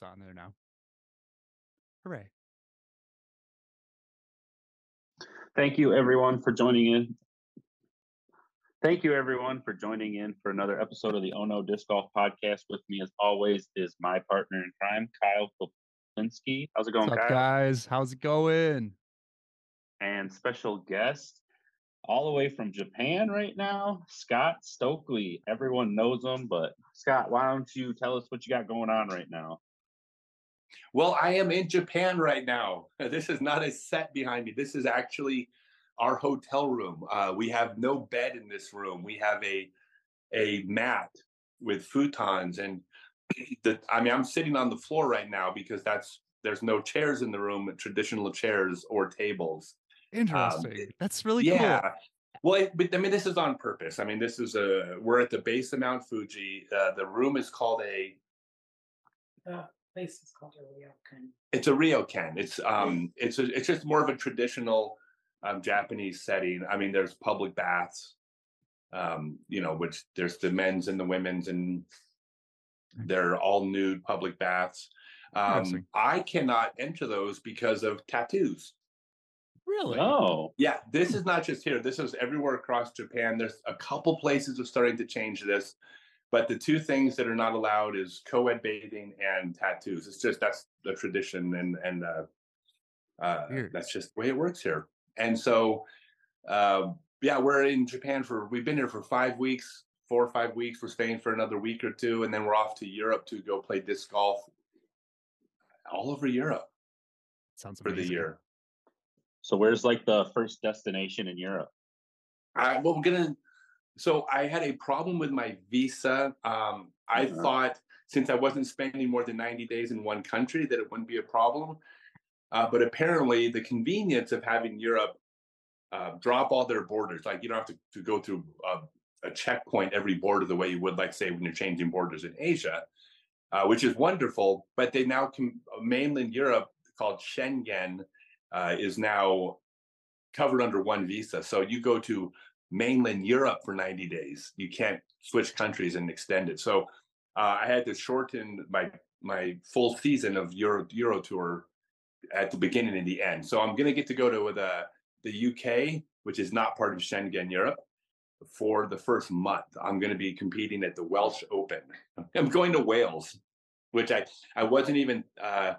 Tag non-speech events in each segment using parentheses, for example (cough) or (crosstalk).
Goes on there now. Hooray. Thank you, everyone, for joining in. Thank you, everyone, for joining in for another episode of the oh Ono Disc Golf Podcast. With me, as always, is my partner in crime, Kyle Koplinski. How's it going, What's up, Kyle? guys? How's it going? And special guest, all the way from Japan right now, Scott Stokely. Everyone knows him, but Scott, why don't you tell us what you got going on right now? Well, I am in Japan right now. (laughs) This is not a set behind me. This is actually our hotel room. Uh, we have no bed in this room. We have a a mat with futons, and (clears throat) the, I mean, I'm sitting on the floor right now because that's there's no chairs in the room, traditional chairs or tables. Interesting. That's really yeah. cool. Well, it, but I mean, this is on purpose. I mean, this is a we're at the base of Mount Fuji. Uh, the room is called a The place is called a ryokan. it's a ryokan. It's um it's a, it's just more of a traditional um, Japanese setting. I mean, there's public baths, um, you know, which there's the men's and the women's, and they're all nude public baths. Um, I cannot enter those because of tattoos. Really? Oh, Yeah, this is not just here. This is everywhere across Japan. There's a couple places are starting to change this, but the two things that are not allowed is co-ed bathing and tattoos. It's just that's the tradition, and and uh, uh, that's just the way it works here. And so, uh, yeah, we're in Japan for we've been here for five weeks, four or five weeks. We're staying for another week or two, and then we're off to Europe to go play disc golf all over Europe Sounds for the year. so where's like the first destination in Europe? I, well, we're gonna. So I had a problem with my visa. Um, I Uh-huh. thought since I wasn't spending more than 90 days in one country that it wouldn't be a problem. Uh, but apparently, the convenience of having Europe uh, drop all their borders, like you don't have to, to go through a, a checkpoint every border the way you would, like say when you're changing borders in Asia, uh, which is wonderful. But they now com- mainland Europe called Schengen uh, is now covered under one visa. So you go to mainland Europe for 90 days. You can't switch countries and extend it. So uh, I had to shorten my my full season of Euro Euro Tour at the beginning and the end. So I'm going to get to go to the the UK, which is not part of Schengen Europe, for the first month. I'm going to be competing at the Welsh Open. (laughs) I'm going to Wales, which I I wasn't even uh,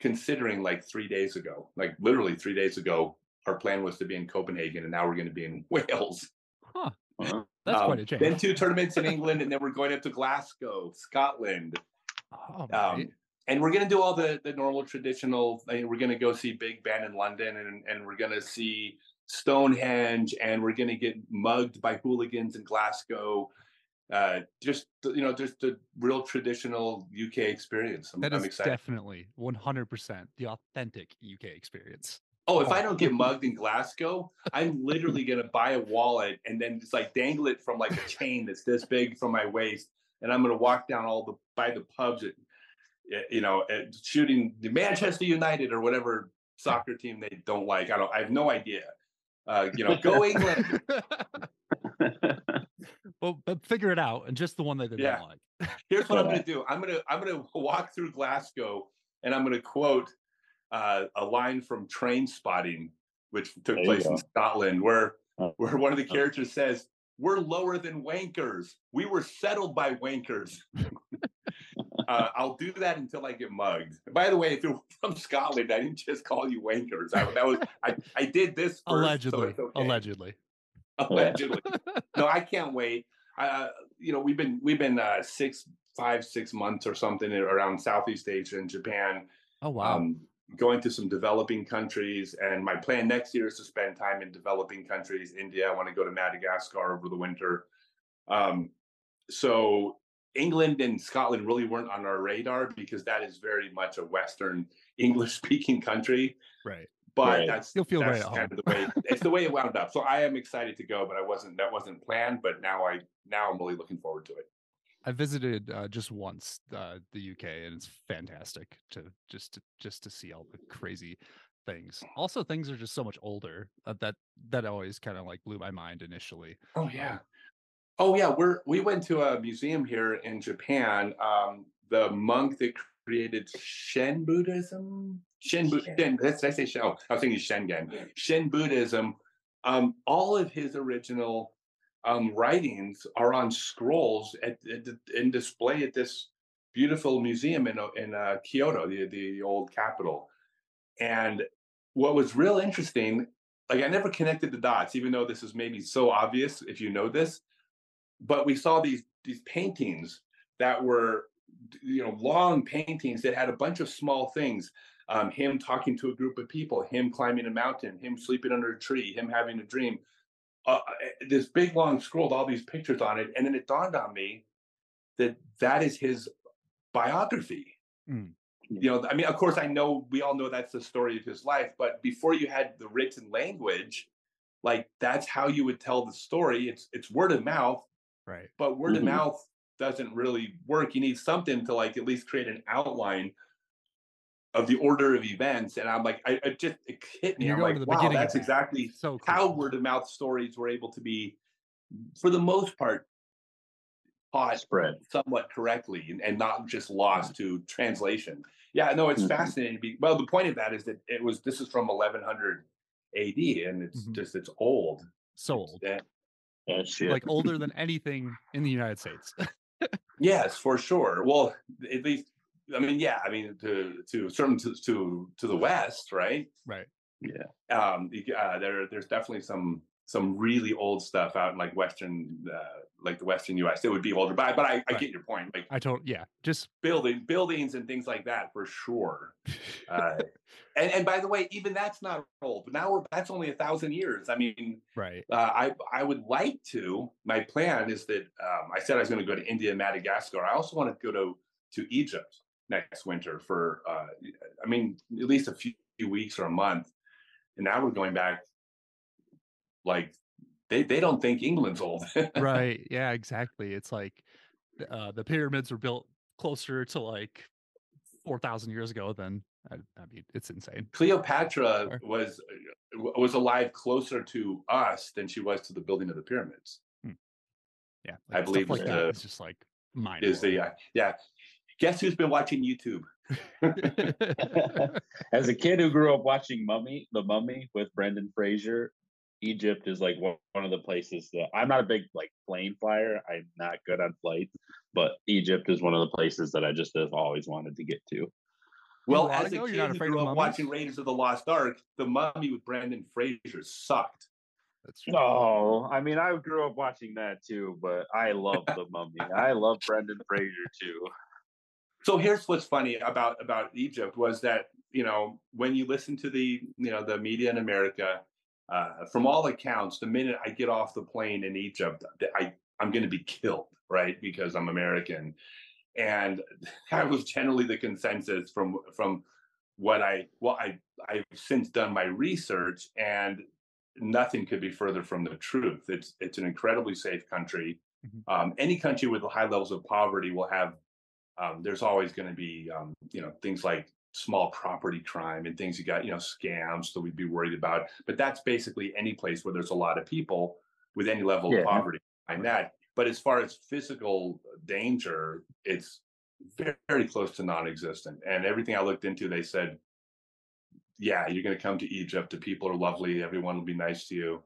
considering like three days ago. Like literally three days ago, our plan was to be in Copenhagen, and now we're going to be in (laughs) Wales. Huh. Uh-huh. That's Um, quite a change. Then two tournaments in England, and then we're going up to Glasgow, Scotland, Oh, um, and we're going to do all the the normal traditional. like, we're going to go see Big Ben in London, and and we're going to see Stonehenge, and we're going to get mugged by hooligans in Glasgow. Uh, just you know, just the real traditional UK experience. I'm, That I'm excited. definitely 100% the authentic UK experience. Oh, if I don't get mugged in Glasgow, I'm literally gonna buy a wallet and then just like dangle it from like a chain that's this big from my waist, and I'm gonna walk down all the by the pubs at, eh, you know, at shooting the Manchester United or whatever soccer team they don't like. I don't. I have no idea. Uh, you know, go England. (laughs) well, but figure it out, and just the one that they Yeah. don't like. (laughs) Here's what I'm gonna do. I'm gonna I'm gonna walk through Glasgow and I'm gonna quote uh, a line from Trainspotting, which took There place in. Scotland, where Oh. where one of the characters says, "We're lower than wankers. We were settled by wankers." (laughs) uh, I'll do that until I get mugged. By the way, if you're (laughs) from Scotland, I didn't just call you wankers. I, that was I, I did this first, allegedly. it's okay. Allegedly. (laughs) allegedly. no, I can't wait. Uh, you know, we've been we've been uh, six, five, six months or something around Southeast Asia and Japan, Oh wow. um, going to some developing countries. And my plan next year is to spend time in developing countries. India. I want to go to Madagascar over the winter. Um, so England and Scotland really weren't on our radar because that is very much a Western (laughs) English speaking country. Right. But Right. that's You'll feel that's right kind of the way it's the way it wound up. So I am excited to go, but I wasn't that wasn't planned. But now I now I'm really looking forward to it. I visited uh, just once uh, the UK, and it's fantastic to just to, just to see all the crazy things. Also, things are just so much older. Uh, that that always kind of like blew my mind initially. Oh yeah. Oh yeah, we're we went to a museum here in Japan. Um, the monk that created Shen Buddhism. Shen, Bu- Shen. Shen did I say Shen? Oh, I was thinking Schengen. Shen Buddhism. Um, all of his original um, writings are on scrolls at, at in display at this beautiful museum in in uh, Kyoto, the the old capital. And what was real interesting, like I never connected the dots, even though this is maybe so obvious if you know this, but we saw these these paintings that were you know long paintings that had a bunch of small things um, him talking to a group of people him climbing a mountain him sleeping under a tree him having a dream uh, this big long scroll with all these pictures on it and then it dawned on me that that is his biography Mm. you know i mean of course i know we all know that's the story of his life but before you had the written language like that's how you would tell the story it's it's word of mouth Right. but word Mhm. of mouth doesn't really work you need something to like at least create an outline of the order of events and i'm like i, I just it hit me You're i'm like to the wow beginning of that's that. exactly So how word of mouth stories were able to be for the most part taught Spread. somewhat correctly and, and not just lost to translation. Yeah, no, it's Mhm. fascinating. to be- Well, the point of that is that it was this is from 1100 AD, and it's Mhm. just it's old. so old, Yeah. Yeah, shit. like older than anything in the United States. (laughs) Yes, for sure. Well, at least I mean, yeah, I mean to to certain to to, to the west, right? right. yeah. Um, you- uh, there there's definitely some some really old stuff out in like western uh, like the western U.S. It would be older, but I, but I, I Right. get your point. Like I told yeah, just building buildings and things like that for sure. Uh, (laughs) and and by the way, even that's not old. But now we're that's only a thousand years. I mean, right. uh, I I would like to. My plan is that um, I said I was going to go to India and Madagascar. I also want to go to to Egypt next winter for uh, I mean at least a few, weeks or a month. And now we're going back. Like they they don't think England's old. (laughs) right. Yeah, exactly. It's like uh, the pyramids were built closer to like 4,000 years ago than, I, I mean, it's insane. Cleopatra was uh, was alive closer to us than she was to the building of the pyramids. Yeah. I believe like that uh, just like mind Is the uh, yeah? Guess who's been watching YouTube? (laughs) As a kid who grew up watching Mummy, The Mummy with Brendan Fraser, Egypt is like one one of the places that I'm not a big like plane flyer. I'm not good on flights, but Egypt is one of the places that I just have always wanted to get to. Well, wanna as a kid You're not who grew up watching Raiders of the Lost Ark, the Mummy with Brendan Fraser sucked. That's true. No, I mean I grew up watching that too, but I love The Mummy. I love Brendan Fraser too. So here's what's funny about about Egypt was that you know when you listen to the you know the media in America, uh, from all accounts, the minute I get off the plane in Egypt, I I'm going to be killed, right? Because I'm American, and (laughs) that was generally the consensus from from what I well I I've since done my research and nothing could be further from the truth. It's it's an incredibly safe country. Mhm. Um, any country with high levels of poverty will have um, there's always going to be um, you know things like small property crime and things you got you know scams that we'd be worried about but that's basically any place where there's a lot of people with any level Yeah. of poverty behind that but as far as physical danger it's very, very close to non-existent and everything i looked into they said yeah you're going to come to egypt the people are lovely everyone will be nice to you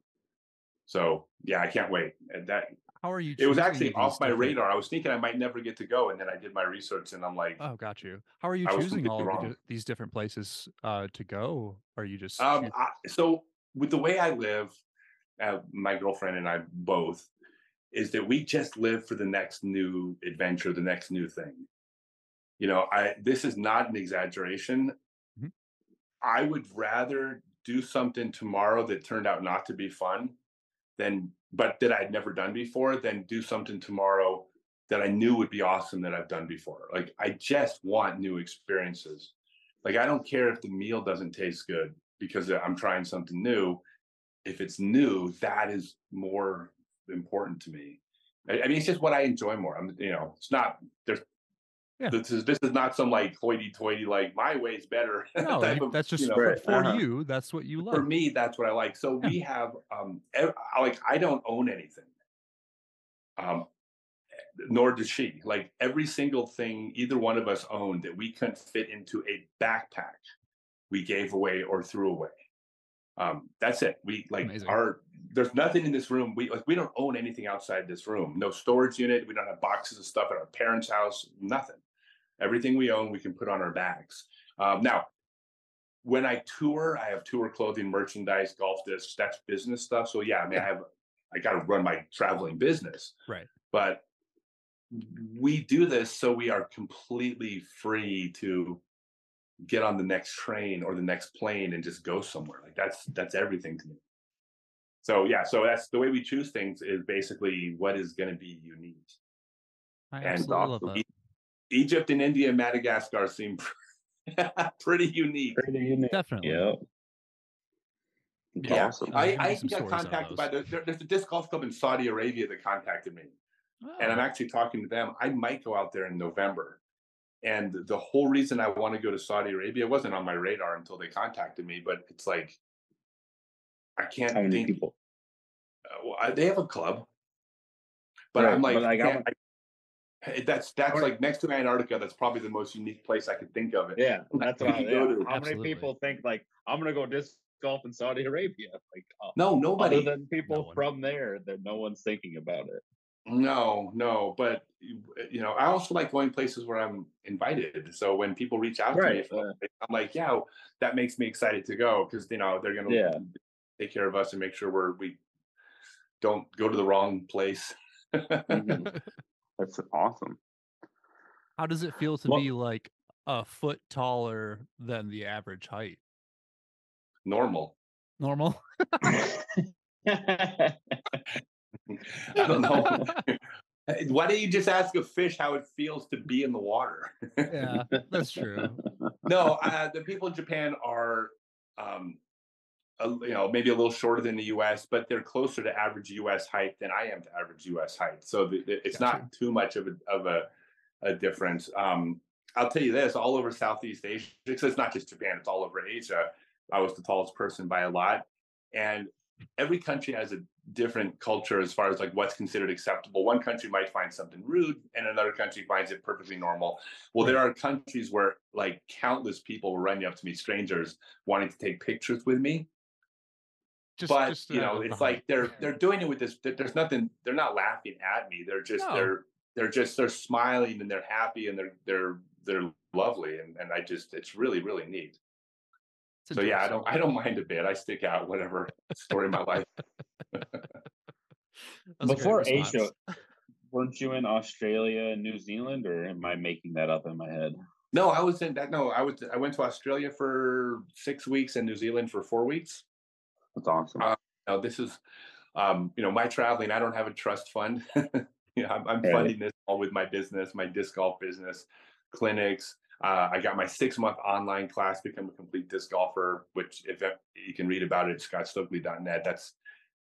so yeah i can't wait and that How are you? it was actually off my radar. I was thinking I might never get to go, and then I did my research, and I'm like, Oh, got you. How are you choosing all of the, these different places uh, to go? Are you just um, I, so with the way I live, uh, my girlfriend and I both, is that we just live for the next new adventure, the next new thing. You know, I this is not an exaggeration. Mhm. I would rather do something tomorrow that turned out not to be fun than but that I'd never done before than do something tomorrow that I knew would be awesome that I've done before. Like I just want new experiences. Like I don't care if the meal doesn't taste good because I'm trying something new. If it's new, that is more important to me. I, I mean, it's just what I enjoy more. I'm, you know, it's not there's. Yeah. This is this is not some like hoity-toity like my way is better. (laughs) No, type of, that's just you know, for, for uh-huh. you. That's what you love. for me that's what i like so Yeah. we have um ev- like i don't own anything um nor does she like every single thing either one of us owned that we couldn't fit into a backpack we gave away or threw away um that's it we like Amazing. our there's nothing in this room we like we don't own anything outside this room no storage unit we don't have boxes of stuff at our parents house nothing everything we own we can put on our bags um, now when I tour, I have tour clothing, merchandise, golf discs. That's business stuff. So yeah, I mean, I have, I got to run my traveling business. Right. But we do this so we are completely free to get on the next train or the next plane and just go somewhere. Like that's that's everything to me. So yeah, so that's the way we choose things is basically what is going to be unique. I and absolutely love that. Egypt and India and Madagascar seem (laughs) pretty unique. Pretty unique. Definitely. Yep. Yeah, awesome. Uh, I, I got stories out of contacted by the there, there's a disc golf club in Saudi Arabia that contacted me, and I'm Oh, actually talking to them. I might go out there in November, and the whole reason I want to go to Saudi Arabia wasn't on my radar until they contacted me. But it's like I can't How many think. people? uh, well, I- they have a club, but Right, I'm like, but like, I how I- that's that's like next to Antarctica. That's probably the most unique place I could think of it. Yeah, (laughs) that's what I, You go yeah. to- How Absolutely. many people think like I'm gonna go disc golf in Saudi Arabia? Like uh, No, nobody. other than people one. from there, that no one's thinking about it. No, no, but you you know, I also like going places where I'm invited. So when people reach out to me, uh, I'm like, yeah, that makes me excited to go because you know they're gonna Yeah. take care of us and make sure we're we don't go to the wrong place. Mhm. (laughs) That's awesome. How does it feel to Well- be like a foot taller than the average height? Normal. Normal? (laughs) (laughs) I don't know. Why don't you just ask a fish how it feels to be in the water? yeah, that's true. (laughs) no, uh, the people in Japan are, um, a, you know, maybe a little shorter than the U.S., but they're closer to average U.S. height than I am to average U.S. height. So the, the- it's Gotcha. not too much of a of a, a difference. Um, I'll tell you this: all over Southeast Asia, because it's not just Japan; it's all over Asia. I was the tallest person by a lot, and every country has a different culture as far as like what's considered acceptable. One country might find something rude, and another country finds it perfectly normal. Well, there are countries where like countless people will run up to me, strangers, wanting to take pictures with me. Just, but just, you know, it's height. like they're they're doing it with this. There's nothing. They're not laughing at me. They're just No. they're they're just they're smiling and they're happy and they're they're they're lovely and and I just it's really really neat. It's So yeah, I don't I don't mind a bit. I stick out whatever (laughs) story of my life. (laughs) That's a great Before. Asia, weren't you in Australia and New Zealand, or am I making that up in my head? No, I was in that. No, I was. I went to Australia for six weeks and New Zealand for four weeks. That's awesome. Uh, Now this is, um, you know, my traveling. I don't have a trust fund. (laughs) you know, I'm, I'm Right. funding this all with my business, my disc golf business, clinics. Uh, I got my six month online class, become a complete disc golfer, which if you can read about it, scottstokely.net. That's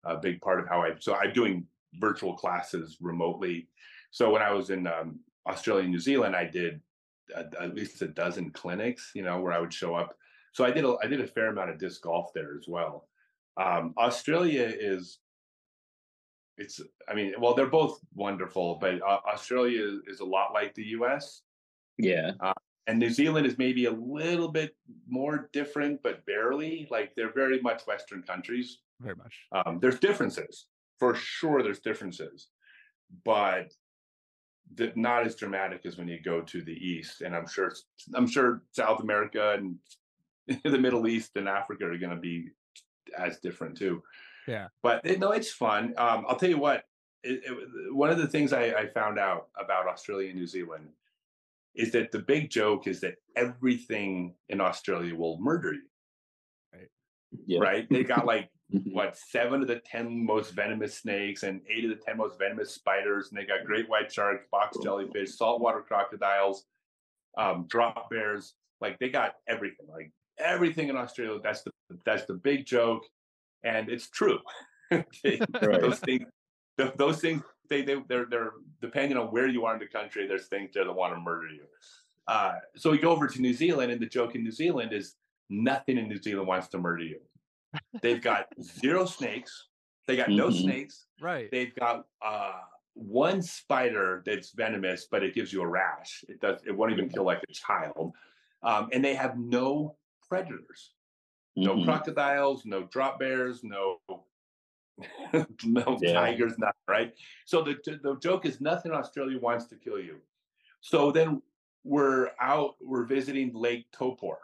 a big part of how I. So I'm doing virtual classes remotely. So when I was in um, Australia and New Zealand, I did a, at least a dozen clinics. You know, where I would show up. So I did a, I did a fair amount of disc golf there as well. Um, Australia is, it's, I mean, well, they're both wonderful, but uh, Australia is, is a lot like the US. yeah. And New Zealand is maybe a little bit more different, but barely. Like they're very much Western countries. Very much. Um, there's differences for sure. There's differences, but the, not as dramatic as when you go to the east. And I'm sure I'm sure South America and (laughs) the Middle East and Africa are going to be as different too. Yeah. But it, no, it's fun. Um, I'll tell you what. It, it, one of the things I, I found out about Australia and New Zealand is that the big joke is that everything in Australia will murder you Yeah. right? They got like Mhm. what seven of the ten most venomous snakes and eight of the ten most venomous spiders, and they got great white sharks, box jellyfish, saltwater crocodiles, um, drop bears. Like they got everything. Like everything in Australia. That's the that's the big joke, and it's true. (laughs) They- Right. Those things, th- those things, they they they're they're depending on where you are in the country. There's things there that want to murder you. Uh, so we go over to New Zealand, and the joke in New Zealand is nothing in New Zealand wants to murder you. They've got zero snakes. They got no Mhm. snakes. Right. They've got uh, one spider that's venomous, but it gives you a rash. It does. It won't even kill like a child. Um, and they have no predators. No Mhm. crocodiles. No drop bears. No. (laughs) no Yeah. tigers. Nothing. Right. So the the joke is nothing Australia wants to kill you. So then we're out. We're visiting Lake Taupo,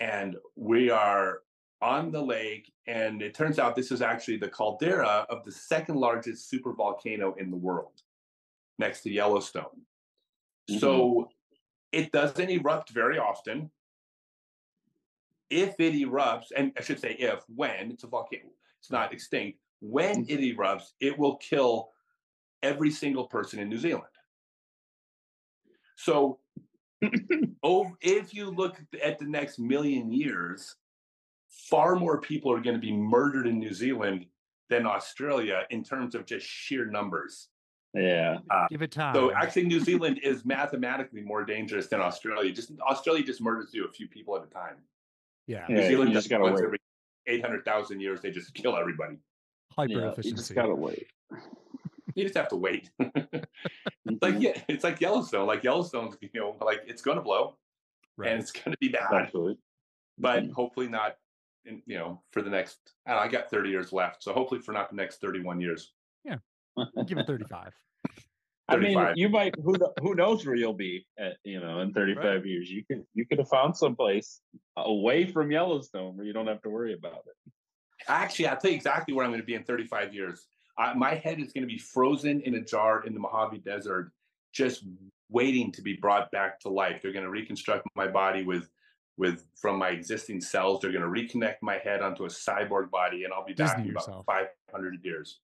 and we are on the lake, and it turns out this is actually the caldera of the second largest super volcano in the world, next to Yellowstone. So it doesn't erupt very often. If it erupts, and I should say if, when it's a volcano, it's not extinct. When mm-hmm. it erupts, it will kill every single person in New Zealand. So, (laughs) oh, if you look at the next million years, far more people are going to be murdered in New Zealand than Australia in terms of just sheer numbers. Yeah. Uh, Give it time. So actually, New (laughs) Zealand is mathematically more dangerous than Australia. Just Australia just murders you a few people at a time. Yeah. Yeah, New Zealand you just just gotta once wait. every eight hundred thousand years they just (laughs) kill everybody. Hyper Yeah, efficiency. you just gotta wait. (laughs) You just have to wait. (laughs) like Mhm. yeah, it's like Yellowstone. Like Yellowstone's, you know, like it's going to blow Right. and it's going to be bad, Absolutely. but Mhm. hopefully not. In, you know, for the next, I, don't know, I got thirty years left, so hopefully for not the next thirty-one years. Yeah. Give it 35. I mean, you might. Who who knows where you'll be at? You know, in thirty five years, you could you could have found someplace away from Yellowstone where you don't have to worry about it. Actually, I'll tell you exactly where I'm going to be in 35 years. I, my head is going to be frozen in a jar in the Mojave Desert, just waiting to be brought back to life. They're going to reconstruct my body with, with from my existing cells. They're going to reconnect my head onto a cyborg body, and I'll be back Disney in about 500 years.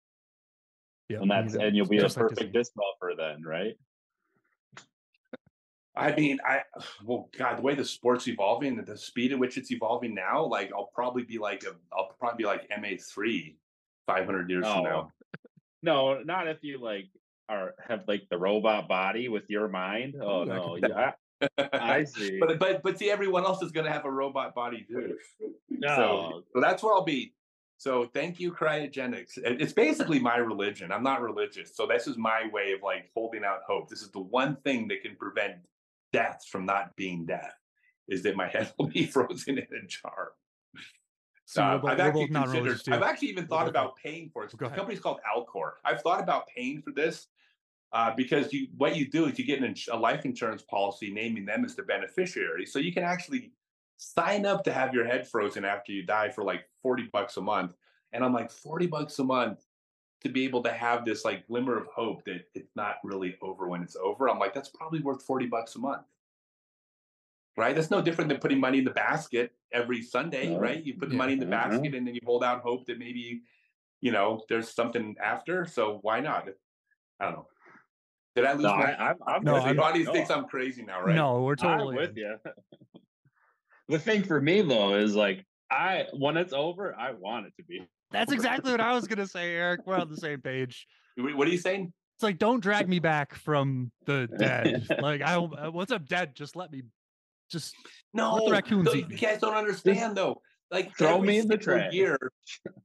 Yeah. And that's and you'll be a just like perfect Disney. disc golfer then, right? I mean, I well, God, the way the sport's evolving, the speed at which it's evolving now, like I'll probably be like a, I'll probably be like MA three, 500 years from now. Oh. No, not if you like are have like the robot body with your mind. (laughs) Oh no, yeah, I (laughs) see. but but but see, everyone else is going to have a robot body too. no, So, so that's where I'll be. So thank you, cryogenics. It's basically my religion. I'm not religious, so this is my way of like holding out hope. This is the one thing that can prevent death from not being death, is that my head (laughs) will be frozen in a jar. So Uh, both, I've actually considered. I've actually even thought about paying for it. The company's called Alcor. I've thought about paying for this uh, because you what you do is you get an a life insurance policy naming them as the beneficiary, so you can actually sign up to have your head frozen after you die for like forty bucks a month. And I'm like forty bucks a month to be able to have this like glimmer of hope that it's not really over when it's over. I'm like that's probably worth forty bucks a month. Right? That's no different than putting money in the basket every Sunday, No. right? You put the Yeah. money in the Mhm. basket and then you hold out hope that maybe, you know, there's something after. So why not? I don't know. Did I lose no, my? I, I'm, I'm No, the audience No, thinks I'm crazy now, right? No, we're I'm totally with you. (laughs) the thing for me though is like I when it's over, I want it to be. (laughs) That's exactly what I was gonna say, Eric. We're on the same page. What are you saying? It's like don't drag me back from the dead. (laughs) like I uh, once I'm dead, just let me just No, the raccoons no, eat you guys don't understand though. Like Throw me in the single trash. year,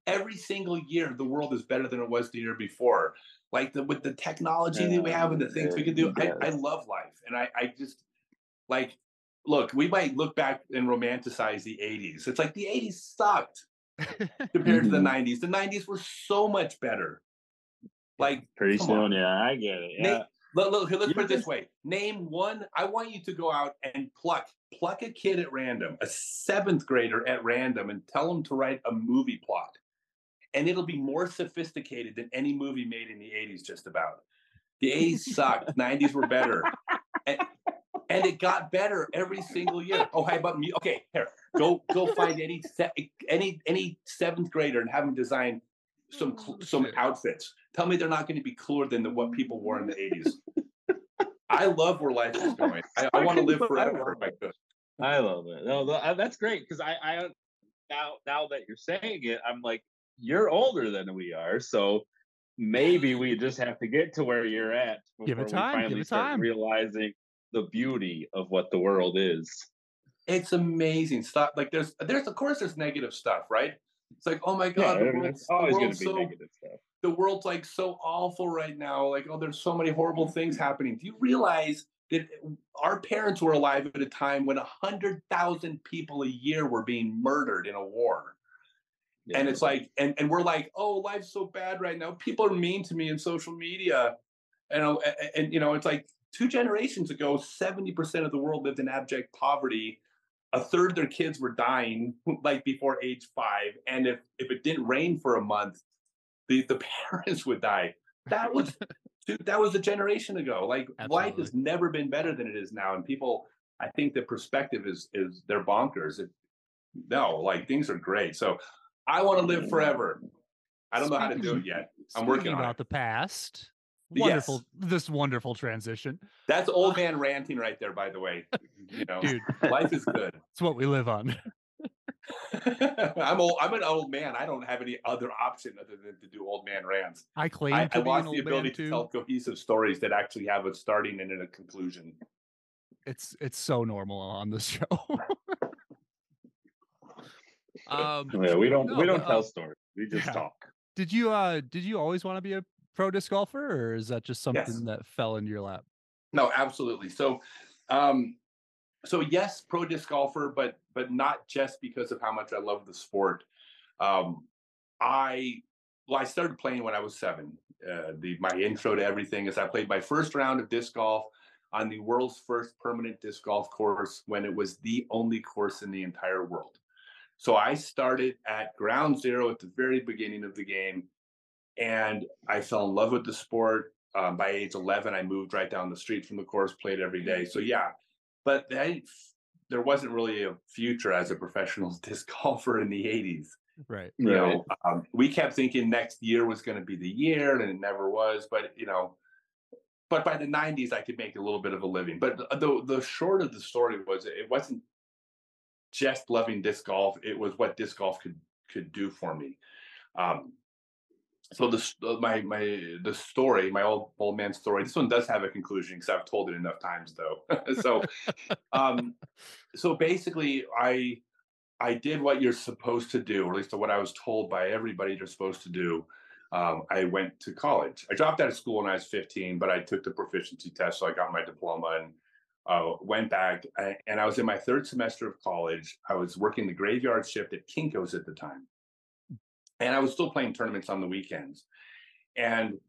every single year, the world is better than it was the year before. Like the with the technology that we have and the things we can do, I, I love life, and I, I just like look. We might look back and romanticize the '80s. It's like the '80s sucked (laughs) compared to the Mhm. '90s. The '90s were so much better. Like Pretty soon, on. yeah, I get it. Nate, Yeah. Look, look, let's You put it this way. Name one. I want you to go out and pluck pluck a kid at random, a seventh grader at random, and tell them to write a movie plot. And it'll be more sophisticated than any movie made in the 80s, just about. The 80s sucked. (laughs) 90s were better. And, and it got better every single year. Oh, how about me? Okay, here, go go find any se- any any seventh grader and have them design some cl- oh, some outfits. Tell me they're not going to be cooler than the, what people wore in the eighties. (laughs) I love where life is going. I, I want to live forever if I could. I love it. No, no, that's great because I, I now now that you're saying it, I'm like, you're older than we are, so maybe we just have to get to where you're at Give it before time, we give finally it start realizing the beauty of what the world is. It's amazing stuff. Like there's there's of course there's negative stuff, right? It's like oh my Yeah, god, I mean, world's, always going to be so negative stuff. the world's like so awful right now. Like, oh, there's so many horrible things happening. Do you realize that our parents were alive at a time when a hundred thousand people a year were being murdered in a war? And it's like, and, and we're like, oh, life's so bad right now. People are mean to me in social media. And, and, and you know, it's like two generations ago, 70% of the world lived in abject poverty. A third of their kids were dying (laughs) like before age five. And if, if it didn't rain for a month, the, the (laughs) parents would die. That was (laughs) dude, that was a generation ago. Like life has never been better than it is now. And people, I think the perspective is is they're bonkers. It, no, like things are great. So I want to live forever. I don't know how to do it yet. I'm working Speaking on about it. the past. Yes. Wonderful, this wonderful transition, That's old man ranting right there, by the way. You know, dude. life is good. (laughs) It's what we live on. (laughs) (laughs) I'm old. I'm an old man. I don't have any other option other than to do old man rants. I claim I, to I be an lost old the ability to tell cohesive stories that actually have a starting and a conclusion. It's it's so normal on this show. um, Yeah, we don't No, we don't but, uh, tell stories. We just yeah. talk. did you uh did you always want to be a pro disc golfer, or is that just something that fell into your lap? No, absolutely. So, um, so yes, pro disc golfer, but but not just because of how much I love the sport. Um, I well, I started playing when I was seven. Uh, the my intro to everything is I played my first round of disc golf on the world's first permanent disc golf course when it was the only course in the entire world. So I started at ground zero at the very beginning of the game, and I fell in love with the sport. Um, by age 11, I moved right down the street from the course, played every day. So yeah, but I, there wasn't really a future as a professional (laughs) disc golfer in the 80s. Right. You Right. know, um, we kept thinking next year was going to be the year, and it never was. But you know, but by the 90s, I could make a little bit of a living. But the the, the short of the story was it wasn't just loving disc golf; it was what disc golf could could do for me. Um, so the uh, my my the story, my old old man story. This one does have a conclusion because I've told it enough times, though. (laughs) so, um, so basically, I I did what you're supposed to do, or at least what I was told by everybody you're supposed to do. Um, I went to college. I dropped out of school when I was 15, but I took the proficiency test, so I got my diploma and uh, went back. I, and I was in my third semester of college. I was working the graveyard shift at Kinko's at the time, and I was still playing tournaments on the weekends. And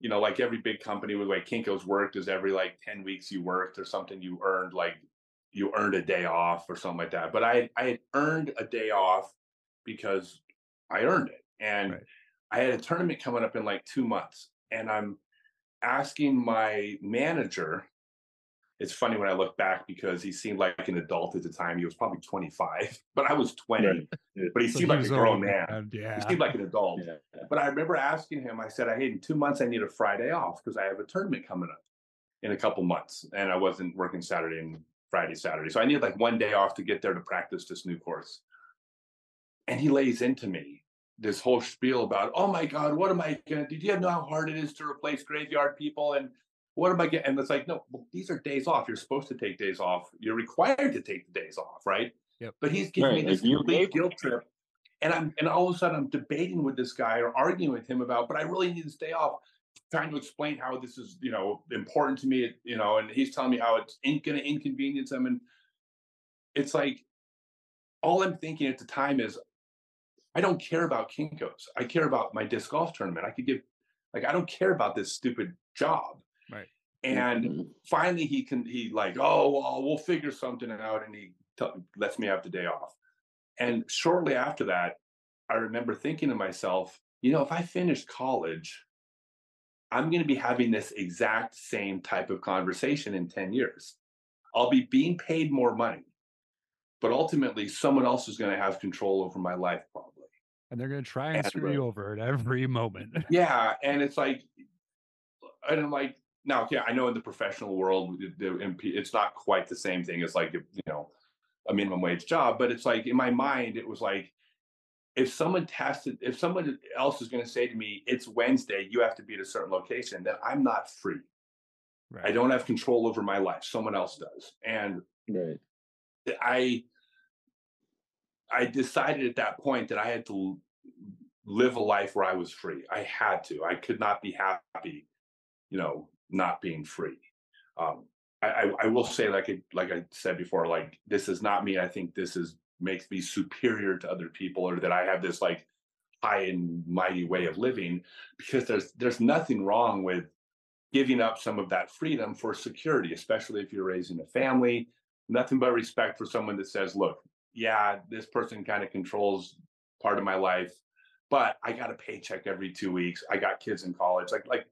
you know, like every big company, with way Kinko's worked is every like 10 weeks you worked or something, you earned like you earned a day off or something like that. But I I had earned a day off because I earned it. And Right. I had a tournament coming up in like two months. And I'm asking my manager. It's funny when I look back because he seemed like an adult at the time. He was probably 25, (laughs) but I was 20. Right. But he So seemed like a grown old, man. Yeah. He seemed like an adult. Yeah. But I remember asking him, I said, hey, in two months, I need a Friday off because I have a tournament coming up in a couple months. And I wasn't working Saturday and Friday, Saturday. So I needed like one day off to get there to practice this new course. And he lays into me this whole spiel about, oh my God, what am I going to do? Do you know how hard it is to replace graveyard people? And what am I getting? And it's like, no, well, these are days off. You're supposed to take days off. You're required to take the days off, right? Yep. But he's giving Right, me this you complete gave- guilt trip and I'm and all of a sudden I'm debating with this guy or arguing with him about, but I really need to stay off, trying to explain how this is, you know, important to me, you know, and he's telling me how it's in, going to inconvenience him, and it's like all I'm thinking at the time is, I don't care about Kinko's. I care about my disc golf tournament. I could give, like, I don't care about this stupid job. Right. And Mhm. finally, he can he like, oh, well, we'll figure something out, and he t- lets me have the day off. And shortly after that, I remember thinking to myself, you know, if I finish college, I'm going to be having this exact same type of conversation in 10 years. I'll be being paid more money, but ultimately someone else is going to have control over my life probably. And they're going to try and And, screw you over at every moment. (laughs) Yeah, and it's like, and I'm like, now, okay, I know in the professional world, the- the MP it's not quite the same thing as like, you know, a minimum wage job, but it's like in my mind, it was like, if someone tested, if someone else is going to say to me, it's Wednesday, you have to be at a certain location, then I'm not free. Right. I don't have control over my life. Someone else does. And Right. I I decided at that point that I had to live a life where I was free. I had to. I could not be happy, you know, not being free. Um, I, I, will say, like I, like I said before, like this is not me. I think this is makes me superior to other people, or that I have this like high and mighty way of living. Because there's there's nothing wrong with giving up some of that freedom for security, especially if you're raising a family. Nothing but respect for someone that says, look, yeah, this person kind of controls part of my life, but I got a paycheck every two weeks. I got kids in college. Like, like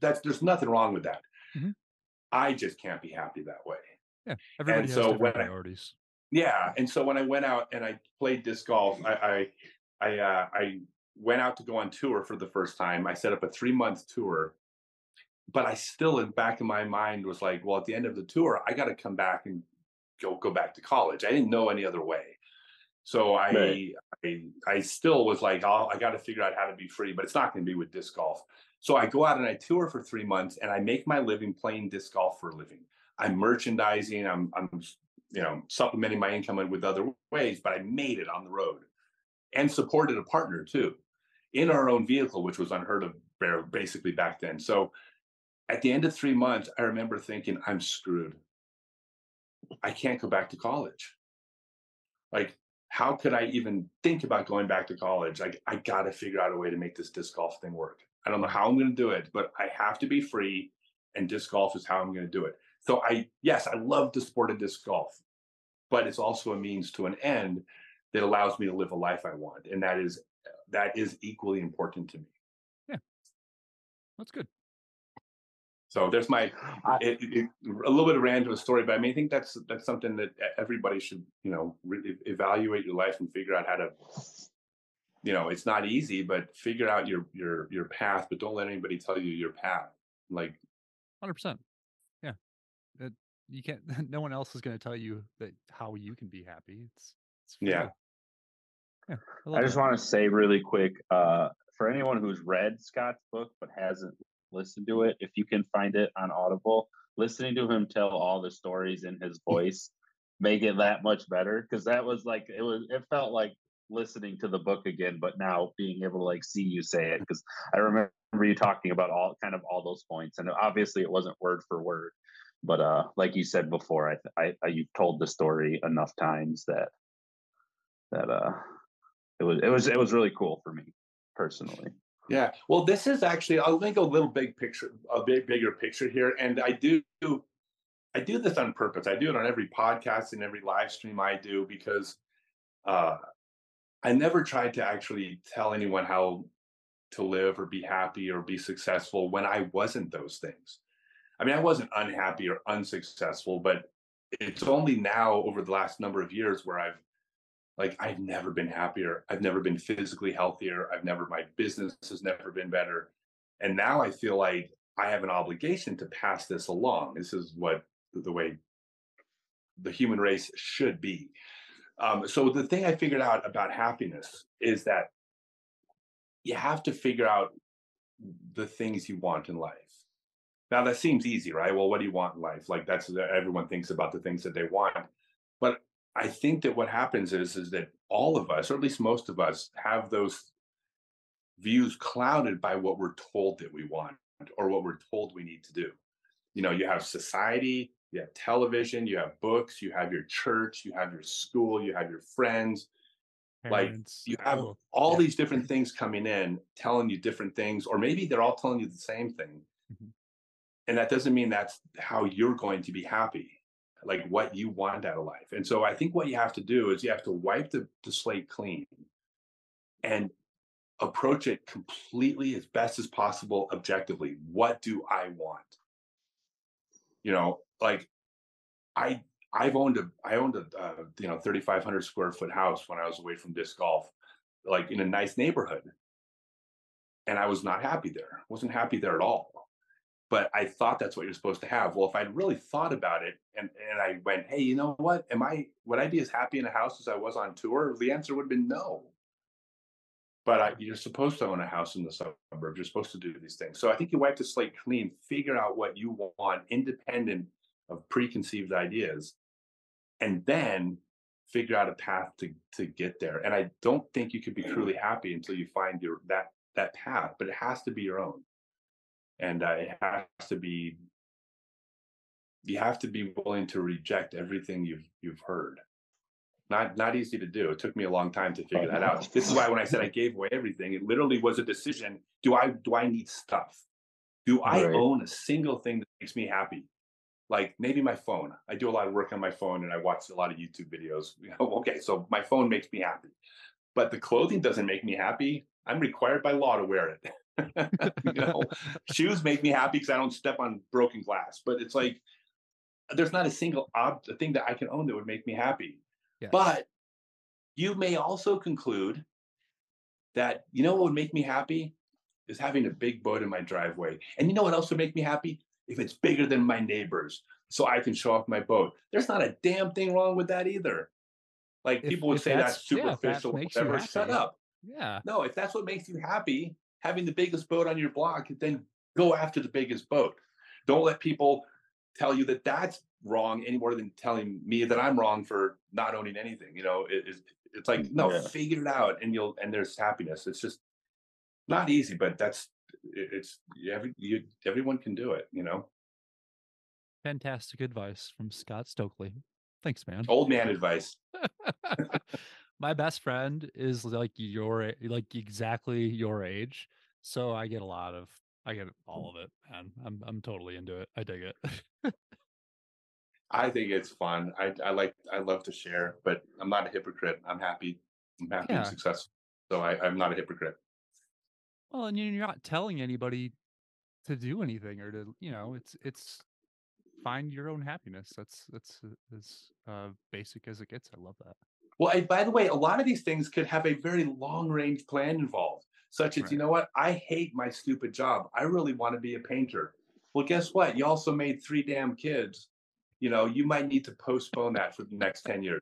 that's there's nothing wrong with that. Mhm. I just can't be happy that way. yeah. Everybody has so when I- priorities. Yeah, and so when I went out and I played disc golf, I I I, uh, I went out to go on tour for the first time. I set up a three month tour, but I still, in back of my mind, was like, well, at the end of the tour, I got to come back and go go back to college. I didn't know any other way, so I Right. I I still was like, oh, I got to figure out how to be free, but it's not going to be with disc golf. So I go out and I tour for three months, and I make my living playing disc golf for a living. I'm merchandising. I'm I'm you know supplementing my income with other ways, but I made it on the road and supported a partner too in our own vehicle, which was unheard of basically back then. So at the end of three months, I remember thinking, I'm screwed. I can't go back to college. Like, how could I even think about going back to college? Like, I got to figure out a way to make this disc golf thing work. I don't know how I'm going to do it, but I have to be free, and disc golf is how I'm going to do it. So I, yes, I love the sport of disc golf, but it's also a means to an end that allows me to live a life I want, and that is that is equally important to me. Yeah. That's good. So there's my I- it, it, a little bit of random story, but I mean, I think that's that's something that everybody should, you know, really evaluate your life and figure out how to, you know, it's not easy, but figure out your your your path, but don't let anybody tell you your path. Like, Hundred percent. Yeah. It, you can't. (laughs) No one else is going to tell you that how you can be happy. It's, it's Yeah. Yeah. I, I just want to say really quick uh, for anyone who's read Scott's book but hasn't listened to it, if you can find it on Audible, listening to him tell all the stories in his (laughs) voice make it that much better because that was like it was it felt like listening to the book again but now being able to like see you say it because i remember you talking about all kind of all those points and obviously it wasn't word for word but uh like you said before i i, I you've told the story enough times that that uh it was it was it was really cool for me personally. yeah. Well, this is actually I'll make a little big picture, a big bigger picture here, and I do I do this on purpose. I do it on every podcast and every live stream I do because uh, I never tried to actually tell anyone how to live or be happy or be successful when I wasn't those things. I mean, I wasn't unhappy or unsuccessful, but it's only now over the last number of years where I've like I've never been happier. I've never been physically healthier. I've never my business has never been better. And now I feel like I have an obligation to pass this along. This is what the way the human race should be. Um, so the thing I figured out about happiness is that you have to figure out the things you want in life. Now that seems easy, right? Well, what do you want in life? Like that's everyone thinks about the things that they want. But I think that what happens is is that all of us, or at least most of us, have those views clouded by what we're told that we want or what we're told we need to do. You know, you have society, you have television, you have books, you have your church, you have your school, you have your friends, like you have oh, all yeah. these different things coming in telling you different things or maybe they're all telling you the same thing. Mhm. and that doesn't mean that's how you're going to be happy like what you want out of life. And so i think what you have to do is you have to wipe the, the slate clean and approach it completely as best as possible objectively. What do i want you know like I I've owned a I owned a uh, you know 3,500 square foot house when I was away from disc golf, like in a nice neighborhood, and I was not happy there. wasn't happy there at all. But I thought that's what you're supposed to have. Well, if I'd really thought about it and and I went, hey, you know what? Am I would I be as happy in a house as I was on tour? The answer would have been no. But I, you're supposed to own a house in the suburbs. You're supposed to do these things. So I think you wipe the slate clean, figure out what you want, independent of preconceived ideas, and then figure out a path to to get there. And I don't think you could be truly happy until you find your that that path, but it has to be your own. And uh, it has to be you have to be willing to reject everything you've you've heard. Not not easy to do. It took me a long time to figure that out. This is why when I said I gave away everything, it literally was a decision. Do I do I need stuff? Do I Right. own a single thing that makes me happy? Like maybe my phone. I do a lot of work on my phone and I watch a lot of YouTube videos. You (laughs) know, okay, so my phone makes me happy. But the clothing doesn't make me happy. I'm required by law to wear it. (laughs) you know, (laughs) shoes make me happy because I don't step on broken glass. But it's like there's not a single ob- thing that I can own that would make me happy. Yes. But you may also conclude that you know what would make me happy is having a big boat in my driveway. And you know what else would make me happy? If it's bigger than my neighbors, so I can show off my boat. There's not a damn thing wrong with that either. Like If- people would say that's, that's- yeah, that superficial, whatever. Shut up. yeah. No, if that's what makes you happy, having the biggest boat on your block, then go after the biggest boat. Don't let people tell you that that's wrong any more than telling me that I'm wrong for not owning anything. You know, it, it's it's like mm, no, Yeah. figure it out, and you'll and there's happiness. It's just not easy, but that's it's every you everyone can do it. You know, Fantastic advice from Scott Stokely. Thanks, man. old man advice. (laughs) My best friend is like your like exactly your age, so I get a lot of I get all mm. of it, man. I'm I'm totally into it. I dig it. (laughs) I think it's fun. I I like I love to share, but I'm not a hypocrite. I'm happy. I'm happy and successful. So I, I'm not a hypocrite. well, and you're not telling anybody to do anything or to you know it's it's find your own happiness. That's that's uh, as uh, basic as it gets. I love that. Well, and by the way, a lot of these things could have a very long range plan involved, such as, you know what? I hate my stupid job. I really want to be a painter. Well, guess what? You also made three damn kids. You know, you might need to postpone that for the next 10 years.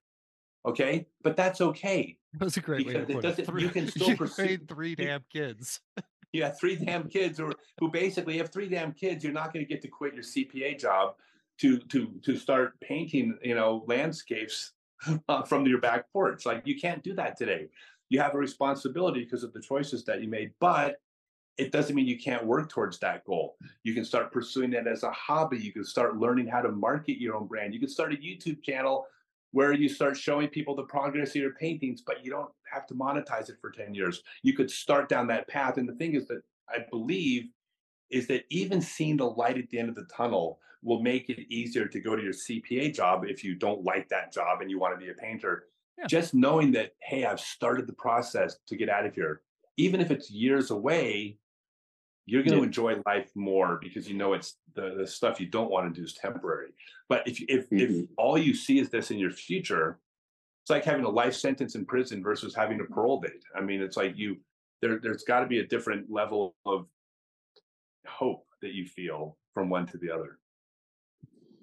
Okay. But that's okay. (laughs) That's a great way to Because it doesn't- (laughs) Three, you can still you three damn kids. (laughs) You have three damn kids or who basically have three damn kids. You're not going to get to quit your CPA job to to to start painting, you know, landscapes uh, from your back porch. Like you can't do that today. You have a responsibility because of the choices that you made, but it doesn't mean you can't work towards that goal. You can start pursuing it as a hobby. You can start learning how to market your own brand. You can start a YouTube channel where you start showing people the progress of your paintings, but you don't have to monetize it for 10 years. You could start down that path. And the thing is that I believe is that even seeing the light at the end of the tunnel will make it easier to go to your CPA job if you don't like that job and you want to be a painter. Yeah. Just knowing that, hey, I've started the process to get out of here, even if it's years away, you're going to Yeah. enjoy life more because you know it's the, the stuff you don't want to do is temporary. But if if if Mhm. all you see is this in your future, it's like having a life sentence in prison versus having a parole date. I mean, it's like you there there's got to be a different level of hope that you feel from one to the other.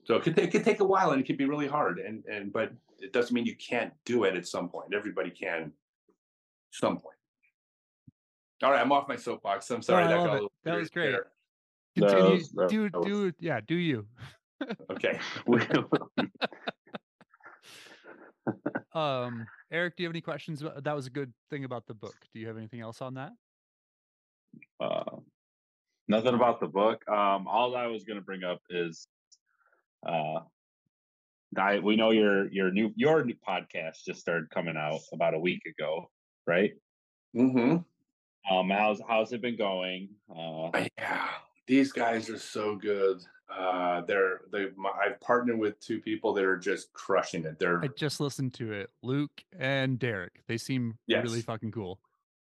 So it could, it could take a while and it could be really hard. And and but it doesn't mean you can't do it at some point. Everybody can some point. All right, I'm off my soapbox. I'm sorry. I that love got a it. little That was great. there. Continue. was- that- do that was- do yeah. Do you? (laughs) Okay. (laughs) (laughs) Um, Eric, do you have any questions? That was a good thing about the book. Do you have anything else on that? uh, nothing about the book. Um, all I was going to bring up is, uh, I we know your your new your new podcast just started coming out about a week ago, right? Mm-hmm. Um, how's how's it been going? Uh, Yeah, these guys are so good. Uh, they're they. My, I've partnered with two people that are just crushing it. They're I just listened to it. Luke and Derek. They seem really fucking cool.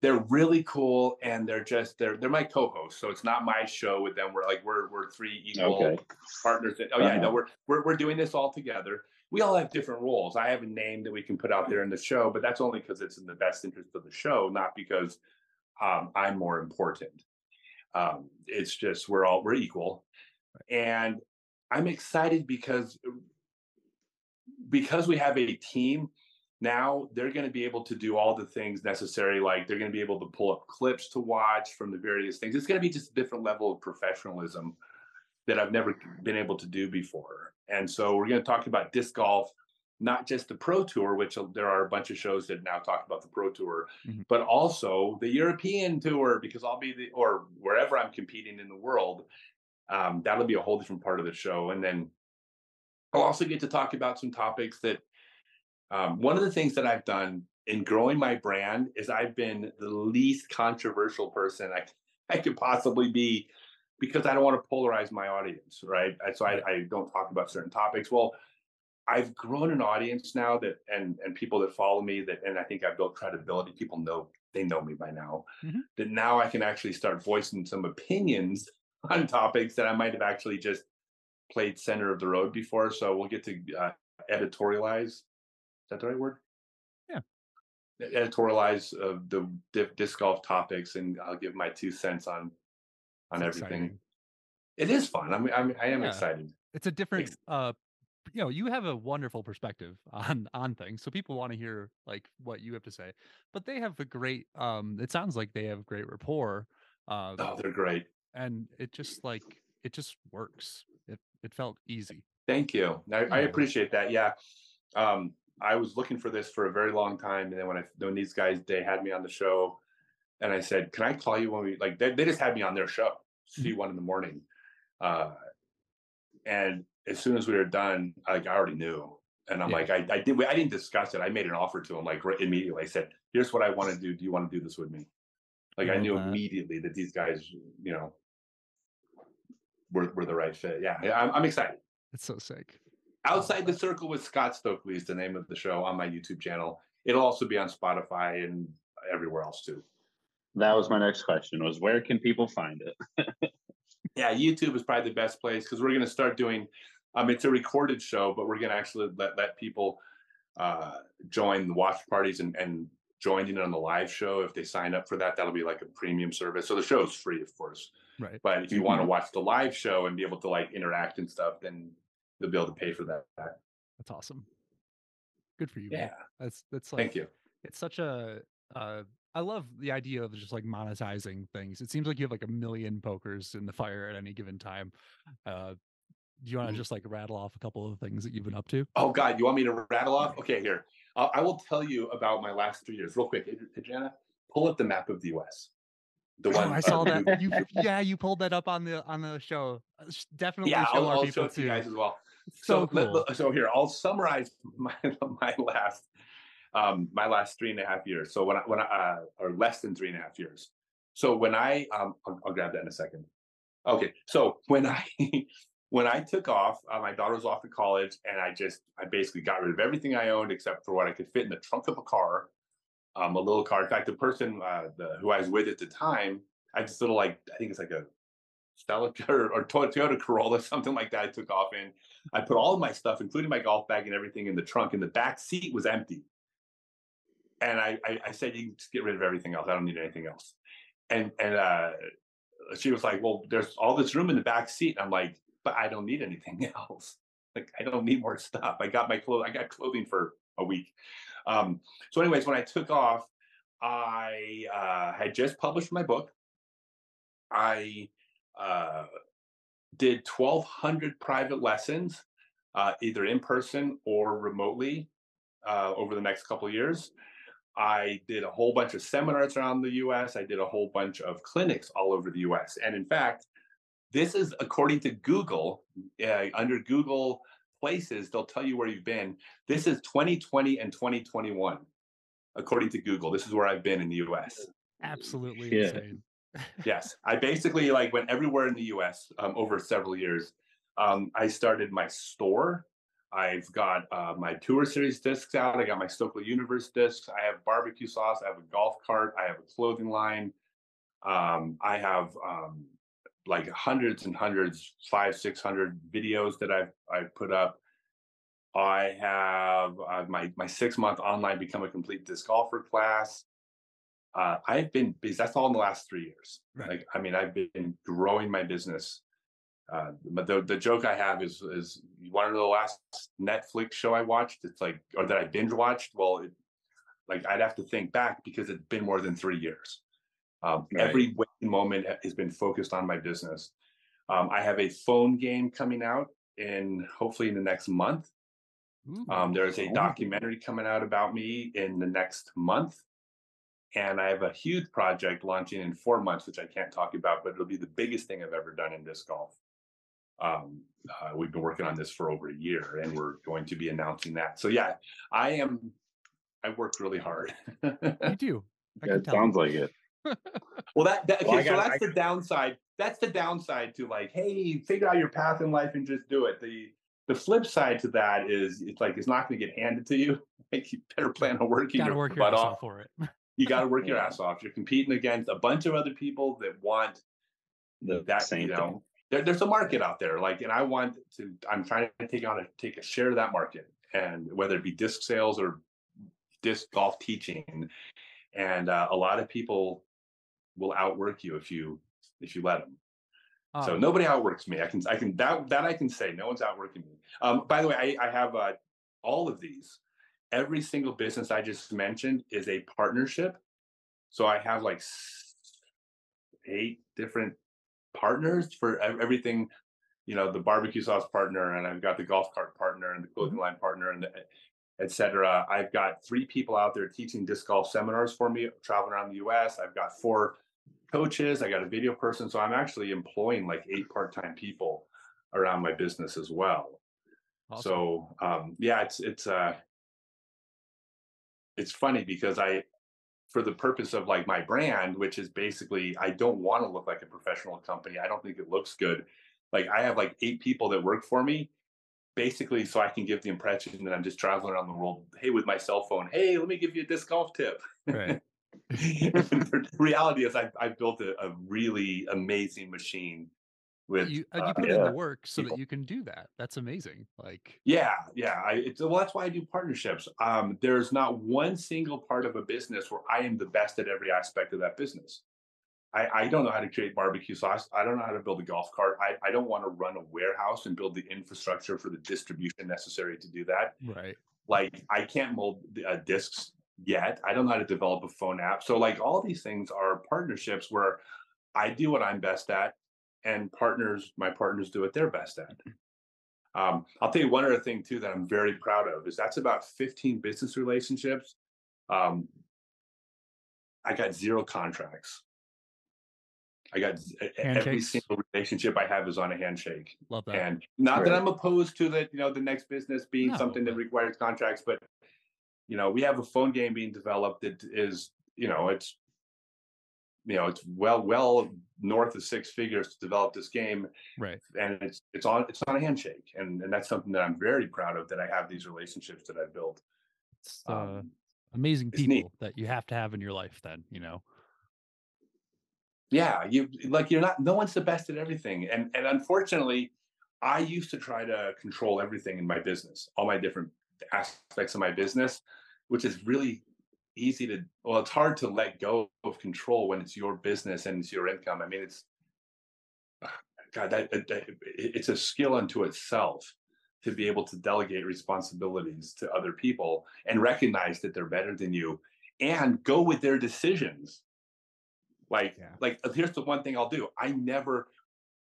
they're really cool and they're just they're they're my co-hosts so it's not my show with them we're like we're we're three equal Okay. partners that, oh yeah Uh-huh. no we're, we're we're doing this all together we all have different roles i have a name that we can put out there in the show but that's only because it's in the best interest of the show not because um, i'm more important. Um, it's just we're all we're equal. And i'm excited because because we have a team now they're going to be able to do all the things necessary like they're going to be able to pull up clips to watch from the various things. It's going to be just a different level of professionalism that i've never been able to do before. And so we're going to talk about disc golf not just the pro tour which uh, there are a bunch of shows that now talk about the pro tour Mhm. but also the european tour because i'll be the or wherever i'm competing in the world um, that'll be a whole different part of the show and then i'll also get to talk about some topics that um, one of the things that I've done in growing my brand is I've been the least controversial person I, I could possibly be because I don't want to polarize my audience, right? So I, I don't talk about certain topics. Well, I've grown an audience now that and and people that follow me that and I think I've built credibility. People know they know me by now. Mhm. That now I can actually start voicing some opinions (laughs) on topics that I might have actually just played center of the road before. So we'll get to uh, editorialize is that the right word? Yeah. Editorialize uh, the di- disc golf topics, and I'll give my two cents on on It's everything. exciting. It is fun. I'm, I'm I am Yeah. excited. it's a different uh you know you have a wonderful perspective (laughs) on on things so people want to hear like what you have to say but they have a great um it sounds like they have great rapport uh Oh, they're great. and it just like it just works it it felt easy Thank you. I, I appreciate that. Yeah. Um, I was looking for this for a very long time, and then when I when these guys they had me on the show, and I said, "Can I call you when we like?" They, they just had me on their show, C one in the morning, uh, and as soon as we were done, like I already knew, and I'm Yeah. like, I, I did I didn't discuss it. I made an offer to him like right immediately. I said, "Here's what I want to do. Do you want to do this with me?" Like I Love knew that. immediately that these guys, you know, were were the right fit. Yeah, I'm, I'm excited. it's so sick Outside the Circle with Scott Stokely is the name of the show on my YouTube channel. It'll also be on Spotify and everywhere else too. That was my next question was where can people find it? (laughs) Yeah, YouTube is probably the best place because we're going to start doing. Um, it's a recorded show, but we're going to actually let let people uh, join the watch parties and and joining on the live show if they sign up for that. That'll be like a premium service. So the show is free, of course. right But if you want to watch the live show and be able to like interact and stuff, then you'll be able to pay for that. that's awesome good for you man. Yeah. that's that's like Thank you. it's such a uh I love the idea of just like monetizing things. It seems like you have like a million pokers in the fire at any given time. Uh do you want to Mhm. just like rattle off a couple of things that you've been up to? Oh God, you want me to rattle off? Okay, here. I'll, I will tell you about my last three years real quick. Adriana, pull up the map of the U.S. The Oh, one I uh, saw that. You, yeah, you pulled that up on the on the show. Uh, Definitely Yeah, show I'll, our I'll show it to you guys as well. It's so, cool. let- so here, I'll summarize (laughs) my my last um my last three and a half years. So when I when I uh, or less than three and a half years. So when I um I'll, I'll grab that in a second. Okay, so when I (laughs) when I took off, uh, my daughter was off to college, and I just I basically got rid of everything I owned except for what I could fit in the trunk of a car, um, a little car. In fact, the person uh, the, who I was with at the time, I just little like I think it's like a Stella (laughs) or, or Toyota Corolla, (laughs) something like that. I took off in. I put all of my stuff, including my golf bag and everything, in the trunk, and the back seat was empty. And I, I, I said, "You can just get rid of everything else. I don't need anything else." And and uh, she was like, "Well, there's all this room in the back seat." I'm like, "But I don't need anything (laughs) else. Like, I don't need more stuff. I got my clothes. I got clothing for a week." Um, so, anyways, when I took off, I uh, had just published my book. I uh, did 1,200 private lessons, uh, either in person or remotely, uh, over the next couple years. I did a whole bunch of seminars around the US. I did a whole bunch of clinics all over the US. And in fact, this is according to Google, uh, under Google Places, they'll tell you where you've been. This is 2020 and 2021, according to Google. This is where I've been in the US Absolutely Yeah. insane. (laughs) yes i basically like went everywhere in the us um, over several years um, i started my store I've got uh, my tour series discs out. I got my Stokely Universe discs. I have barbecue sauce. I have a golf cart. I have a clothing line. Um, I have um, like hundreds and hundreds, five, six hundred videos that I've I've put up. I have uh, my my six month online become a complete disc golfer class. Uh, I've been busy. That's all in the last three years. Right. Like I mean, I've been growing my business. Uh, but the the joke I have is is you want to know the last Netflix show I watched? It's like or that I binge watched. Well, it, like I'd have to think back because it's been more than three years. Um, Right. Every waking moment has been focused on my business. Um, I have a phone game coming out in hopefully in the next month. Um, there's a Oh. documentary coming out about me in the next month. And I have a huge project launching in four months, which I can't talk about, but it'll be the biggest thing I've ever done in disc golf. Um, uh, we've been working on this for over a year and we're going to be announcing that. So, yeah, I am, I worked really hard. you (laughs) do. I Yeah, it sounds like it. (laughs) Well, that, that okay, Well, I so that's I the downside. That's the downside to like, hey, figure out your path in life and just do it. The the flip side to that is it's like it's not going to get handed to you. (laughs) Like you better plan on working Gotta your work your butt ass off. off for it. You got to work your ass off. You're competing against a bunch of other people that want The that. same you thing. There, there's a market out there. Like, and I want to. I'm trying to take on a take a share of that market, and whether it be disc sales or disc golf teaching, and uh, a lot of people will outwork you if you if you let them. So Um, nobody outworks me. I can I can that that I can say. No one's outworking me. Um, by the way, I, I have uh, all of these. Every single business I just mentioned is a partnership. So I have like eight different partners for everything. You know, the barbecue sauce partner, and I've got the golf cart partner, and the clothing line partner, and the, et cetera. I've got three people out there teaching disc golf seminars for me, traveling around the U.S. I've got four coaches. I got a video person. So I'm actually employing like eight part-time people around my business as well. awesome. So um, yeah, it's it's uh it's funny because I for the purpose of like my brand, which is basically I don't want to look like a professional company. I don't think it looks good. Like I have like eight people that work for me, basically so I can give the impression that I'm just traveling around the world, hey, with my cell phone. Hey, let me give you a disc golf tip. right. (laughs) the reality is I've, I've built a, a really amazing machine with you uh, uh, you put in the work so people. that you can do that. That's amazing. Like yeah yeah I, it's, well that's why i do partnerships um, there's not one single part of a business where i am the best at every aspect of that business I, I don't know how to create barbecue sauce. I don't know how to build a golf cart. I, I don't want to run a warehouse and build the infrastructure for the distribution necessary to do that. right. Like I can't mold uh, discs yet. I don't know how to develop a phone app. So like all these things are partnerships where I do what I'm best at, and partners, my partners do what they're best at. Um, I'll tell you one other thing too that I'm very proud of is that's about 15 business relationships. Um, I got zero contracts. I got e- every single relationship I have is on a handshake. Love that. And not that I'm opposed to the, you know, the next business being No, something that requires contracts, but you know, we have a phone game being developed that is, you know, it's you know, it's well, well north of six figures to develop this game, right. and it's it's on it's on a handshake, and and that's something that I'm very proud of that I have these relationships that I've built. It's uh, Um, amazing it's people neat. that you have to have in your life then, you know. yeah you like you're not no one's the best at everything and and unfortunately i used to try to control everything in my business all my different aspects of my business which is really easy to well it's hard to let go of control when it's your business and it's your income i mean it's (sighs) god that, that- it's a skill unto itself to be able to delegate responsibilities to other people and recognize that they're better than you and go with their decisions like, Yeah. like uh, here's the one thing I'll do. I never,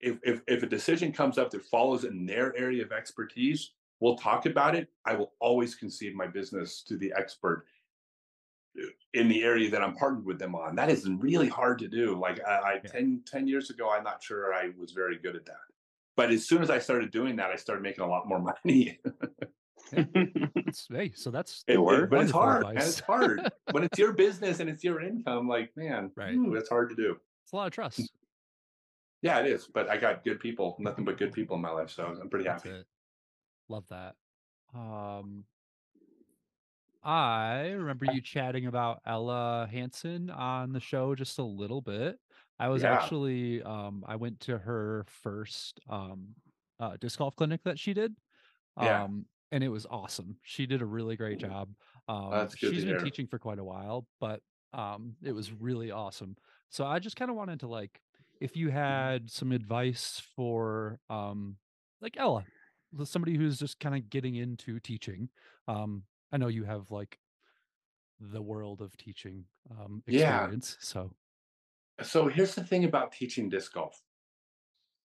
if if if a decision comes up that follows in their area of expertise, we'll talk about it. I will always concede my business to the expert in the area that I'm partnered with them on. That is really hard to do. Like I, I Yeah. 10, 10 years ago, I'm not sure I was very good at that. But as soon as I started doing that, I started making a lot more (laughs) money. (laughs) It's, hey, so that's It worked. but it's hard, man. advice. It's hard (laughs) when it's your business and it's your income. Like, man, Right. ooh, that's hard to do. it's a lot of trust. Yeah, it is. But I got good people, nothing but good people in my life, so I'm pretty That's happy. it. Love that. Um, I remember you chatting about Ella Hansen on the show just a little bit. I was Yeah. actually um I went to her first um uh disc golf clinic that she did. Yeah. Um and it was awesome. She did a really great job. Um That's good she's been hear. teaching for quite a while, but um it was really awesome. So I just kind of wanted to like if you had some advice for um like Ella, somebody who's just kind of getting into teaching. I know you have like the world of teaching um Yeah. experience, so So here's the thing about teaching disc golf.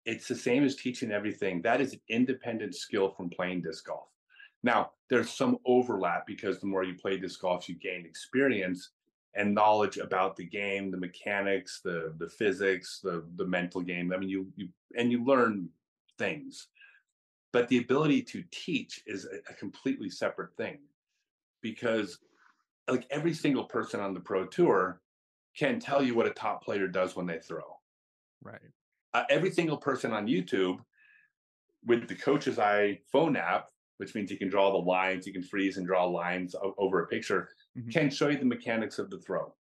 It's the same as teaching everything. That is an independent skill from playing disc golf. Now, there's some overlap because the more you play disc golf, you gain experience and knowledge about the game, the mechanics, the the physics, the the mental game. I mean, you you and you learn things. But the ability to teach is a, a completely separate thing because like every single person on the pro tour can tell you what a top player does when they throw. right. Uh, every single person on YouTube with the coach's eye phone app, which means you can draw the lines, you can freeze and draw lines o- over a picture, Mhm. can show you the mechanics of the throw.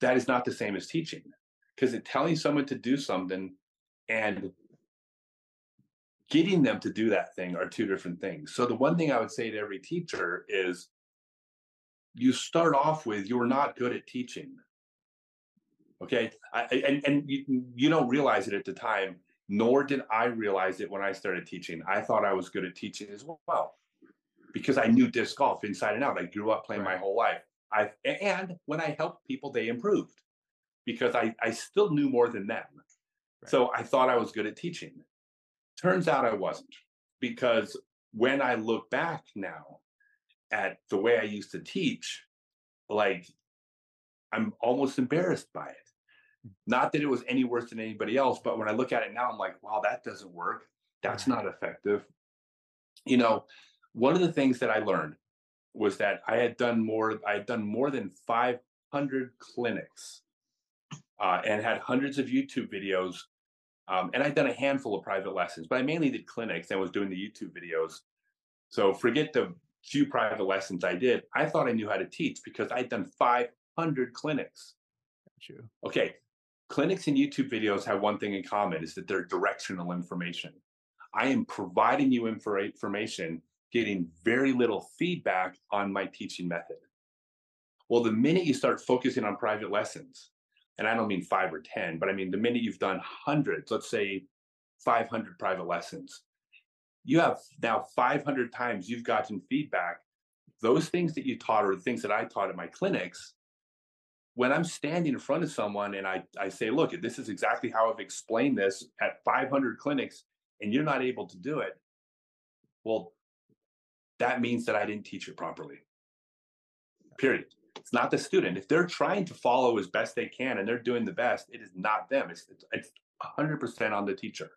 That is not the same as teaching because it telling someone to do something and getting them to do that thing are two different things. So the one thing I would say to every teacher is you start off with you're not good at teaching. Okay. I, and and you, you don't realize it at the time, nor did I realize it when I started teaching. I thought I was good at teaching as well because I knew disc golf inside and out. I grew up playing my whole life. I and when I helped people, they improved because I, I still knew more than them. Right. So I thought I was good at teaching. Turns out I wasn't because when I look back now at the way I used to teach, like I'm almost embarrassed by it. Not that it was any worse than anybody else, but when I look at it now, I'm like, wow, that doesn't work. That's not effective. You know, one of the things that I learned was that I had done more, I had done more than 500 clinics uh, and had hundreds of YouTube videos. Um, and I'd done a handful of private lessons, but I mainly did clinics and was doing the YouTube videos. So forget the few private lessons I did. I thought I knew how to teach because I'd done 500 clinics. Got you. Okay, clinics and YouTube videos have one thing in common is that they're directional information. I am providing you information, getting very little feedback on my teaching method. Well, the minute you start focusing on private lessons, and I don't mean five or 10, but I mean the minute you've done hundreds, let's say 500 private lessons, you have now 500 times you've gotten feedback. Those things that you taught or the things that I taught at my clinics, when I'm standing in front of someone and I, I say, look, this is exactly how I've explained this at 500 clinics and you're not able to do it, well, that means that I didn't teach it properly. Period. It's not the student. If they're trying to follow as best they can and they're doing the best, it is not them. It's, it's, it's 100% on the teacher.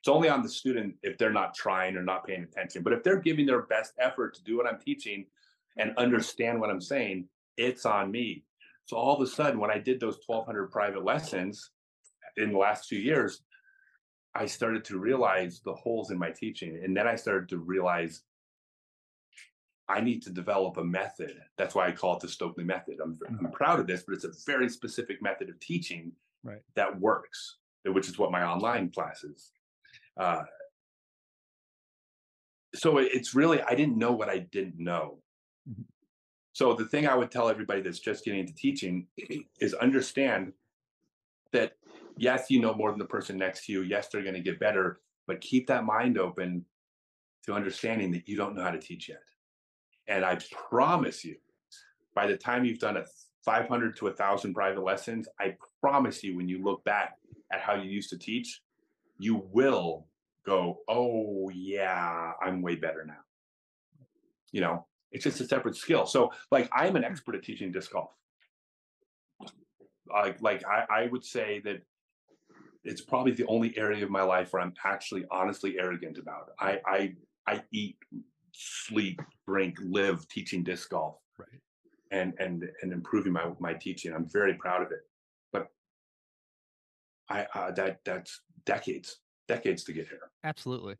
It's only on the student if they're not trying or not paying attention. But if they're giving their best effort to do what I'm teaching and understand what I'm saying, it's on me. So all of a sudden, when I did those 1,200 private lessons in the last two years, I started to realize the holes in my teaching. And then I started to realize I need to develop a method. That's why I call it the Stokely method. I'm, I'm proud of this, but it's a very specific method of teaching Right. that works, which is what my online classes. Uh, so it's really, I didn't know what I didn't know. Mhm. So the thing I would tell everybody that's just getting into teaching (clears throat) is understand that yes, you know more than the person next to you. Yes, they're going to get better, but keep that mind open to understanding that you don't know how to teach yet. And I promise you, by the time you've done a 500 to 1,000 private lessons, I promise you, when you look back at how you used to teach, you will go, oh, yeah, I'm way better now. You know, it's just a separate skill. So, like, I'm an expert at teaching disc golf. Like, like I, I would say that it's probably the only area of my life where I'm actually honestly arrogant about. it. I, I, I eat, sleep, drink, live teaching disc golf Right. and and and improving my my teaching. I'm very proud of it. But I uh, that that's decades, decades to get here. Absolutely.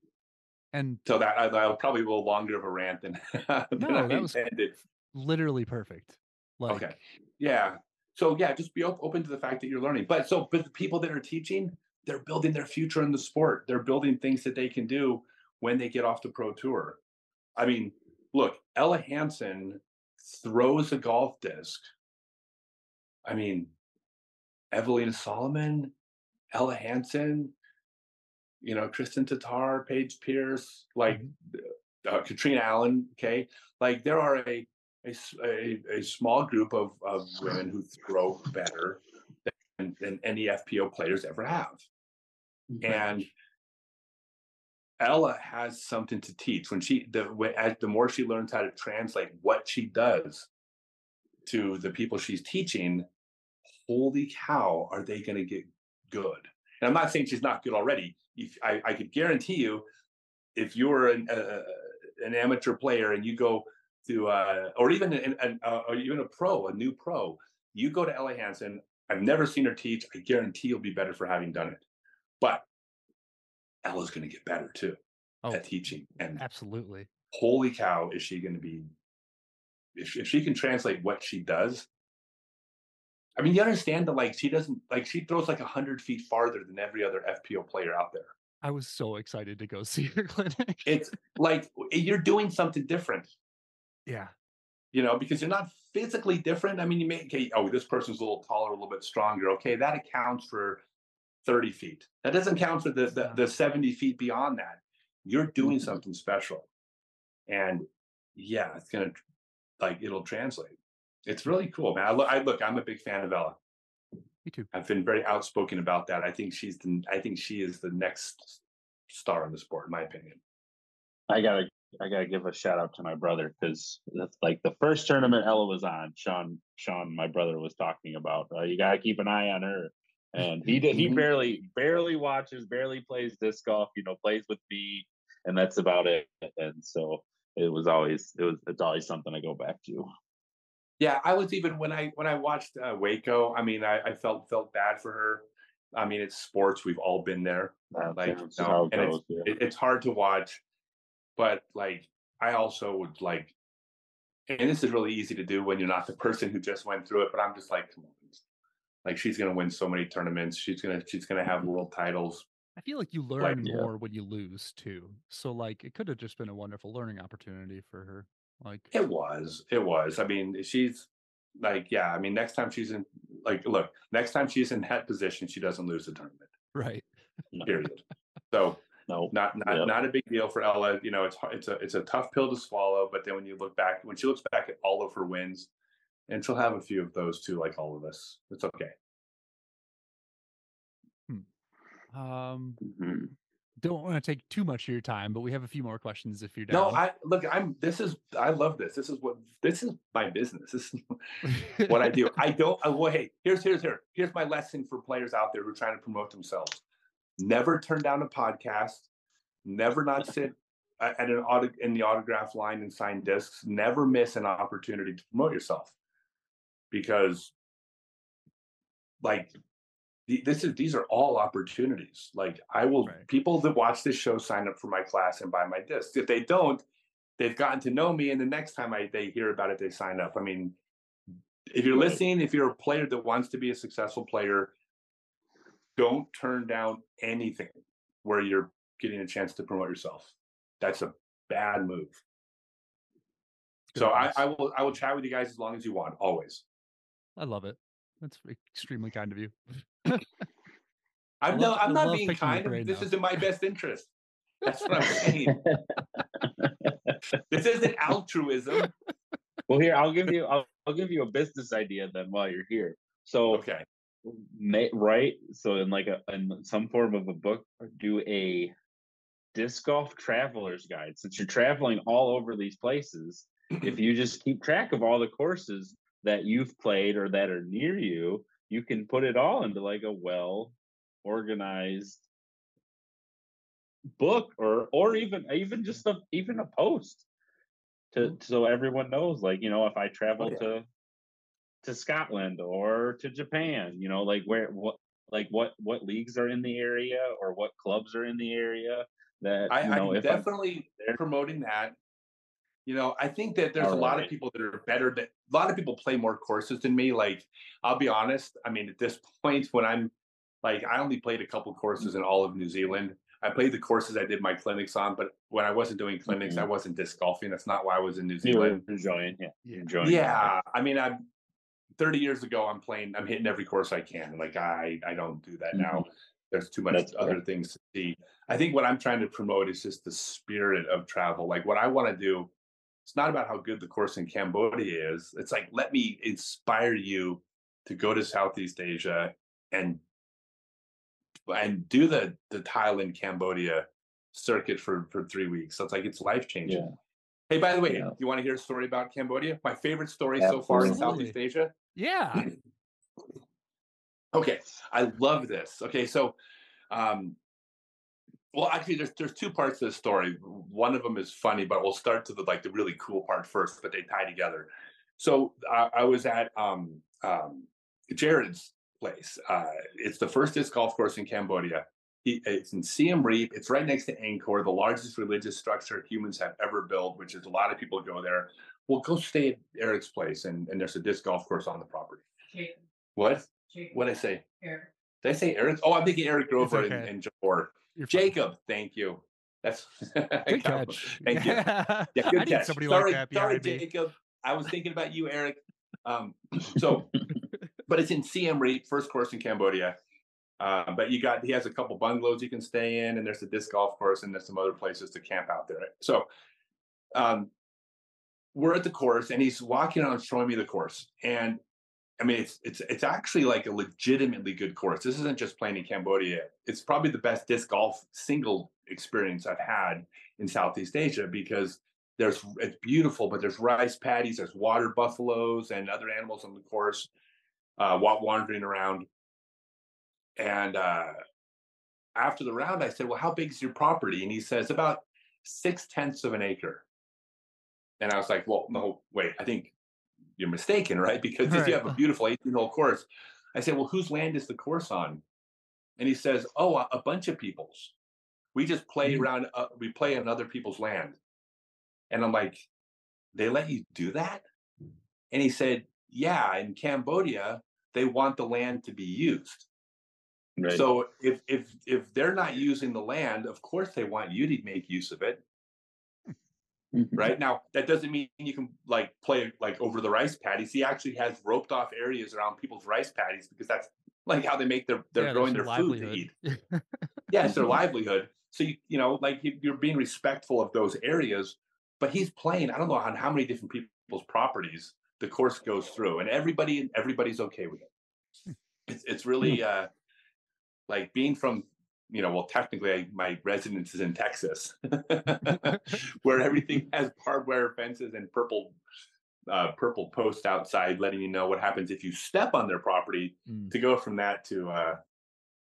And So that I, was probably a little longer of a rant than, (laughs) than No, I that was- intended. literally perfect. Like, okay. Yeah. So yeah, just be op- open to the fact that you're learning. But so, but the people that are teaching, they're building their future in the sport. They're building things that they can do when they get off the pro tour. I mean, look, Ella Hansen throws a golf disc. I mean, Eveliina Salonen, Ella Hansen, you know, Kristin Tattar, Paige Pierce, like uh, Catrina Allen. Okay, like there are a a a small group of, of women who throw better than, than any FPO players ever have. And Ella has something to teach when she the when, as the more she learns how to translate what she does to the people she's teaching, holy cow, are they going to get good? And I'm not saying she's not good already. If I, I could guarantee you, if you're an, uh, an amateur player and you go to, uh, or even an, an, uh, or even a pro, a new pro, you go to Ella Hansen. I've never seen her teach. I guarantee you'll be better for having done it. But Ella's going to get better too Oh, at teaching. And absolutely. holy cow, is she going to be? If she, if she can translate what she does, I mean, you understand that like she doesn't like she throws like a hundred feet farther than every other FPO player out there. I was so excited to go (laughs) see her clinic. It's like eh, you're doing something different, yeah. you know, because you're not physically different. I mean, you may okay, oh, this person's a little taller, a little bit stronger. Okay, that accounts for 30 feet. That doesn't count for the the, the 70 feet beyond that. You're doing something special. And yeah, it's gonna like it'll translate. It's really cool, man. I, lo- I look, I'm a big fan of Ella. Me too. I've been very outspoken about that. I think she's the I think she is the next star in the sport, in my opinion. I gotta I gotta give a shout out to my brother because that's like the first tournament Ella was on. Sean Sean, my brother was talking about. Uh, you gotta keep an eye on her, and he (laughs) did. He Mhm. barely barely watches, barely plays disc golf. You know, plays with me, and that's about it. And so it was always it was it's always something I go back to. Yeah, I was even when I when I watched uh, Waco. I mean, I, I felt felt bad for her. I mean, it's sports. We've all been there. That's, Like, no, how it and it's- yeah. It, it's hard to watch, but like I also would like, and this is really easy to do when you're not the person who just went through it. But I'm just like, come on, like she's gonna win so many tournaments. She's gonna she's gonna have mm-hmm. world titles. I feel like you learn yeah. more when you lose too. So like it could have just been a wonderful learning opportunity for her. Like It was. It was. I mean, eh, she's like, yeah. I mean, next time she's in, like, look, next time she's in that position, she doesn't lose the tournament. right. (laughs) Period. so (laughs) No, not not Yep. not a big deal for Ella. You know, it's har- it's a it's a tough pill to swallow. But then when you look back, when she looks back at all of her wins, and she'll have a few of those too, like all of us. It's okay. Um Mhm. don't want to take too much of your time, but we have a few more questions if you're down. No. I look. I'm. This is. I love this. This is what. This is my business. This is (laughs) what I do. (laughs) I don't. Uh, well, hey, here's here's here. Here's my lesson for players out there who are trying to promote themselves. Never turn down a podcast. Never not sit at an auto, in the autograph line and sign discs. Never miss an opportunity to promote yourself, because, like, this is these are all opportunities. Like, I will Right. people that watch this show sign up for my class and buy my discs. If they don't, they've gotten to know me, and the next time I they hear about it, they sign up. I mean, if you're listening, if you're a player that wants to be a successful player, don't turn down anything where you're getting a chance to promote yourself. That's a bad move. Good So I. I will I will chat with you guys as long as you want, always. I love it. That's extremely kind of you. I'm love- no, I I'm not being kind. This now. is in my best interest. That's what I'm saying. (laughs) this isn't altruism. well, here I'll give you I'll, I'll give you a business idea then while you're here. So Okay. ma- right so in like a in some form of a book do a disc golf traveler's guide since you're traveling all over these places if (clears throat) you just keep track of all the courses that you've played or that are near you you can put it all into like a well organized book or or even even just a even a post to mm-hmm. so everyone knows like you know if i oh, travel yeah. to to Scotland or to Japan, you know, like where what like what what leagues are in the area or what clubs are in the area. that I, you know I'm definitely promoting that. You know, I think that there's a lot of people that are better. That a lot of people play more courses than me. Like, I'll be honest. I mean, at this (laughs) point, when I'm like, I only played a couple courses in all of New Zealand. I played the courses I did my clinics on, but when I wasn't doing clinics, I mm-hmm. wasn't disc golfing. That's not why I was in New Zealand. enjoying, yeah, Yeah. enjoying. Yeah, I mean, I'm 30 years ago. I'm playing. I'm hitting every course I can. Like, I I don't do that now. Mm-hmm. There's too much That's other things to see. I think what I'm trying to promote is just the spirit of travel. Like what I want to do, it's not about how good the course in Cambodia is. It's like let me inspire you to go to Southeast Asia and and do the the Thailand Cambodia circuit for for three weeks. So it's like it's life changing. Yeah. Hey, by the way, Yeah. you want to hear a story about Cambodia? My favorite story so far in Southeast Asia. Yeah. (laughs) Okay, I love this. Okay, so, um, well, actually, there's there's two parts to the story. One of them is funny, but we'll start to the like the really cool part first. But they tie together. So I, I was at um, um, Jared's place. Uh, it's the first disc golf course in Cambodia. He, it's in Siem Reap. It's right next to Angkor, the largest religious structure humans have ever built, which is a lot of people go there. Well, go stay at Eric's place, and, and there's a disc golf course on the property. What? What did I say? Eric. Did I say Eric? Oh, I'm thinking Eric Grover and, okay. and Jabor. You're fine. Jacob, thank you. That's (laughs) Good catch. (laughs) Thank you. Yeah, good I catch. somebody sorry, like that sorry. Jacob. I was thinking about you, Eric. Um, (laughs) (clears throat) so, but it's in Siem Reap, first course in Cambodia. Uh, but you got he has a couple bungalows you can stay in, and there's a disc golf course, and there's some other places to camp out there. So, um, we're at the course, and he's walking around showing me the course, and I mean, it's it's it's actually like a legitimately good course. This isn't just playing in Cambodia. It's probably the best disc golf single experience I've had in Southeast Asia because there's it's beautiful, but there's rice paddies, there's water buffaloes and other animals on the course, uh, wandering around. And uh, after the round, I said, "Well, how big is your property?" And he says, "About six tenths of an acre." And I was like, "Well, no, wait. I think you're mistaken, right? (laughs) Because if you have a beautiful 18 hole course, I say, well, whose land is the course on? And he says, oh, a, a bunch of people's. We just play Mm. around, uh, we play on other people's land. And I'm like, they let you do that? And he said, yeah, in Cambodia, they want the land to be used. Right. So if if if they're not using the land, of course they want you to make use of it Mhm. right? Now that doesn't mean you can like play like over the rice paddies. He actually has roped off areas around people's rice paddies because that's like how they make their they're Yeah, growing their their food to eat. (laughs) Yeah it's their livelihood. So you you know like you- you're being respectful of those areas but he's playing i don't know on how many different people's properties the course goes through and everybody everybody's okay with it. It's, it's really uh like being from you know well technically I, my residence is in texas (laughs) (laughs) where everything has barbed wire fences and purple uh, purple posts outside letting you know what happens if you step on their property Mm. to go from that to uh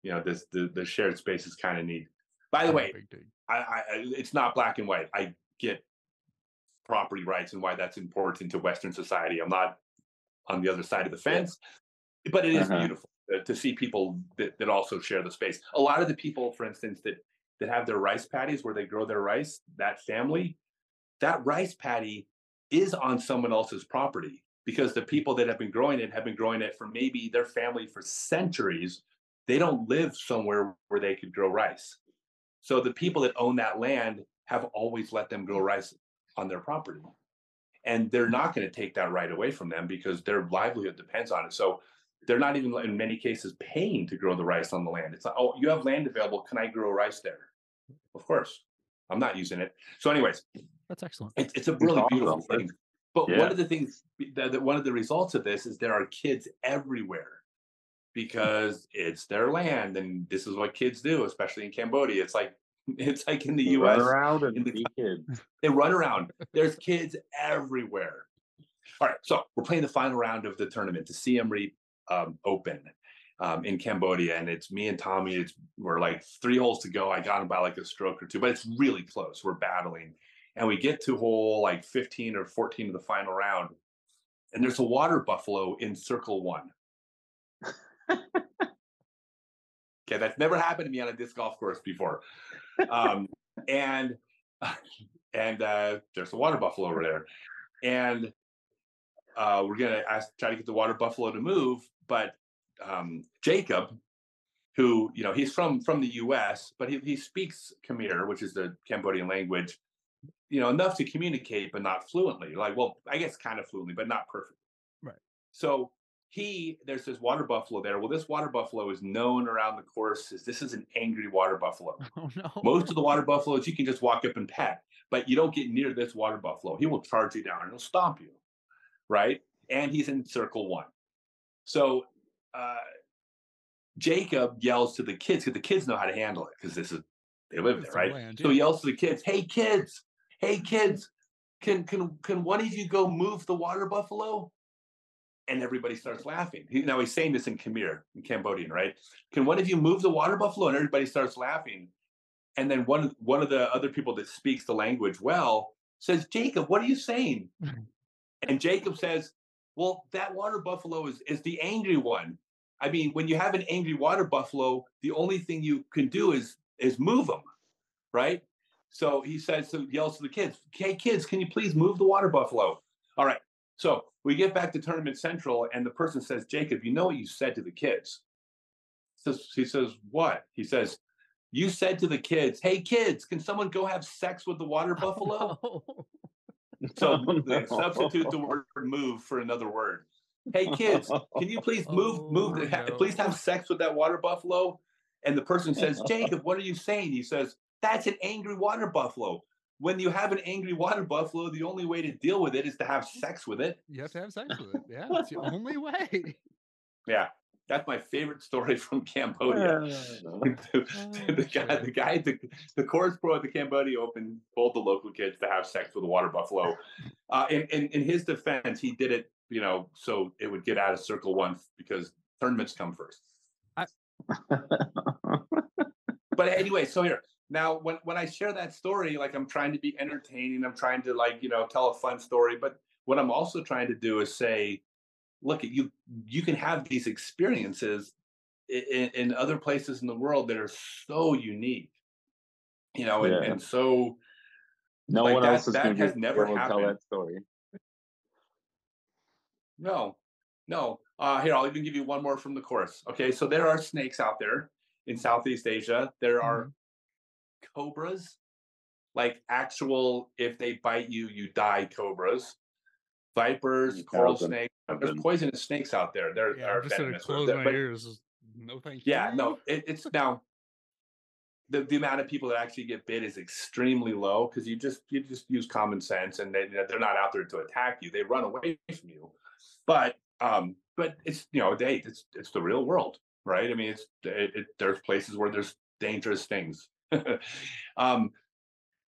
you know this the, the shared space is kind of neat by the way big dig. I, I I- it's not black and white i get property rights and why that's important to western society i'm not on the other side of the fence but it is Uh-huh. beautiful to, to see people that, that also share the space. A lot of the people for instance that that have their rice paddies where they grow their rice that family that rice paddy is on someone else's property because the people that have been growing it have been growing it for maybe their family for centuries. They don't live somewhere where they could grow rice. So the people that own that land have always let them grow rice on their property. And they're not going to take that right away from them because their livelihood depends on it. So they're not even in many cases paying to grow the rice on the land it's like oh you have land available can i grow rice there of course i'm not using it so anyways That's excellent. it's, it's a really awesome. beautiful thing. But Yeah. one of the things, that, that one of the results of this is there are kids everywhere because it's their land, and this is what kids do, especially in Cambodia. It's like (laughs) it's like in the Run U.S. around and the kids. They run around. There's kids everywhere. All right, so we're playing the final round of the tournament, the Siem Reap um, Open um, in Cambodia, and it's me and Tommy. It's we're like three holes to go. I got him by like a stroke or two, but it's really close. We're battling, and we get to hole like 15 or 14 of the final round, and there's a water buffalo in circle one. okay, that's never happened to me on a disc golf course before. Um, and and uh, there's a water buffalo over there, and uh, we're gonna ask, try to get the water buffalo to move, but um, Jacob, who you know he's from from the U.S., but he, he speaks Khmer, which is the Cambodian language, you know, enough to communicate, but not fluently. Like, well, I guess kind of fluently, but not perfectly. Right. So he, there's this water buffalo there. Well, this water buffalo is known around the course as this is an angry water buffalo. (laughs) Oh no. Most of the water buffaloes you can just walk up and pet, but you don't get near this water buffalo. He will charge you down and he'll stomp you, right? And he's in circle one. So uh, Jacob yells to the kids because the kids know how to handle it because this is they live It's there, right? land, So yeah. he yells to the kids, "Hey kids, hey kids, can can can one of you go move the water buffalo?" And everybody starts laughing. He, now he's saying this in Khmer, in Cambodian, right? Can one of you move the water buffalo? And everybody starts laughing. And then one one of the other people that speaks the language well says, "Jacob, what are you saying?" (laughs) and Jacob says, "Well, that water buffalo is is the angry one. I mean, when you have an angry water buffalo, the only thing you can do is is move them, right?" So he says, to yells to the kids, "Hey, kids, can you please move the water buffalo?" All right. So we get back to Tournament Central, and the person says, "Jacob, you know what you said to the kids?" He says, "What?" He says, "You said to the kids, hey kids, can someone go have sex with the water (laughs) buffalo?'" (laughs) So Oh, substitute the word move for another word. Hey kids, can you please move (laughs) move Oh, ha- no. please have sex with that water buffalo? And the person (laughs) says, Jacob, what are you saying? He says, That's an angry water buffalo. When you have an angry water buffalo, the only way to deal with it is to have sex with it. you have to have sex with it. Yeah, it's the only way. Yeah, that's my favorite story (laughs) from Cambodia. the, (laughs) the guy, the guy, the, the course pro at the Cambodia Open told the local kids to have sex with a water buffalo. Uh, in, in in his defense, he did it, you know, so it would get out of circle one because tournaments come first. (laughs) But anyway, so here now, when when I share that story, like I'm trying to be entertaining, I'm trying to like you know tell a fun story, but what I'm also trying to do is say, look, at you you can have these experiences in, in other places in the world that are so unique, you know, and, Yeah. and so no Like one that- else is that has never tell that story. No, no. Uh, here, I'll even give you one more from the course. Okay, so there are snakes out there in Southeast Asia. There are cobras, like actual, if they bite you, you die cobras. Vipers, coral thousand. snakes. There's poisonous snakes out there. They're, Yeah, are I'm just gonna venomous. close my but- ears. No, thank you. Yeah, no, it, it's (laughs) now the, the amount of people that actually get bit is extremely low because you just you just use common sense and they, they're not out there to attack you. They run away from you. But um, but it's you know, they it's it's the real world, right? I mean, it's it, it, there's places where there's dangerous things. (laughs) um,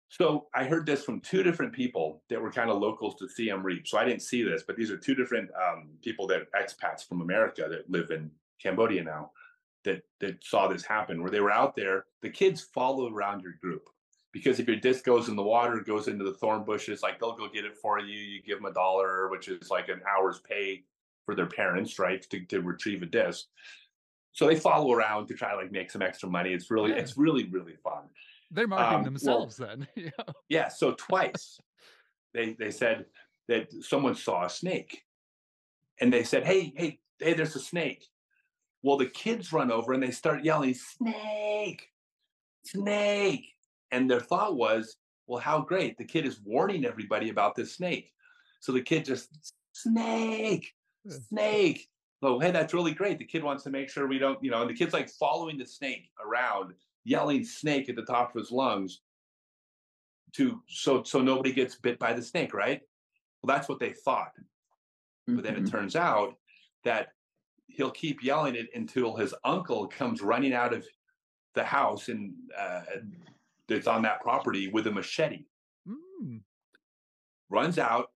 so I heard this from two different people that were kind of locals to Siem Reap. So I didn't see this, but these are two different um, people that expats from America that live in Cambodia now that that saw this happen where they were out there the kids follow around your group because if your disc goes in the water goes into the thorn bushes like they'll go get it for you you give them a dollar which is like an hour's pay for their parents right to, to retrieve a disc so they follow around to try to like make some extra money it's really Yeah. it's really really fun They're marketing Um, well- themselves then. (laughs) yeah. yeah so twice they they said that someone saw a snake and they said hey hey hey there's a snake. Well the kids run over and they start yelling snake! Snake! And their thought was well how great the kid is warning everybody about this snake. So the kid just snake! Snake! Oh hey that's really great the kid wants to make sure we don't you know and the kid's like following the snake around yelling snake at the top of his lungs to so so nobody gets bit by the snake right well that's what they thought but then it Mhm. turns out that he'll keep yelling it until his uncle comes running out of the house and uh, that's on that property with a machete Mm. runs out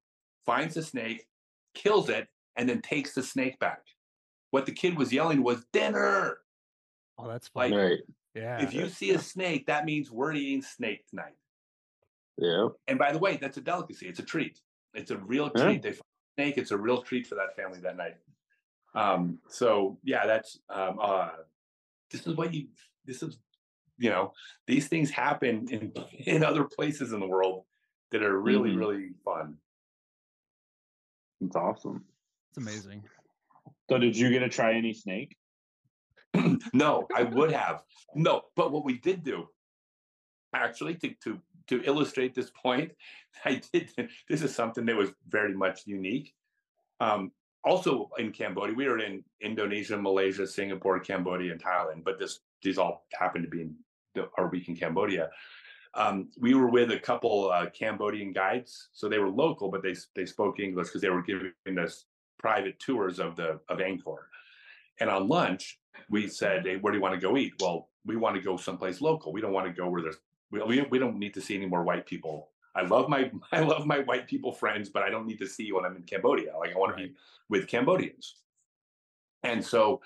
finds the snake kills it and then takes the snake back what the kid was yelling was dinner Oh, that's Like. Right. Yeah. if you see a snake that means we're eating snake tonight Yeah. and by the way that's a delicacy it's a treat it's a real Yeah. treat they find a snake it's a real treat for that family that night um so yeah that's um uh this is what you this is you know, these things happen in (laughs) in other places in the world that are really Mhm. really fun. It's awesome. It's amazing. So, did you get to try any snake? (clears throat) no, I would (laughs) have. No, but what we did do, actually, to to to illustrate this point, (laughs) I did. This is something that was very much unique. Um, also in Cambodia, we were in Indonesia, Malaysia, Singapore, Cambodia, and Thailand, but this these all happened to be in the, our week in Cambodia. Um, we were with a couple uh, Cambodian guides, so they were local, but they they spoke English because they were giving us private tours of the of Angkor. And on lunch, we said, "Hey, where do you want to go eat?" Well, we want to go someplace local. We don't want to go where there's we, we we don't need to see any more white people. I love my (laughs) I love my white people friends, but I don't need to see when I'm in Cambodia. Like I want to be with Cambodians. And so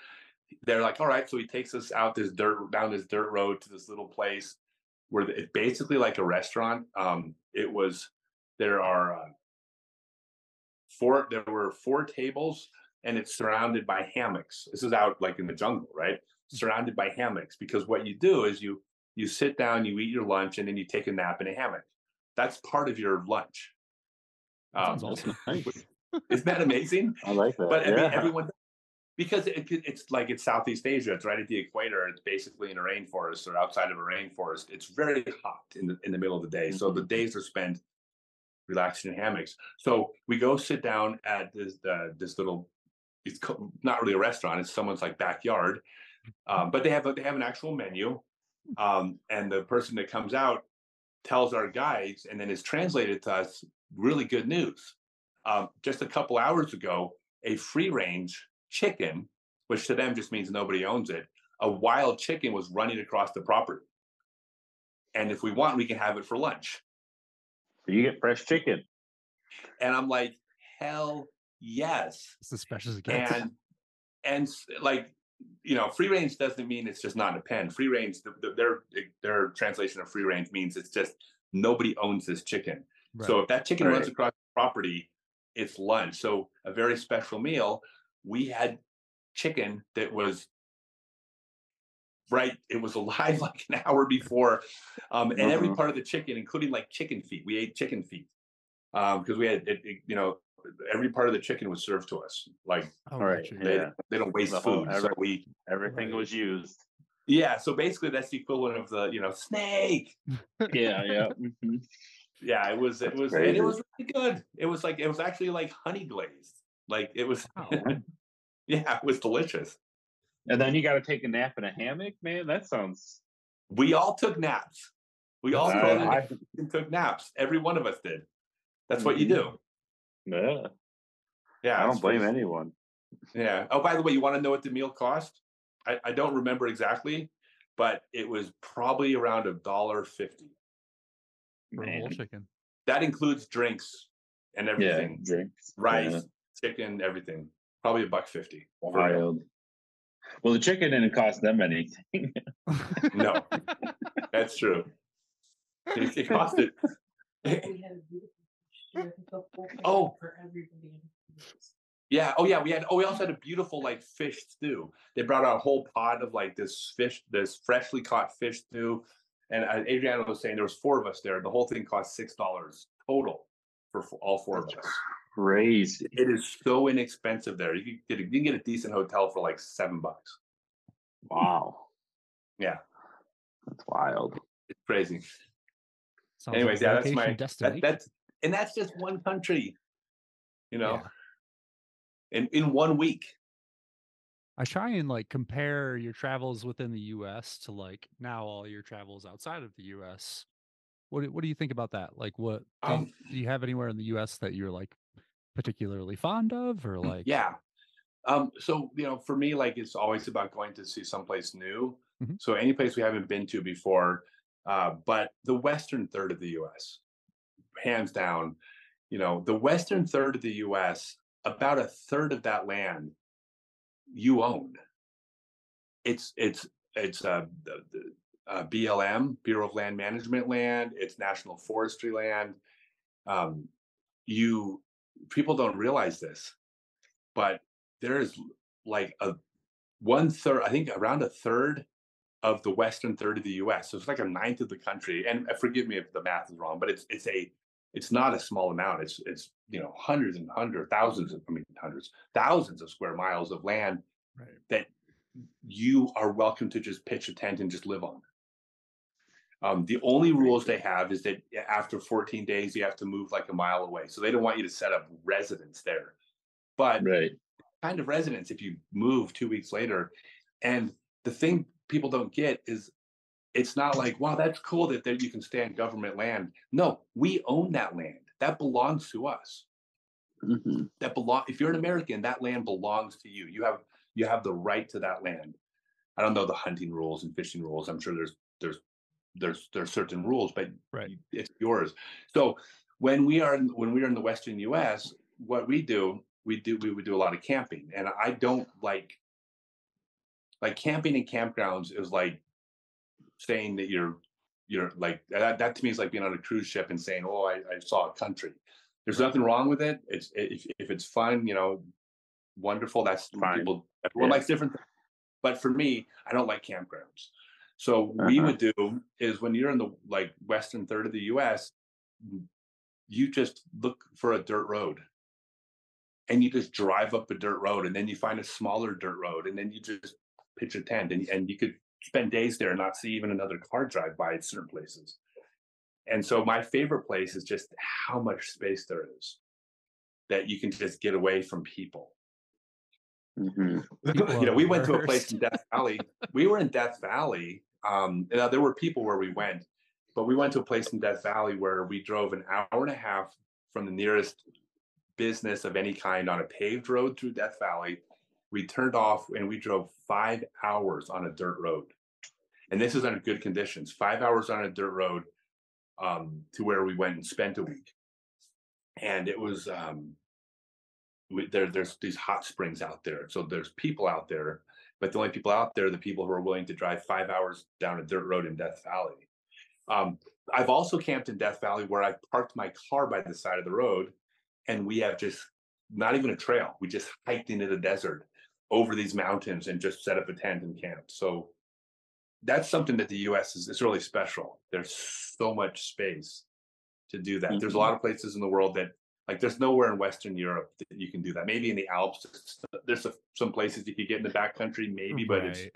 they're like, all right. So he takes us out this dirt down this dirt road to this little place where it's basically like a restaurant. Um, it was there are uh, four there were four tables and it's surrounded by hammocks. This is out like in the jungle, right? Surrounded by hammocks because what you do is you you sit down, you eat your lunch, and then you take a nap in a hammock. That's part of your lunch. Um, awesome. (laughs) Isn't that amazing? (laughs) I like that. But I mean, everyone because it, it's like it's Southeast Asia. It's right at the equator. It's basically in a rainforest or outside of a rainforest. It's very hot in the in the middle of the day. So the days are spent relaxing in hammocks. So we go sit down at this uh, this little. It's not really a restaurant. It's someone's like backyard, um, but they have a, they have an actual menu, um, and the person that comes out tells our guides, and then is translated to us. Really good news. Um, just a couple hours ago, a free range chicken, which to them just means nobody owns it, a wild chicken was running across the property. And if we want, we can have it for lunch. So you get fresh chicken. And I'm like, hell yes. It's as special as it gets. And and like you know, free range doesn't mean it's just not in a pen. Free range, the, the, their their translation of free range means it's just nobody owns this chicken. So if that chicken runs across the property, it's lunch. So a very special meal. We had chicken that was right. It was (laughs) alive like an hour before, um, and every Mhm. part of the chicken, including like chicken feet. We ate chicken feet because we had it, it- you know every part of the chicken was served to us. Like Oh, All right, they, Yeah. they don't waste The whole- food, so we Everything Right. was used. yeah. So basically, that's the equivalent of the you know snake. (laughs) Yeah, yeah. mhm. Yeah, it was it That's was and it was really good. It was like it was actually like honey glazed. Like it was Wow. (laughs) yeah, it was delicious. And then you got to take a nap in a hammock, man. That sounds. We all took naps. We all I- I- took naps. Every one of us did. That's what you do. Yeah, Yeah, I don't blame crazy. anyone. Yeah. Oh, by the way, you want to know what the meal cost? I, I don't remember exactly, but it was probably around a dollar fifty. For a whole Man. chicken. That includes drinks and Yeah, everything, drinks, rice, yeah. chicken, everything. Probably a buck fifty. for a meal. Wild. Well, the chicken didn't cost them anything. (laughs) No, that's true. It, it costed. (laughs) We had a beautiful dish. We had the whole Oh. For everybody. Yeah. Oh, yeah. We had. Oh, we also had a beautiful like fish stew. They brought out a whole pot of like this fish, this freshly caught fish stew. And uh, Adriana was saying there was four of us there. The whole thing cost six dollars total for f- all four of us. Crazy. It is so inexpensive there. You can get a, you can get a decent hotel for like seven bucks. Wow. Yeah. That's wild. It's crazy. Sounds Anyways, a yeah, that's my that, that's and that's just one country. You know, Yeah. in in one week. I try and like compare your travels within the US to like now all your travels outside of the US. What do, what do you think about that? Like what do, Um, you, do you have anywhere in the US that you're like particularly fond of or like Yeah. Um, so you know, for me, like it's always about going to see someplace new. Mhm. So any place we haven't been to before, uh, but the western third of the U.S., hands down, you know, the western third of the U.S., about a third of that land you own. It's it's it's the uh, BLM Bureau of Land Management land. It's National Forestry land. Um, you people don't realize this, but there is like a one third. I think around a third of the western third of the U.S. So it's like a ninth of the country. And uh, forgive me if the math is wrong, but it's it's a it's not a small amount. It's it's you know hundreds and hundreds, thousands of I mean hundreds, thousands of square miles of land Right. that you are welcome to just pitch a tent and just live on. Um, the only rules they have is that after 14 days you have to move like a mile away. So they don't want you to set up residence there. But Right. kind of residence if you move two weeks later. And the thing people don't get is it's not like, wow, that's cool that there you can stay on government land. No, we own that land. That belongs to us. hmm That belong if you're an American, that land belongs to you. You have you have the right to that land. I don't know the hunting rules and fishing rules. I'm sure there's there's there's there's certain rules, but Right. it's yours. So when we are in, when we are in the Western U.S., what we do, we do we would do a lot of camping, and I don't like like camping in campgrounds is like saying that you're you're like that, that to me is like being on a cruise ship and saying, "Oh, I, I saw a country." There's nothing wrong with it. It's if if it's fun, you know, wonderful. That's Fine. people. Everyone Yeah. likes different. things. But for me, I don't like campgrounds. So we Uh-huh. would do is when you're in the like western third of the U.S., you just look for a dirt road, and you just drive up a dirt road, and then you find a smaller dirt road, and then you just pitch a tent, and and you could spend days there and not see even another car drive by at certain places. And so my favorite place is just how much space there is that you can just get away from people. hmm People you know, we the went to a place in Death Valley. we were in Death Valley. Um, now there were people where we went, but we went to a place in Death Valley where we drove an hour and a half from the nearest business of any kind on a paved road through Death Valley. We turned off and we drove five hours on a dirt road. And this is under good conditions, five hours on a dirt road um, to where we went and spent a week. And it was, um, we, there, there's these hot springs out there. So there's people out there, but the only people out there are the people who are willing to drive five hours down a dirt road in Death Valley. Um, I've also camped in Death Valley where I parked my car by the side of the road and we have just not even a trail. We just hiked into the desert over these mountains and just set up a tent and camp. So that's something that the US is, is really special. There's so much space to do that. There's a Mhm. lot of places in the world that like there's nowhere in Western Europe that you can do that. Maybe in the Alps, there's a, some places you could get in the backcountry, maybe, but it's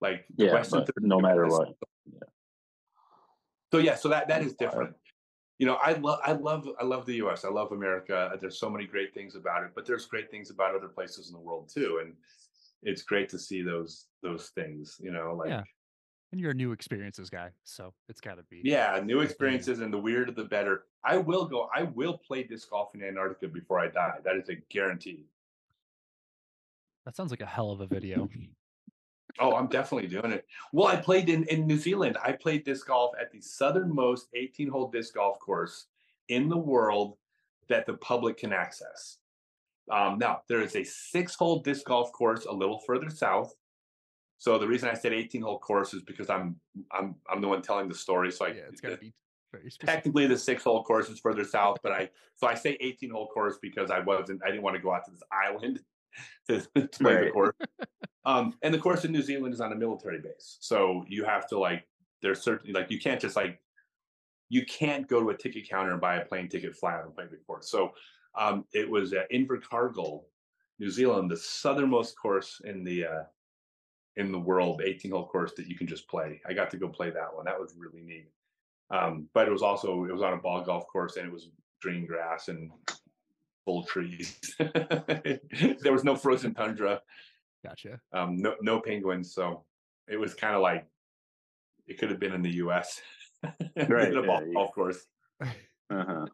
like Yeah, Western no matter what. so yeah, so that that is different. You know, I love I love I love the US. I love America. Uh, there's so many great things about it, but there's great things about other places in the world too. And it's great to see those those things, you know, like Yeah. And you're a new experiences guy, so it's got to be. yeah, new experiences and the weirder the better. I will go, I will play disc golf in Antarctica before I die. That is a guarantee. That sounds like a hell of a video. Oh, I'm definitely doing it. Well, I played in, in New Zealand. I played disc golf at the southernmost 18 hole disc golf course in the world that the public can access. Um, now, there is a six hole disc golf course a little further south. So the reason I said 18 hole course is because I'm I'm I'm the one telling the story. So I, yeah, it's to be very specific. technically the six hole course is further south, but I (laughs) so I say 18 hole course because I wasn't I didn't want to go out to this island to, (laughs) to play the course. (laughs) Um, and the course in New Zealand is on a military base, so you have to like there's certainly like you can't just like you can't go to a ticket counter and buy a plane ticket fly out and play the course. So um, it was at Invercargill, New Zealand, the southernmost course in the uh, in the world, 18 hole course that you can just play. I got to go play that one. That was really neat. Um, but it was also it was on a ball golf course and it was green grass and full trees. (laughs) there was no frozen tundra, Gotcha. um, no no penguins. So it was kind of like it could have been in the U.S. (laughs) Right, in a ball yeah, golf course. (laughs) Uh-huh.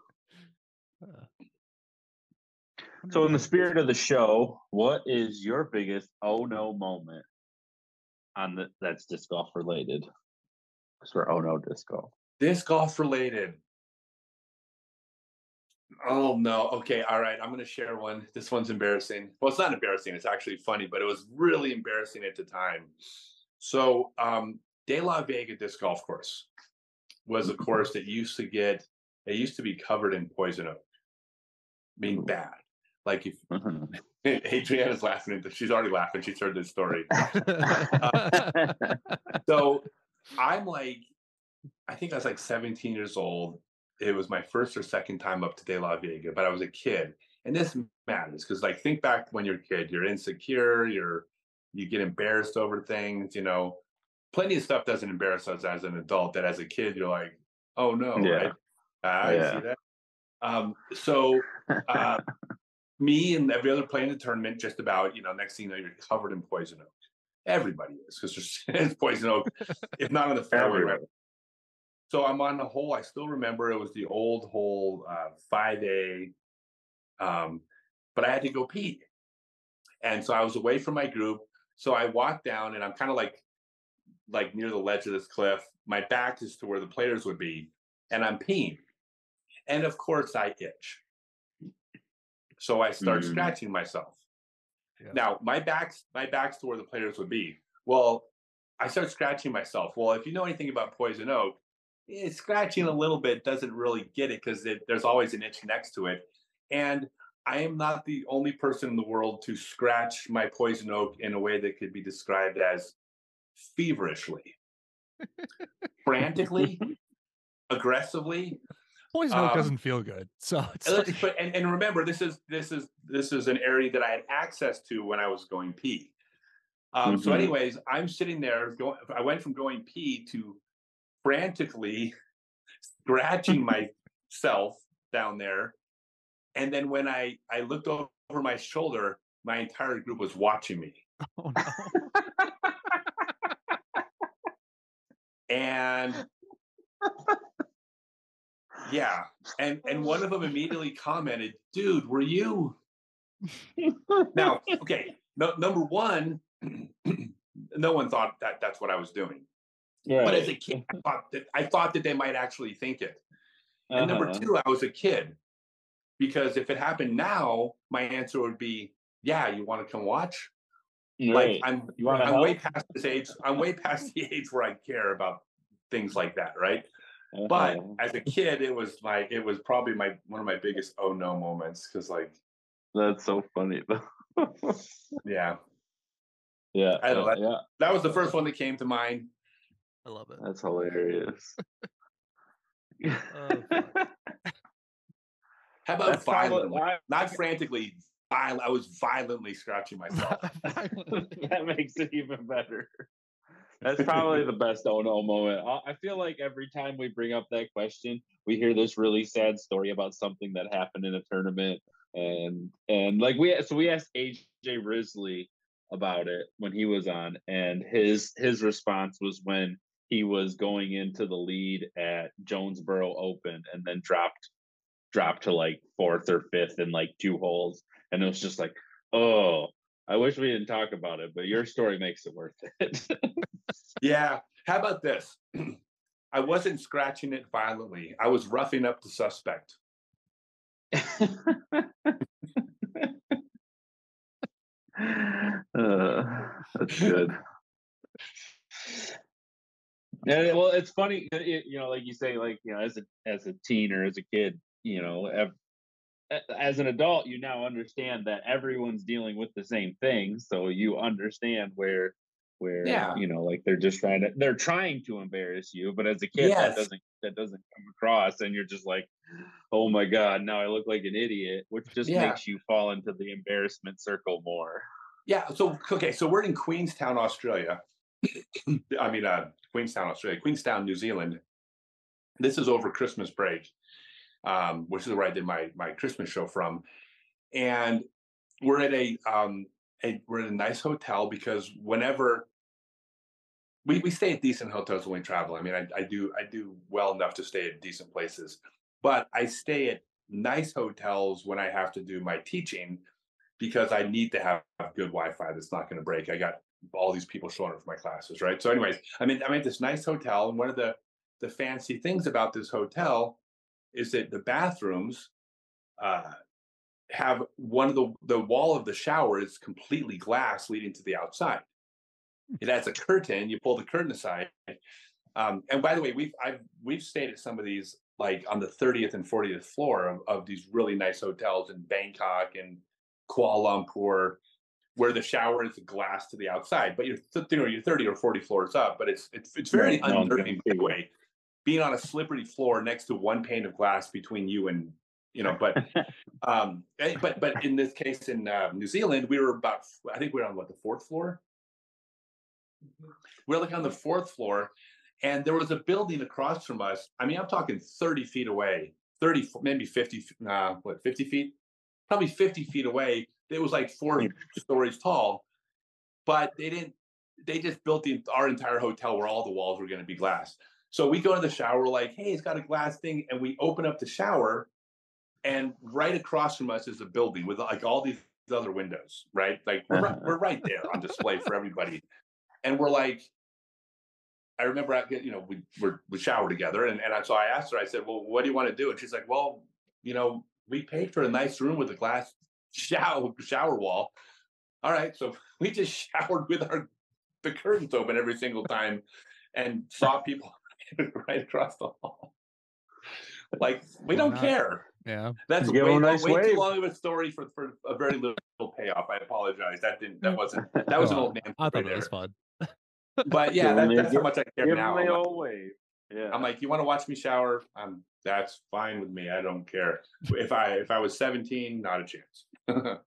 Uh, So, in the spirit of the show, what is your biggest oh no moment on the that's disc golf related? Because we're oh no disc golf. Disc golf related. Oh no. Okay. All right. I'm going to share one. This one's embarrassing. Well, it's not embarrassing. It's actually funny, but it was really embarrassing at the time. So, um, De La Vega Disc Golf Course was a course that used to get, it used to be covered in poison oak. I mean, bad. Like if Mhm. (laughs) Adriana's laughing, she's already laughing. She's heard this story. (laughs) so I'm like, I think I was like 17 years old. It was my first or second time up to De La Vega, but I was a kid. And this matters because, like, think back when you're a kid, you're insecure, you're you get embarrassed over things, you know. Plenty of stuff doesn't embarrass us as an adult that as a kid you're like, oh no, Yeah. right? I Yeah. see that. Um, so uh, (laughs) me and every other player in the tournament, just about, you know, next thing you know, you're covered in poison oak. Everybody is because there's (laughs) poison oak, if not on the fairway, right? So I'm on the hole. I still remember it was the old hole, uh, 5A. Um, but I had to go pee. And so I was away from my group. So I walked down and I'm kind of like like near the ledge of this cliff. My back is to where the players would be, and I'm peeing. And of course I itch. So I start Mm. scratching myself. Yeah. Now my back's my back's to where the players would be. Well, I start scratching myself. Well, if you know anything about poison oak, scratching a little bit doesn't really get it because there's always an itch next to it. And I am not the only person in the world to scratch my poison oak in a way that could be described as feverishly, frantically, (laughs) aggressively. Poison oak Um, doesn't feel good, so (laughs) it's And like, but and, and remember, this is this is this is an area that I had access to when I was going pee. Um, So, Mhm. anyways, I'm sitting there. Going, I went from going pee to frantically scratching (laughs) myself down there, and then when I I looked over my shoulder, my entire group was watching me, oh no. and yeah, and and one of them immediately commented, "Dude, were you?" (laughs) Now, okay, no, number one, (clears throat) no one thought that that's what I was doing. But as a kid, I thought that I thought that they might actually think it. And number Uh-huh. two, I was a kid. Because if it happened now, my answer would be, yeah, you want to come watch? Like I'm You I'm way past this age. I'm way past the age where I care about things like that, right? But Uh-huh. as a kid, it was like it was probably my one of my biggest oh no moments. Cause like, that's so funny (laughs) yeah. yeah, I don't know, yeah, yeah, That was the first one that came to mind. I love it. that's hilarious. (laughs) Oh. How about That's violently? I- Not frantically, viol- I was violently scratching (laughs) myself. (laughs) that makes it even better. That's probably the best oh no moment. I I feel like every time we bring up that question, we hear this really sad story about something that happened in a tournament, and and like we so we asked AJ Risley about it when he was on, and his his response was when he was going into the lead at Jonesboro Open and then dropped dropped to like fourth or fifth in like two holes, and it was just like, oh, I wish we didn't talk about it, but your story makes it worth it. Yeah. How about this? (clears throat) I wasn't scratching it violently. I was roughing up the suspect. (laughs) uh, that's good. And well, it's funny, uh, it, you know, like you say, like you know, as a as a teen or as a kid, you know, ev- as an adult, you now understand that everyone's dealing with the same thing, so you understand where where Yeah. you know, like they're just trying to they're trying to embarrass you, but as a kid, Yes. that doesn't that doesn't come across, and you're just like, oh my god, now I look like an idiot, which just Yeah. makes you fall into the embarrassment circle more. Yeah. So okay. So we're in Queenstown, Australia. (coughs) I mean, uh, Queenstown, Australia, Queenstown, New Zealand. This is over Christmas break, um, which is where I did my my Christmas show from, and we're at a um, a we're at a nice hotel because whenever we, we stay at decent hotels when we travel. I mean, I, I do I do well enough to stay at decent places, but I stay at nice hotels when I have to do my teaching because I need to have, good Wi-Fi that's not going to break. I got all these people showing up for my classes, right? So, anyways, I mean, I'm at this nice hotel, and one of the the fancy things about this hotel is that the bathrooms uh, have one of the the wall of the shower is completely glass leading to the outside. It has a curtain. You pull the curtain aside. Um, and by the way, we've I've we've stayed at some of these like on the 30th and 40th floor of, of these really nice hotels in Bangkok and Kuala Lumpur, where the shower is glass to the outside, but you're you know you're 30 or 40 floors up, but it's it's it's very no, unnerving way. Being on a slippery floor next to one pane of glass between you and you know, but (laughs) um, eh, but but in this case in uh, New Zealand, we were about I think we were on what the fourth floor. We we're like on the fourth floor, and there was a building across from us. I mean, I'm talking 30 feet away, 30 maybe 50, f- nah, what 50 feet, probably 50 feet away. It was like four hmm. stories tall, but they didn't. They just built the our entire hotel where all the walls were going to be glass. So we go to the shower, we're like, hey, it's got a glass thing, and we open up the shower, and right across from us is a building with like all these other windows, right? Like we're right, we're right there on display for everybody, and we're like, I remember, I, you know, we were we shower together, and and I, so I asked her, I said, well, what do you want to do? And she's like, well, you know, we paid for a nice room with a glass shower shower wall. All right, so (laughs) we just showered with our the curtains open every single time, and saw people (laughs) right across the hall. Like we Why don't not? care. Yeah. That's way, a nice way too long of a story for, for a very little payoff. I apologize. That didn't. That (laughs) wasn't. That was an old man. I thought right that was fun. But yeah, that, that's the- how much I care Give now. them I'm like, old wave. Yeah. I'm like, you want to watch me shower? Um, that's fine with me. I don't care. If I if I was 17, not a chance. (laughs)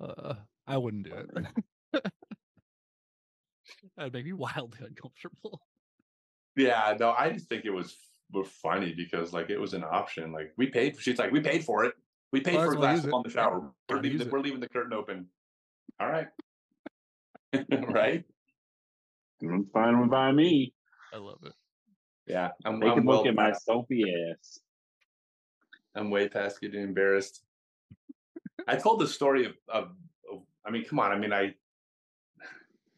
Uh, I wouldn't do it. (laughs) That'd make me (laughs) wildly uncomfortable. yeah, no, I just think it was funny because like it was an option. Like we paid. She's like, we paid for it. We paid Might for a glass use up it. on the shower. We're leaving, the, we're leaving the curtain open. All right. right. I'm fine by me. I love it. Yeah, I'm, They I'm can well look at my soapy ass. I'm way past getting embarrassed. I told the story of, of, of I mean, come on. I mean, I,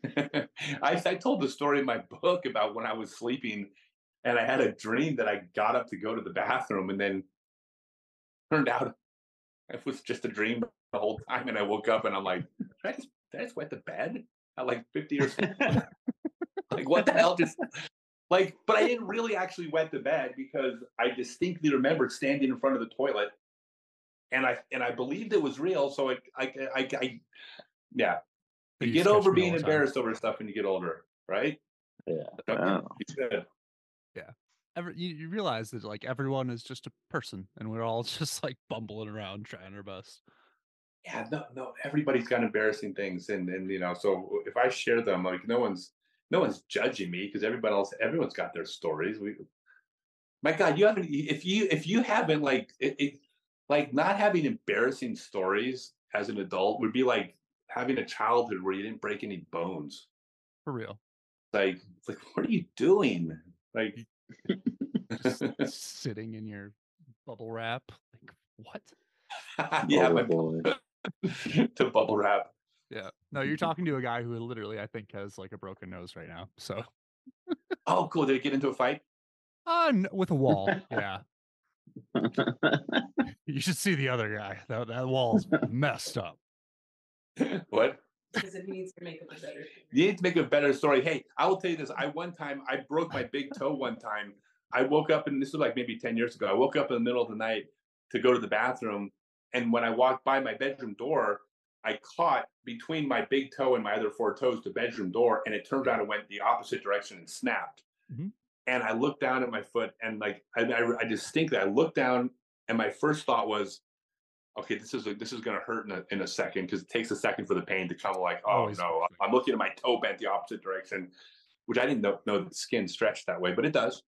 (laughs) I, I told the story in my book about when I was sleeping and I had a dream that I got up to go to the bathroom and then turned out (laughs) it was just a dream the whole time. And I woke up and I'm like, did I just, did I just wet the bed at like 50 or something? (laughs) like, what the hell just like, but I didn't really actually wet the bed because I distinctly remembered standing in front of the toilet, and I and I believed it was real. So I I I, I yeah, They you get over being the time. embarrassed over stuff when you get older, right? Yeah. Don't you? You should. Every, you, you realize that like everyone is just a person, and we're all (laughs) just like bumbling around trying our best. Yeah, no, no. Everybody's got embarrassing things, and and you know, so if I share them, like no one's no one's judging me because everybody else, everyone's got their stories. We, my God, you haven't. If you if you haven't like it, it like not having embarrassing stories as an adult would be like having a childhood where you didn't break any bones. For real. Like, like what are you doing? Like, (laughs) sitting in your bubble wrap. Like what? (laughs) yeah, Oh, my, boy. (laughs) to bubble wrap. Yeah. No, you're talking to a guy who literally I think has like a broken nose right now. So Oh, cool. Did it get into a fight? uh, with a wall. yeah. (laughs) You should see the other guy. That that wall's messed up. (laughs) what? Because it needs to make a better. You need to make a better story. Hey, I will tell you this. I one time I broke my big toe one time. I woke up and this was like maybe 10 years ago. I woke up in the middle of the night to go to the bathroom. And when I walked by my bedroom door, I caught between my big toe and my other four toes the bedroom door, and it turned out it went the opposite direction and snapped. Mhm. And I looked down at my foot, and like I, I, I distinctly, I looked down, and my first thought was, okay, this is this is gonna hurt in a, in a second because it takes a second for the pain to come. Like, oh no. I'm looking at my toe bent the opposite direction, which I didn't know, know that the skin stretched that way, but it does.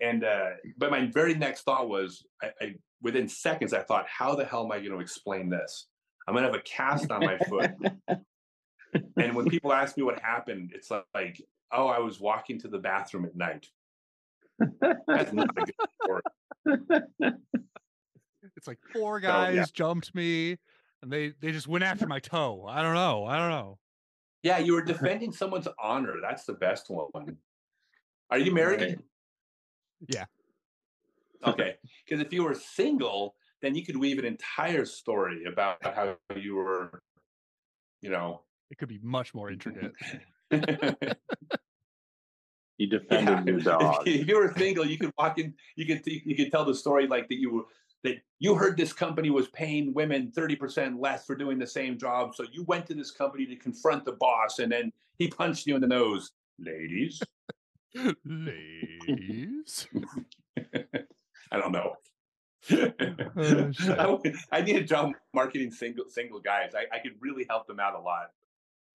And uh, but my very next thought was, I, I within seconds, I thought, how the hell am I going to explain this? I'm going to have a cast on my foot, (laughs) and when people ask me what happened, it's like, oh, I was walking to the bathroom at night. That's not a good story. It's like four So, yeah. guys jumped me and they they just went after my toe. I don't know. I don't know. Yeah, you were defending someone's honor. That's the best one. Are you married? Right. Yeah. Okay. Because if you were single, then you could weave an entire story about how you were, you know. It could be much more intricate. (laughs) (laughs) You defended your (laughs) if, dog. if you were single, you could walk in. You could you could tell the story like that. You were that you heard this company was paying women thirty percent less for doing the same job, so you went to this company to confront the boss, and then he punched you in the nose, ladies. Ladies. (laughs) I don't know. Oh. I, (laughs) I need a job marketing single single guys. I, I could really help them out a lot.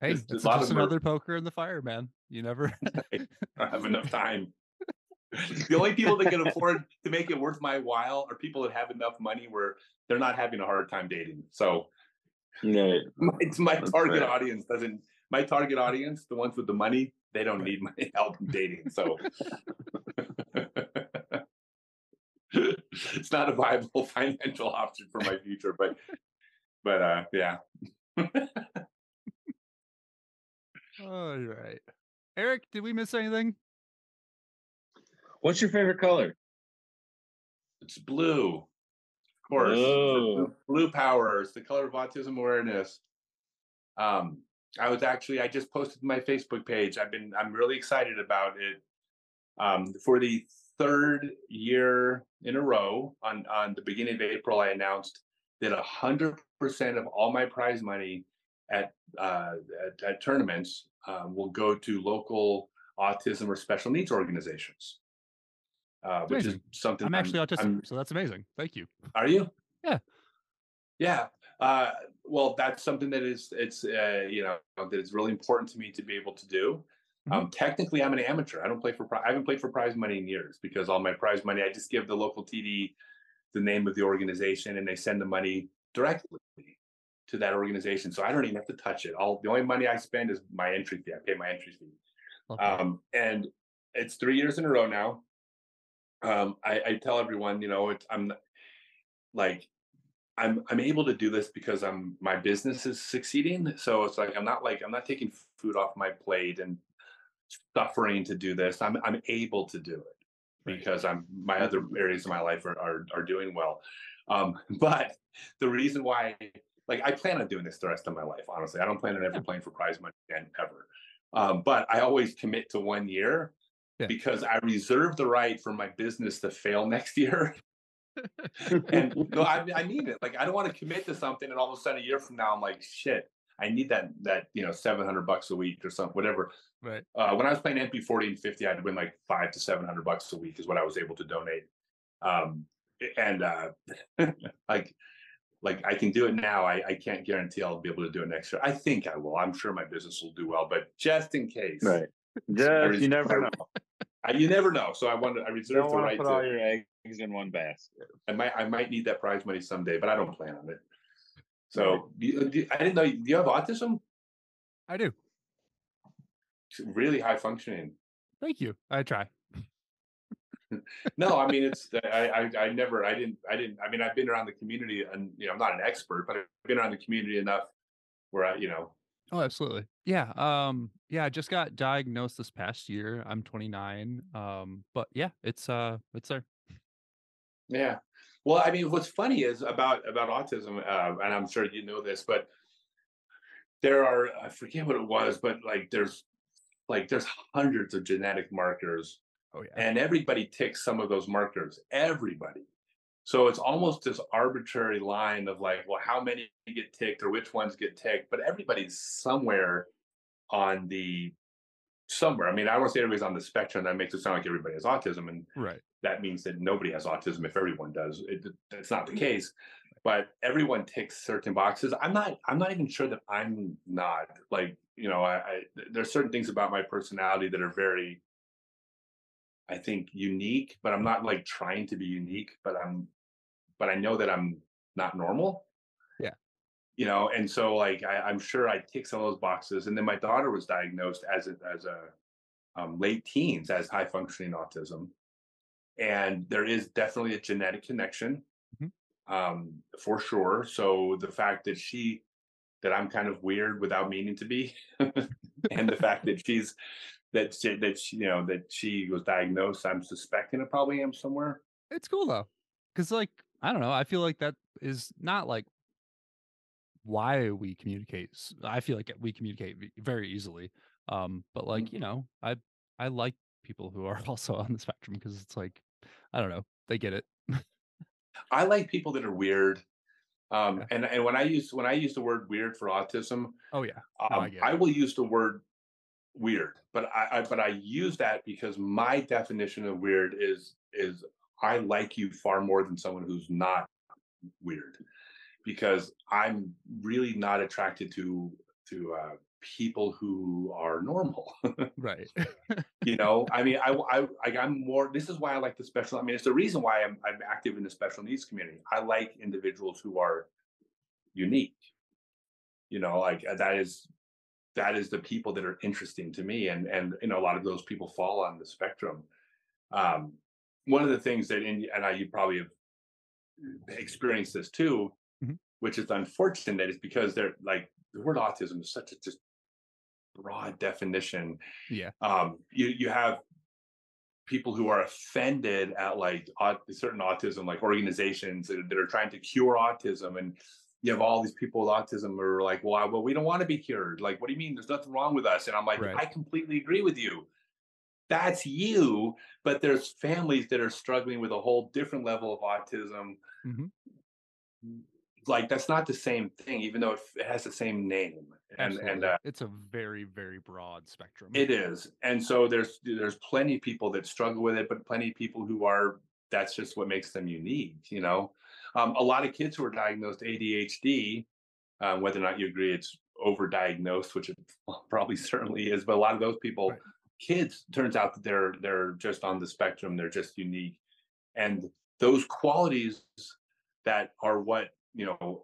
Hey, there's it's just another poker in the fire, man. You never. (laughs) I have enough (laughs) time. the only people that can afford to make it worth my while are people that have enough money where they're not having a hard time dating. So Yeah, (laughs) my, my target fair. audience doesn't. My target audience, the ones with the money, they don't need my help in dating. So it's not a viable financial option for my future. But but uh, yeah, All right. Eric, did we miss anything? What's your favorite color? it's blue. Of course, Blue. blue, blue power. It's the color of autism awareness. Um, I was actually I just posted my Facebook page. I've been I'm really excited about it. Um, for the third year in a row, on on the beginning of April, I announced that hundred percent of all my prize money at uh, at, at tournaments um, will go to local autism or special needs organizations, uh, which is something I'm actually autistic, I'm- so that's amazing. Thank you. are you? Yeah. Yeah. Uh, well, that's something that is it's uh, you know that is really important to me to be able to do. Mhm. Um, technically, I'm an amateur. I don't play for. pri- I haven't played for prize money in years because all my prize money I just give the local TD the name of the organization and they send the money directly to that organization. So I don't even have to touch it. All the only money I spend is my entry fee. I pay my entry fee. That. Um, and it's three years in a row now. Um, I, I tell everyone, you know, it's, I'm like, I'm I'm able to do this because I'm my business is succeeding. So it's like I'm not like I'm not taking food off my plate and suffering to do this. I'm I'm able to do it because I'm my other areas of my life are are, are doing well. Um, (laughs) but the reason why, like, I plan on doing this the rest of my life. Honestly, I don't plan on ever Yeah. playing for prize money again ever. Um, but I always commit to one year Yeah. because I reserve the right for my business to fail (laughs) next year. and (laughs) no, I, I mean it. Like I don't want to commit to something, and all of a sudden a year from now, I'm like, shit, I need that that you know seven hundred bucks a week or something, whatever. right. Uh, when I was playing MP forty and fifty, I'd win like five to seven hundred bucks a week is what I was able to donate. Um, and uh, (laughs) like like I can do it now. I, I can't guarantee I'll be able to do it next year. I think I will. I'm sure my business will do well, but just in case, right. (laughs) I Just res- you never know. I, you never know. So I want to. I You reserve don't the want right to put all your eggs in one basket. I might I might need that prize money someday, but I don't plan on it. So do you, do, I didn't know. Do you have autism? I do. It's really high functioning. Thank you. I try. (laughs) No, I mean it's I, I I never I didn't I didn't I mean I've been around the community and you know I'm not an expert, but I've been around the community enough where I you know Oh, absolutely. Yeah. Um, yeah, I just got diagnosed this past year. I'm 29. Um, but yeah, it's uh it's there. yeah. Well, I mean what's funny is about about autism, uh, and I'm sure you know this, but there are I forget what it was, but like there's like there's hundreds of genetic markers Oh yeah. and everybody ticks some of those markers everybody. So it's almost this arbitrary line of like well how many get ticked or which ones get ticked but everybody's somewhere on the somewhere. I mean i don't want to say everybody's on the spectrum that makes it sound like everybody has autism and Right. that means that nobody has autism if everyone does. It, it's not the mm. case but everyone ticks certain boxes. I'm not i'm not even sure that i'm not like you know i, I there's certain things about my personality that are very i think unique but i'm not like trying to be unique but i'm but i know that i'm not normal Yeah. you know and so like I, i'm sure i tick some of those boxes and then my daughter was diagnosed as a as a um, late teens as high functioning autism and there is definitely a genetic connection Mhm. um, for sure so the fact that she that i'm kind of weird without meaning to be (laughs) and the fact that (laughs) she's that she, that she, you know that she was diagnosed i'm suspecting it probably am somewhere It's cool though. Cause like, I don't know, I feel like that is not like why we communicate. I feel like we communicate very easily. Um, but like, you know, I I like people who are (laughs) also on the spectrum because it's like I don't know, they get it. I like people that are weird. Um, Yeah. and and when I use when I use the word weird for autism, Oh yeah. No, I um, get I, will use the word weird, but I, I but I use that because my definition of weird is is I like you far more than someone who's not weird, because I'm really not attracted to to uh, people who are normal. (laughs) Right. you know (laughs) i mean I, I like i'm more this is why i like the special i mean it's the reason why i'm, I'm active in the special needs community i like individuals who are unique you know like uh, that is that is the people that are interesting to me and and you know a lot of those people fall on the spectrum um one of the things that in and i you probably have experienced this too Mhm. which is unfortunate is because they're like the word autism is such a just broad definition yeah. um you you have people who are offended at like certain autism like organizations that, that are trying to cure autism and you have all these people with autism who are like well, I, well we don't want to be cured like what do you mean there's nothing wrong with us and i'm like Right. i completely agree with you that's you but there's families that are struggling with a whole different level of autism Mhm. like that's not the same thing even though it, it has the same name and Absolutely. and uh, it's a very very broad spectrum. it is, and so there's there's plenty of people that struggle with it, but plenty of people who are. That's just what makes them unique, you know. Um, a lot of kids who are diagnosed ADHD, um, whether or not you agree it's overdiagnosed, which it (laughs) probably certainly is, but a lot of those people, Right. kids, turns out that they're they're just on the spectrum. They're just unique, and those qualities that are what you know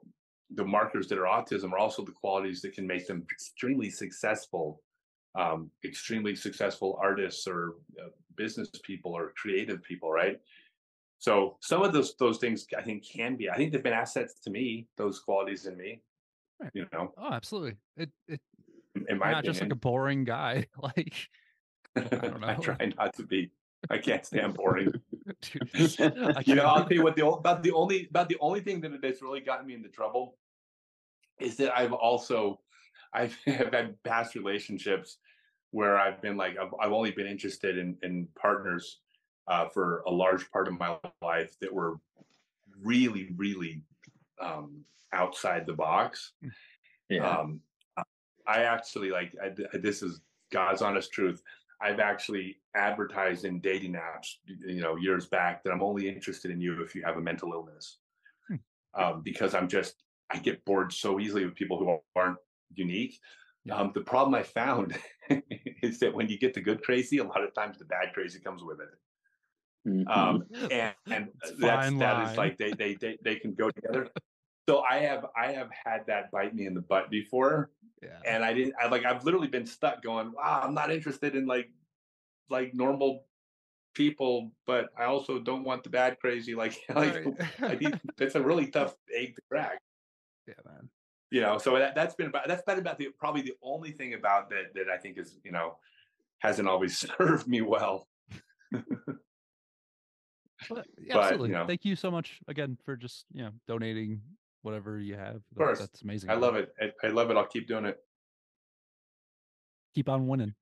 the markers that are autism are also the qualities that can make them extremely successful um, extremely successful artists or uh, business people or creative people right so some of those those things i think can be i think they've been assets to me those qualities in me Right. you know Oh, absolutely. It it in my not just like a boring guy. (laughs) Like I don't (laughs) I try not to be (laughs) i can't stand boring dude, you know, I'll tell you what the about the only about the only thing that that's really gotten me into trouble is that I've also I've have had past relationships where I've been like I've, I've only been interested in in partners uh, for a large part of my life that were really really um, outside the box. Yeah. Um, I actually like I, this is God's honest truth. I've actually advertised in dating apps, you know, years back that I'm only interested in you if you have a mental illness, Hmm. um, because I'm just I get bored so easily with people who aren't unique. Yeah. Um, the problem I found (laughs) is that when you get the good crazy, a lot of times the bad crazy comes with it. Mhm. Um, and and that's fine that is like they, they they they can go together. So I have I have had that bite me in the butt before, yeah. and I didn't. I like I've literally been stuck going, wow, I'm not interested in like like normal people, but I also don't want the bad crazy. (laughs) Like like (laughs) I Right. need, it's a really tough egg to crack. yeah, man. You know, so that, that's been about that's been about the probably the only thing about that that I think is you know hasn't always (laughs) served me well. But, yeah, But, absolutely. you know. Thank you so much again for just you know donating whatever you have. Of course. That's amazing. I love it. I, I love it. I'll keep doing it. Keep on winning.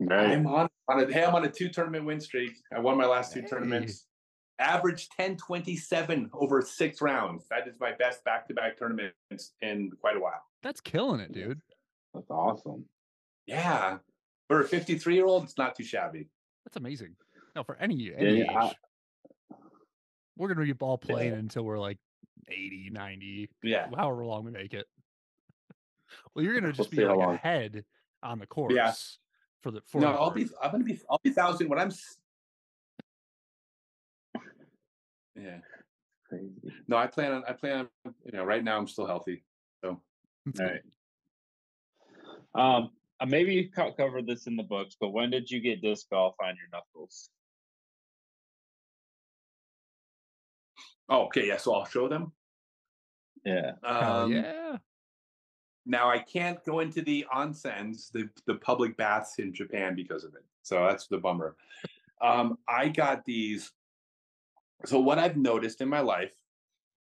Right. I'm on, on a hey, I'm on a two tournament win streak. I won my last two Hey. tournaments. Average 1027 over six rounds. That is my best back to back tournaments in quite a while. That's killing it, dude. That's awesome. Yeah. For a 53 year old, it's not too shabby. That's amazing. No, for any Yeah, any yeah, I- age. we're gonna be ball playing until we're like 80, 90, Yeah. however long we make it. Well, you're gonna (laughs) We'll just be like ahead on the course Yeah. for the for No, I'll be. I'm gonna be I'll be thousand when I'm Yeah. Crazy. No, I plan on I plan on you know, right now I'm still healthy. So All right. Um, maybe you co- covered this in the books, but when did you get disc golf on your knuckles? Oh, okay, yeah, so I'll show them. Yeah. Um, yeah. Now I can't go into the onsens, the the public baths in Japan because of it. So that's the bummer. Um, I got these. So what I've noticed in my life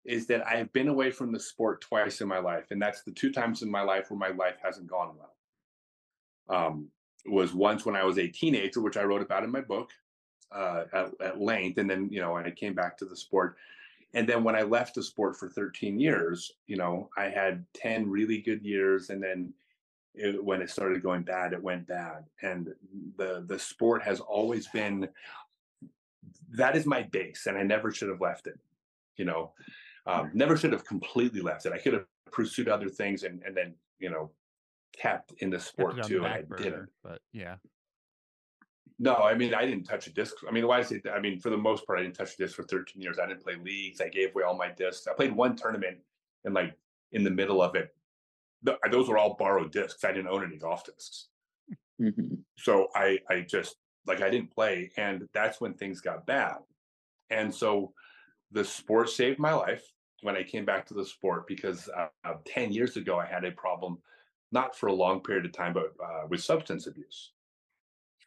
is that I have been away from the sport twice in my life, and that's the two times in my life where my life hasn't gone well. Um, was once when I was a teenager, which I wrote about in my book uh, at, at length, and then you know I came back to the sport. And then when I left the sport for 13 years, you know, I had 10 really good years, and then it, when it started going bad, it went bad. And the the sport has always been that is my base, and I never should have left it. You know, um, never should have completely left it. I could have pursued other things and and then you know kept in the sport Kept it on too. the and I didn't. but yeah. No, I mean I didn't touch a disc. I mean, why I say that? I mean, for the most part, I didn't touch a disc for 13 years. I didn't play leagues. I gave away all my discs. I played one tournament and like in the middle of it, th- those were all borrowed discs. I didn't own any golf discs. Mhm. So I I just like I didn't play, and that's when things got bad. And so the sport saved my life when I came back to the sport because uh, 10 years ago I had a problem, not for a long period of time, but uh, with substance abuse.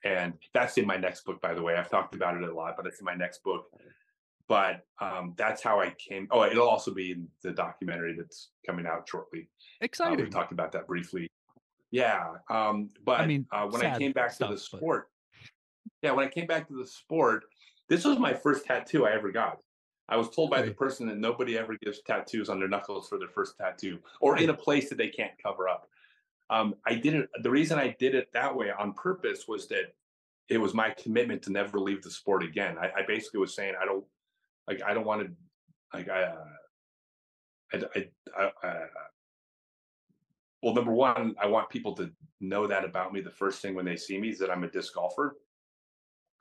And that's in my next book, by the way. I've talked about it a lot, but it's in my next book. But um, that's how I came. Oh, it'll also be in the documentary that's coming out shortly. Uh, Exciting. we talked about that briefly. Yeah, um, but mean, uh, when I came back to the stuff, but- sport, yeah, when I came back to the sport, this was my first tattoo I ever got. I was told by the person that nobody ever gives tattoos on their knuckles for their first tattoo, or in a place that they can't cover up. Um, I did it. The reason I did it that way on purpose was that it was my commitment to never leave the sport again. I, I basically was saying I don't like I don't want to like I. Uh, I, I, I, I well, number one, I want people to know that about me. The first thing when they see me is that I'm a disc golfer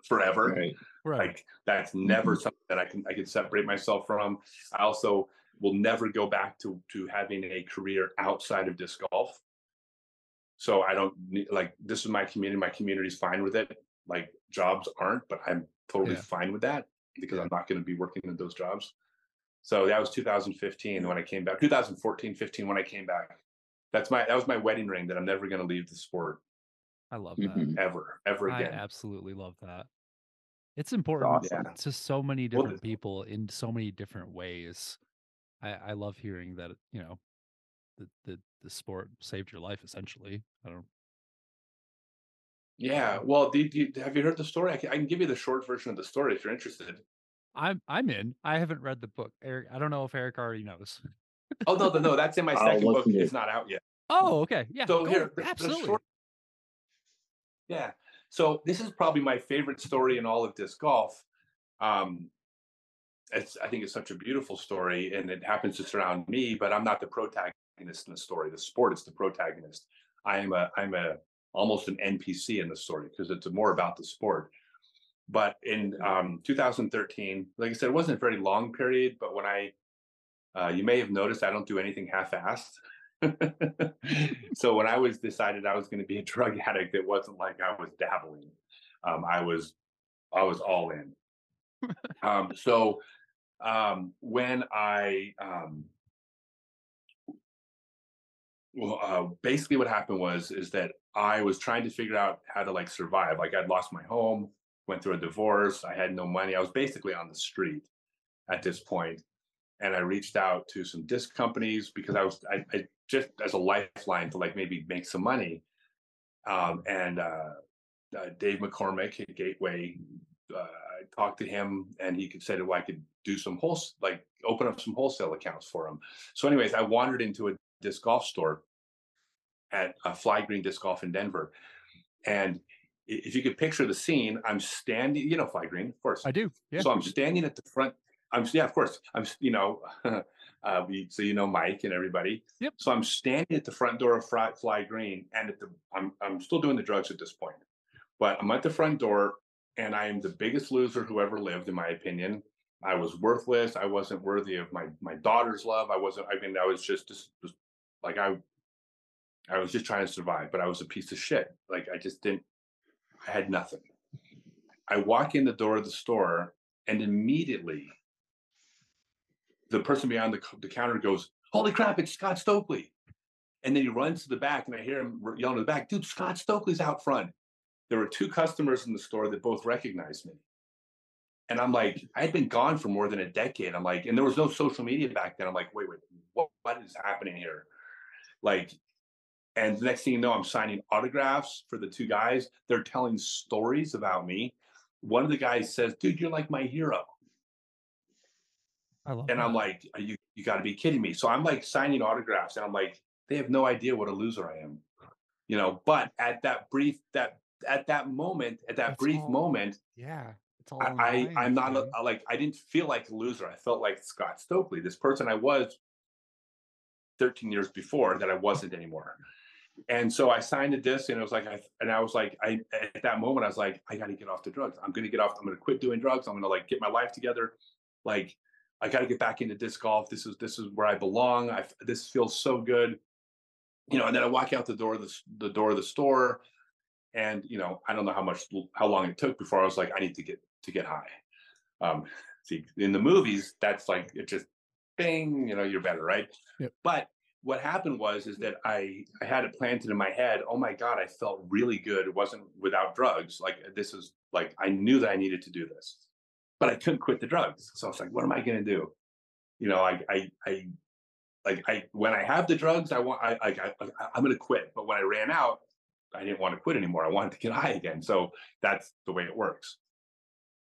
forever. Right. right. Like that's never something that I can I can separate myself from. I also will never go back to to having a career outside of disc golf. So I don't need like this is my community. My community's fine with it. Like jobs aren't, but I'm totally Yeah. fine with that because. I'm not going to be working in those jobs. So that was 2015 when I came back. 2014, 15 when I came back. That's my that was my wedding ring that I'm never going to leave the sport I love that. Mhm. ever, ever I again. absolutely love that. It's important awesome. Yeah. to so many different the- people in so many different ways. I, I love hearing that, you know, the, the the sport saved your life essentially. I don't Yeah. Well, did you have you heard the story? I can, I can give you the short version of the story if you're interested. I'm I'm in. I haven't read the book. Eric, I don't know if Eric already knows. Oh no, no, no, (laughs) that's in my second book. listen It's not out yet. Oh, okay. Yeah. So here, the- the absolutely. short- Yeah. So this is probably my favorite story in all of disc golf. Um, it's I think it's such a beautiful story, and it happens to surround me. But I'm not the protagonist in the story. The sport is the protagonist. I am a I'm a almost an NPC in the story because it's more about the sport. But in um, 2013, like I said, it wasn't a very long period. But when I, uh, you may have noticed, I don't do anything half-assed. (laughs) so when I was decided I was going to be a drug (laughs) addict, it wasn't like I was dabbling. Um, I was, I was all in. (laughs) um, so um, when I, um, well, uh, basically what happened was is that I was trying to figure out how to like survive. Like I'd lost my home, went through a divorce, I had no money. I was basically on the street at this point and I reached out to some disc companies because I was I, I just as a lifeline to like maybe make some money. Um, and uh, uh, Dave McCormick at Gateway, uh, I talked to him, and he could said, "Well, I could do some whole like open up some wholesale accounts for him." So, anyways, I wandered into a disc golf store at uh, Fly Green Disc Golf in Denver, and if you could picture the scene, I'm standing. You know, Fly Green, of course. I do. Yeah. So I'm standing at the front. I'm yeah, of course. I'm you know, (laughs) uh, we, so you know Mike and everybody. Yep. So I'm standing at the front door of Fly, Fly Green, and at the I'm I'm still doing the drugs at this point, but I'm at the front door, and I am the biggest loser who ever lived, in my opinion. I was worthless. I wasn't worthy of my my daughter's love. I wasn't. I mean, I was just just, just like I. I was just trying to survive, but I was a piece of shit. Like I just didn't. I had nothing. I walk in the door of the store, and immediately the person behind the, the counter goes, Holy crap, it's Scott Stokely. And then he runs to the back, and I hear him yelling to the back, Dude, Scott Stokely's out front. There were two customers in the store that both recognized me. And I'm like, I had been gone for more than a decade. I'm like, and there was no social media back then. I'm like, wait, wait, what, what is happening here? Like, And the next thing you know, I'm signing autographs for the two guys. They're telling stories about me. One of the guys says, "Dude, you're like my hero." I love And I'm like, "Are you you got to be kidding me?" So I'm like signing autographs, and I'm like, they have no idea what a loser I am, you know. But at that brief that at that moment, at that That's brief all- moment, yeah, it's all. I, I I'm not a, like I didn't feel like a loser. I felt like Scott Stokely, this person I was 13 years before that I wasn't anymore. And so I signed a disc, and it was like, I, and I was like, I at that moment I was like, I got to get off the drugs. I'm going to get off. I'm going to quit doing drugs. I'm going to like get my life together. Like I got to get back into disc golf. This is this is where I belong. I this feels so good, you know. And then I walk out the door of the the door of the store, and you know I don't know how much how long it took before I was like, I need to get to get high. Um, see, in the movies, that's like it just bing, you know, you're better, right? Yep. But what happened was is mm. that I I had it planted in my head. Oh my God, I felt really good. It wasn't without drugs. Like this is like I knew that I needed to do this, but I couldn't quit the drugs. So I was like, what am I going to do? You know, I I I like I when I have the drugs, I want I I, I I'm going to quit. But when I ran out, I didn't want to quit anymore. I wanted to get (laughs) high again. So that's the way it works.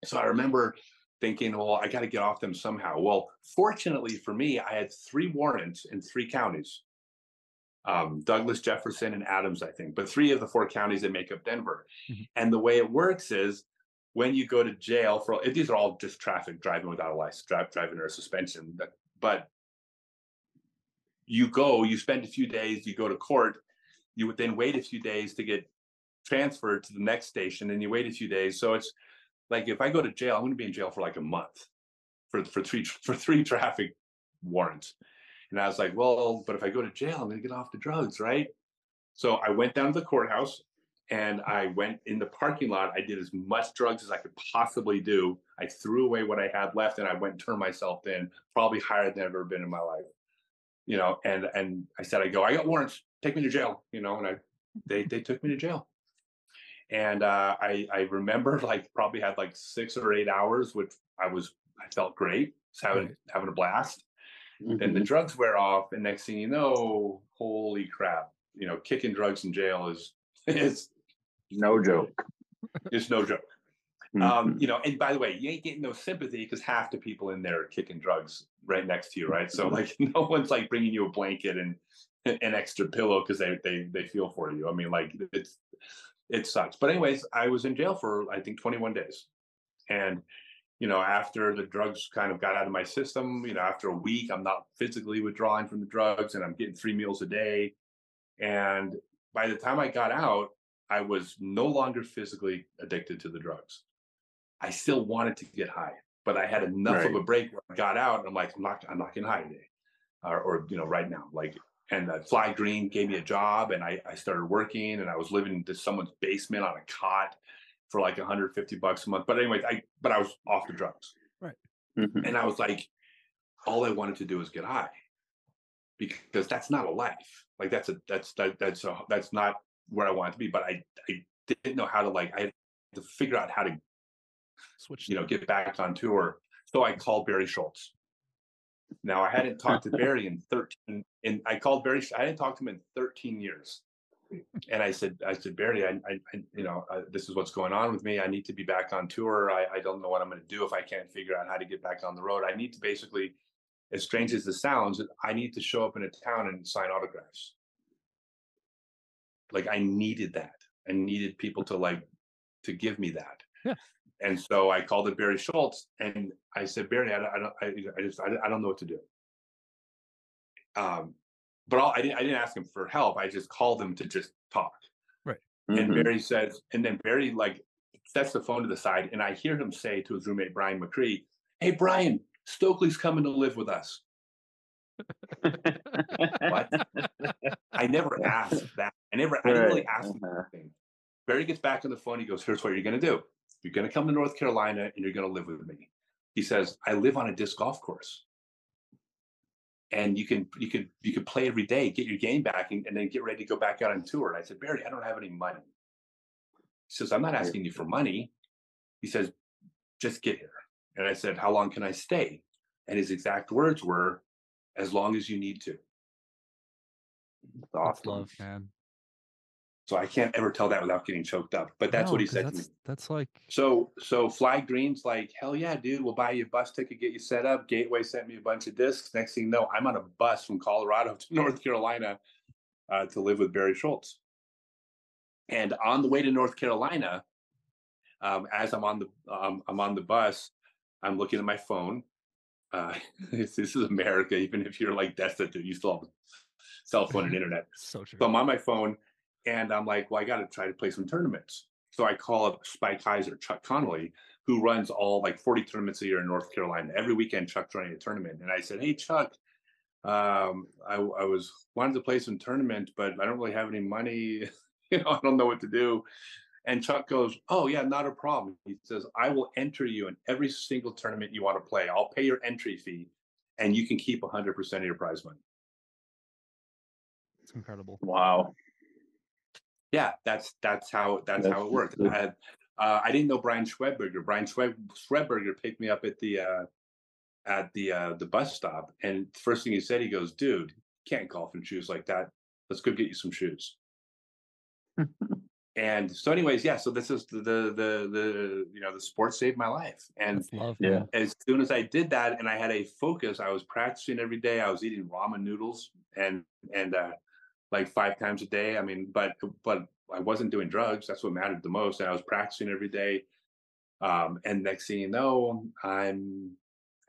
So I remember thinking, well, I got to get off them somehow. Well, fortunately for me, I had three warrants in three counties um, Douglas, Jefferson, and Adams, I think, but three of the four counties that make up Denver. Mhm. And the way it works is when you go to jail for if these are all just traffic driving without a license, drive, driving or a suspension, but, but you go, you spend a few days, you go to court, you would then wait a few days to get transferred to the next station, and you wait a few days. So it's like if I go to jail, I'm going to be in jail for like a month for for three (laughs) for three traffic warrants. And I was like, well, but if I go to jail, I'm going to get off the drugs, right? So I went down to the courthouse and I went in the parking lot. I did as much drugs as I could possibly do. I threw away what I had left and I went and turned myself in, probably higher than I've ever been in my life. You know, and and I said, I go, I got warrants, take me to jail, you know, and I they they took me to jail. And uh, I I remember (laughs) like probably had like six or eight hours, which I was I felt great, just having Right. having a blast. Then the drugs wear off and next thing you know holy crap you know kicking drugs in jail is (laughs) is no joke. It's no joke. Um you know and by the way you ain't getting no sympathy because half the people in there are kicking drugs right next to you right? So like (laughs) no one's like bringing you a blanket and an extra pillow because they they they feel for you. I mean like it's it sucks. But anyways i was in jail for i think 21 days. And you know after the drugs kind of got out of my system you know after a week i'm not physically withdrawing from the drugs and i'm getting three meals a day. And by the time i got out i was no longer physically addicted to the drugs. I still wanted to get high but i had enough of a break where i got out and i'm like i'm not i'm not getting high today or, or you know right now like and uh, fly green gave me a job and I, I started working and i was living in someone's basement on a cot for like 150 bucks a month but anyways i but i was off the drugs Mhm. and I was like, all I wanted to do is get high, because that's not a life. Like that's a that's that, that's a, that's not where I wanted to be. But I I didn't know how to like I had to figure out how to Switch. you know get back on tour. So I called Barry Schultz. Now I hadn't talked to Barry in 13 and I called Barry I hadn't talked to him in 13 years. And I said, I said, Barry, I, I, I you know, uh, this is what's going on with me. I need to be back on tour. I, I don't know what I'm going to do if I can't figure out how to get back on the road. I need to basically, as strange as this sounds, I need to show up in a town and sign autographs. Like I needed that. I needed people to like to give me that. Yeah. And so I called it Barry Schultz, and I said, Barry, I, don't- I don't, I, I just, I, I don't know what to do. Um, but all, I didn't, I didn't ask him for help. I just called him to just talk. Right. And Mhm. Barry says, and then Barry like sets the phone to the side, and I hear him say to his roommate Brian McCree, "Hey Brian, Stokely's coming to live with us." What? I never asked that. I never, I didn't really Right. ask him Uh-huh. anything. Barry gets back on the phone. He goes, "Here's what you're going to do. You're going to come to North Carolina, and you're going to live with me." He says, "I live on a disc golf course." And you can you can you can play every day, get your game back, and, and then get ready to go back out on tour. And I said, Barry, I don't have any money. He says, I'm not asking you for money. He says, just get here. And I said, How long can I stay? And his exact words were, as long as you need to. It's That's awesome. love, man. So I can't ever tell that without getting choked up. But that's No, what he said to me. That's, that's like So so Fly Green's like, hell yeah, dude, we'll buy you a bus ticket, get you set up. Gateway sent me a bunch of discs. Next thing you know, I'm on a bus from Colorado (laughs) to North Carolina uh, to live with Barry Schultz. And on the way to North Carolina, um, as I'm on the um, I'm on the bus, I'm looking at my phone. Uh, this, (laughs) this is America. Even if you're like destitute, you still have a cell phone and (laughs) internet. so true. So I'm on my phone and I'm like, well, I got to try to play some tournaments. So I call up Spike Heiser, Chuck Connolly, who runs all like 40 tournaments a year in North Carolina. Every weekend, Chuck's running a tournament. And I said, hey, Chuck, um, I, I was wanted to play some tournament, but I don't really have any money. (laughs) you know, I don't know what to do. And Chuck goes, oh, yeah, not a problem. He says, I will enter you in every single tournament you want to play. I'll pay your entry fee and you can keep 100% of your prize money. It's incredible. Wow. Yeah, that's that's how that's, That's how it worked. I, had, uh, I didn't know Brian Schweberger. Brian Schweb, Schweberger picked me up at the uh, at the uh, the bus stop, and the first thing he said, he goes, "Dude, you can't golf in shoes like that. Let's go get you some shoes." (laughs) and so, anyways, yeah. So this is the, the the the you know the sport saved my life, and Yeah. as soon as I did that and I had a focus, I was practicing every day. I was eating ramen noodles and and uh, like five times a day. I mean, but but I wasn't doing drugs. That's what mattered the most. And I was practicing every day. Um, and next thing you know, I'm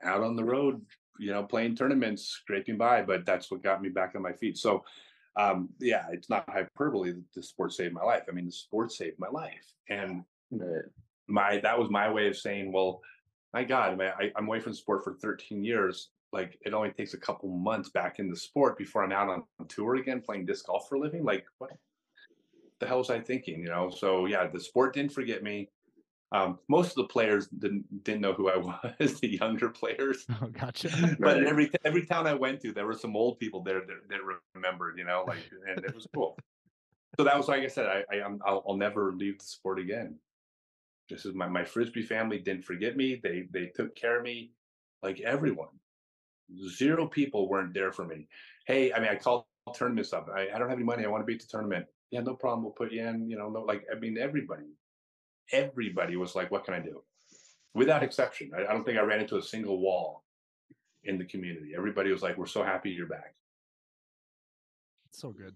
out on the road, you know, playing tournaments, scraping by. But that's what got me back on my feet. So um, yeah, it's not hyperbole. that The sport saved my life. I mean, the sport saved my life, and my that was my way of saying, well, my God, man, I, I'm away from sport for 13 years. Like it only takes a couple months back in the sport before I'm out on, on tour again, playing disc golf for a living. Like what the hell was I thinking? You know? So yeah, the sport didn't forget me. Um, most of the players didn't didn't know who I (laughs) was, the younger players. Oh, gotcha. (laughs) But Right. (laughs) every every town I went to, there were some old people there that, that remembered, you know, like, and it was cool. So that was like I said, I, I I'm- I'll, I'll never leave the sport again. This is my, my frisbee family didn't forget me, they they took care of me, like everyone. Zero people weren't there for me. Hey, I mean, I called tournaments up. I, I don't have any money. I want to beat the tournament. Yeah, no problem. We'll put you in. You know, no, like I mean, everybody, everybody was like, "What can I do?" Without exception, I, I don't think I ran into a single wall in the community. Everybody was like, "We're so happy you're back." It's so good.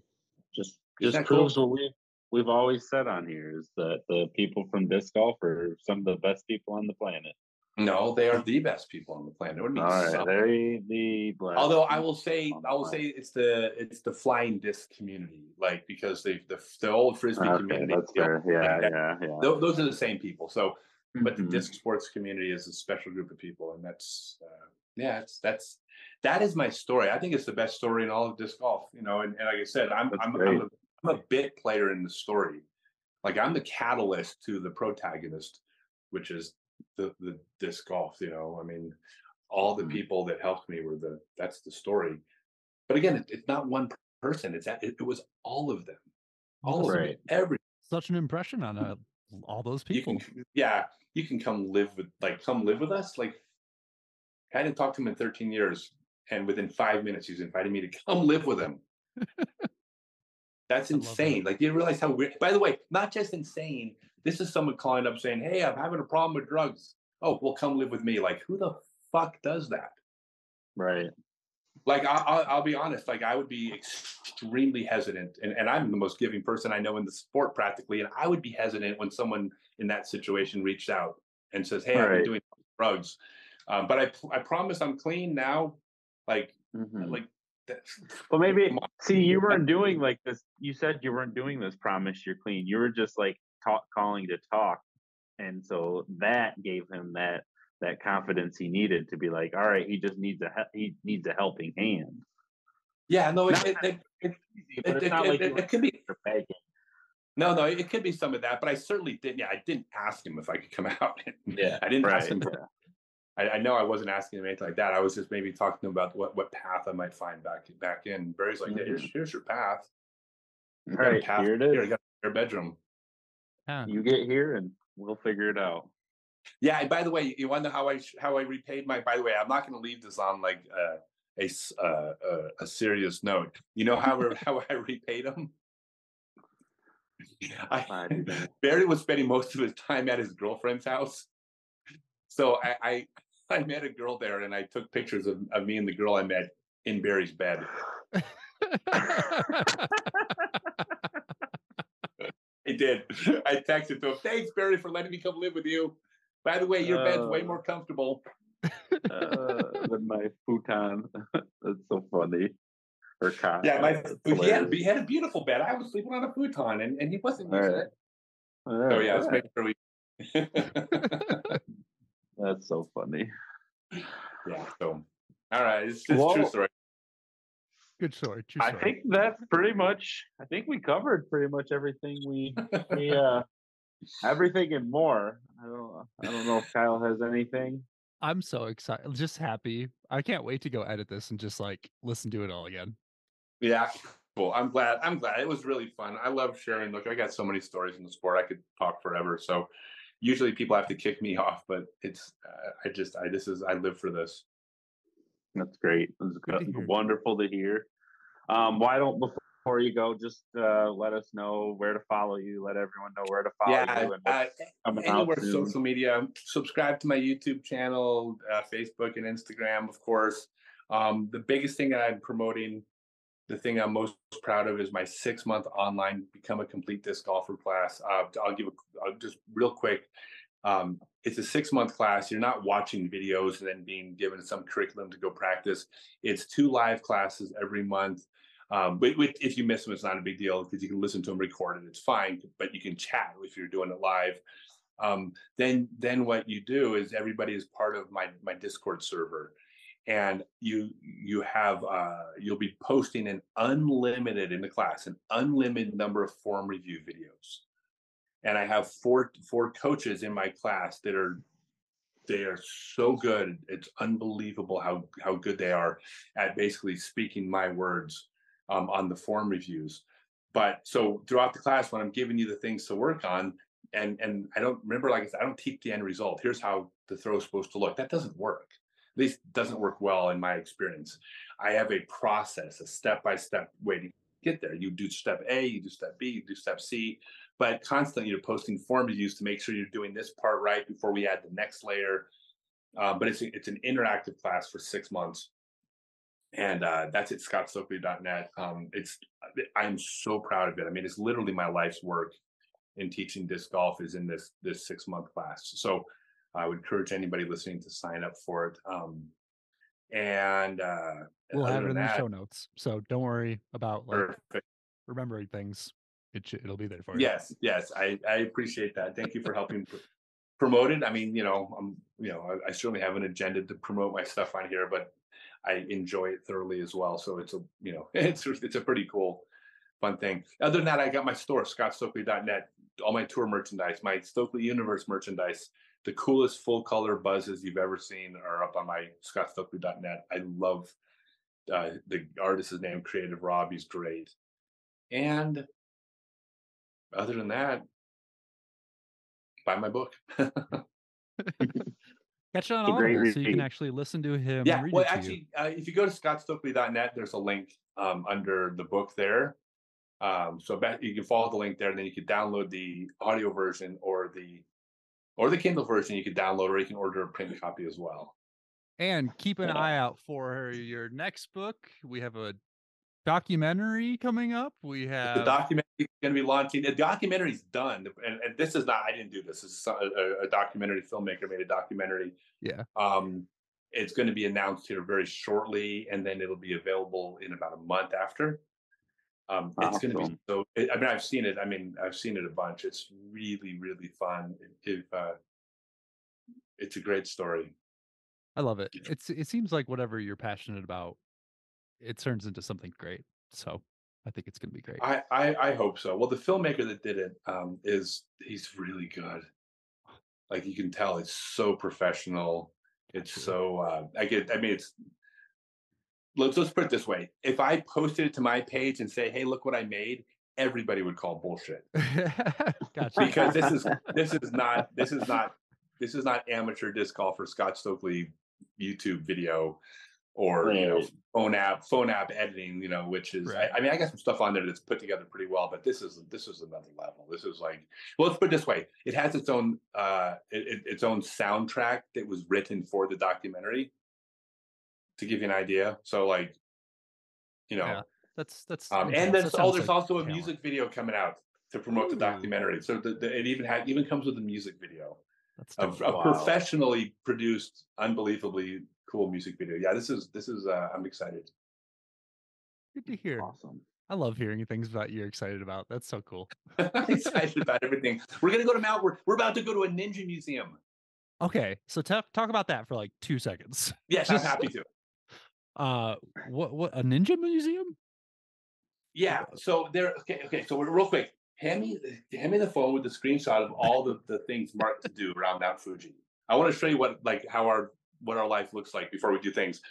Just Isn't just that cool? proves what we we've always said on here is that the people from disc golf are some of the best people on the planet. No, they are the best people on the planet. It would be All right, some- they the blessed Although I will say, I will say it's the it's the flying disc community, like because the the, the old frisbee Okay, community. that's fair. Yeah, that- yeah, yeah. tho- those are the same people. So, but the Mhm. disc sports community is a special group of people, and that's uh, yeah, it's that's that is my story. I think it's the best story in all of disc golf. You know, and, and like I said, I'm I'm. I'm, a, I'm a bit player in the story. Like I'm the catalyst to the protagonist, which is the the disc golf. You know, I mean, all the Mhm. people that helped me were the that's the story. But again, it, it's not one person. It's that it, it was all of them, all of Right. them, every Such an impression on uh, all those people. you people. can yeah you can come live with like come live with us like i didn't talk to him in 13 years and within five minutes he's inviting me to come live with him (laughs) that's I love that. insane like you realize how weird by the way not just insane this is someone calling up saying hey i'm having a problem with drugs oh well come live with me like who the fuck does that Right. like I, I'll, I'll be honest like i would be extremely hesitant and, and i'm the most giving person i know in the sport practically and i would be hesitant when someone in that situation reached out and says hey i've been doing drugs um, but i i promise i'm clean now like Mhm. like Well, maybe see you weren't doing like this. You said you weren't doing this. Promise you're clean. You were just like talk, calling to talk, and so that gave him that that confidence he needed to be like, all right, he just needs a he- he needs a helping hand. yeah no it, Not it, it, it, But it, it's it, not like it, could be begging. no no it could be some of that but i certainly didn't yeah i didn't ask him if i could come (laughs) out Yeah, i didn't ask him for I, I know I wasn't asking him anything like that. I was just maybe talking to him about what, what path I might find back back in. Barry's like, yeah, here's mm-hmm. here's your path. You got Right. path Here it Here, you got your bedroom. Yeah. You get here, and we'll figure it out. Yeah. and By the way, you want to know how I how I repaid my? By the way, I'm not going to leave this on like uh a s- uh, a, a serious note. You know how (laughs) how I repaid him? (laughs) I, I do that. (laughs) Barry was spending most of his time at his girlfriend's house. So I, I I met a girl there and I took pictures of, of me and the girl I met in Barry's bed. I did. (laughs) I texted to him, thanks Barry for letting me come live with you. By the way, your bed's way Uh, more comfortable. (laughs) uh, with my futon. (laughs) That's so funny. Or cot. Yeah, my he had, he had a beautiful bed. I was sleeping on a futon and, and he wasn't using Alright. it. So yeah, let's make sure we That's so funny. Yeah, so all right, it's just true story. Good story. True I think that's pretty much. I think we covered pretty much everything we we (laughs) uh everything and more. I don't I don't know if Kyle has anything. I'm so excited. Just happy. I can't wait to go edit this and just like listen to it all again. Yeah, cool. I'm glad. I'm glad. It was really fun. I love sharing. Look, I got so many stories in the sport. I could talk forever. So usually people have to kick me (laughs) off, but it's uh, I just I this is I live for this. That's great. It's Good to good- hear. wonderful to hear. Um, why don't before you go, just uh, let us know where to follow you. Let everyone know where to follow yeah, you and uh, what's coming out anywhere social media. Subscribe to my YouTube channel, uh, Facebook and Instagram, of course. Um, the biggest thing that I'm promoting, the thing I'm most proud of, is my six month online become a complete disc golfer class. Uh, I'll give a I'll just real quick. Um, it's a six month class. You're not watching videos and then being given some curriculum to go practice. It's two live classes every month. Um, but but if you miss them, it's not a big deal because you can listen to them recorded. It's fine, but you can chat if you're doing it live. Um, then then what you do is everybody is part of my my Discord server, and you you have uh, you'll be posting an unlimited in the class an unlimited number of form review videos, and I have four four coaches in my class that are they are so good. It's unbelievable how how good they are at basically speaking my words um, on the form reviews. But so throughout the class, when I'm giving you the things to work on, and and I don't remember like I said, I don't teach the end result. Here's how the throw is supposed to look. That doesn't work. At least doesn't work well in my experience. I have a process, a step by step way to get there. You do step A, you do step B, you do step C, but constantly you're posting form reviews to make sure you're doing this part right before we add the next layer. Uh, but it's it's an interactive class for six months and uh, that's at scottstokely.net. Um, it's I'm so proud of it. I mean, it's literally my life's work in teaching disc golf is in this this six month class. So I would encourage anybody listening to sign up for it. Um, and uh, We'll have it in than the show notes. So don't worry about like perfect. remembering things. It should, it'll be there for you. Yes, yes, I, I appreciate that. Thank you for helping pr- promote it. I mean, you know, I'm you know, I, I certainly have an agenda to promote my stuff on here, but I enjoy it thoroughly as well. So it's a you know, (laughs) it's it's a pretty cool, fun thing. Other than that, I got my store, scottstokely.net, all my tour merchandise, my Stokely Universe merchandise. The coolest full color buzzes you've ever seen are up on my scottstokely.net. I love uh, the artist's name, Creative Rob. He's great. And other than that, buy my book. (laughs) Catch it on It's a Audible so you can actually listen to him. yeah, read well, it to you. actually, uh, if you go to scottstokely.net, there's a link um, under the book there. Um, so bet you can follow the link there, and then you can download the audio version or the or the Kindle version. You can download, or you can order a print copy as well. And keep an eye out for your next book. We have a documentary coming up. We have the have documentary is going to be launching. The documentary's done, and, and this is not. I didn't do this. This is a, a- documentary filmmaker made a documentary. Yeah. Um, it's going to be announced here very shortly, and then it'll be available in about a month after. Um, it's going to be Awesome. so. I mean, I've seen it. I mean, I've seen it a bunch. It's really, really fun. If uh, it's a great story. I love it. It's it seems like whatever you're passionate about, it turns into something great. So I think it's gonna be great. I, I I hope so. Well, the filmmaker that did it um, is he's really good. Like you can tell, it's so professional. It's so uh, I get. I mean, it's let's let's put it this way: if I posted it to my page and say, "Hey, look what I made," everybody would call bullshit (laughs) gotcha. because this is (laughs) this is not this is not this is not amateur disc golfer Scott Stokely YouTube video or you know phone app phone app editing. You know, which is Right. I, I mean I got some stuff on there that's put together pretty well, but this is this is another level. This is like well, let's put it this way: it has its own uh it, it- its own soundtrack that was written for the documentary. To give you an idea, so like, you know, Yeah, that's that's um, and there's oh, there's like also a talent. music video coming out to promote the documentary. So the, the, it even had even comes with a music video That's of a professionally produced, unbelievably cool music video. Yeah, this is this is uh, I'm excited. good to hear. Awesome. I love hearing things that you're excited about. That's so cool. (laughs) I'm excited about everything. We're gonna go to Mount. We're, we're about to go to a ninja museum. Okay, so talk talk about that for like two seconds. (laughs) Yes, I'm happy to. Uh, what what a ninja museum? Yeah. So there. Okay. Okay. So real quick, hand me hand me the phone with the screenshot of all the, the things marked to do around Mount Fuji. I want to show you what like how our what our life looks like before we do things.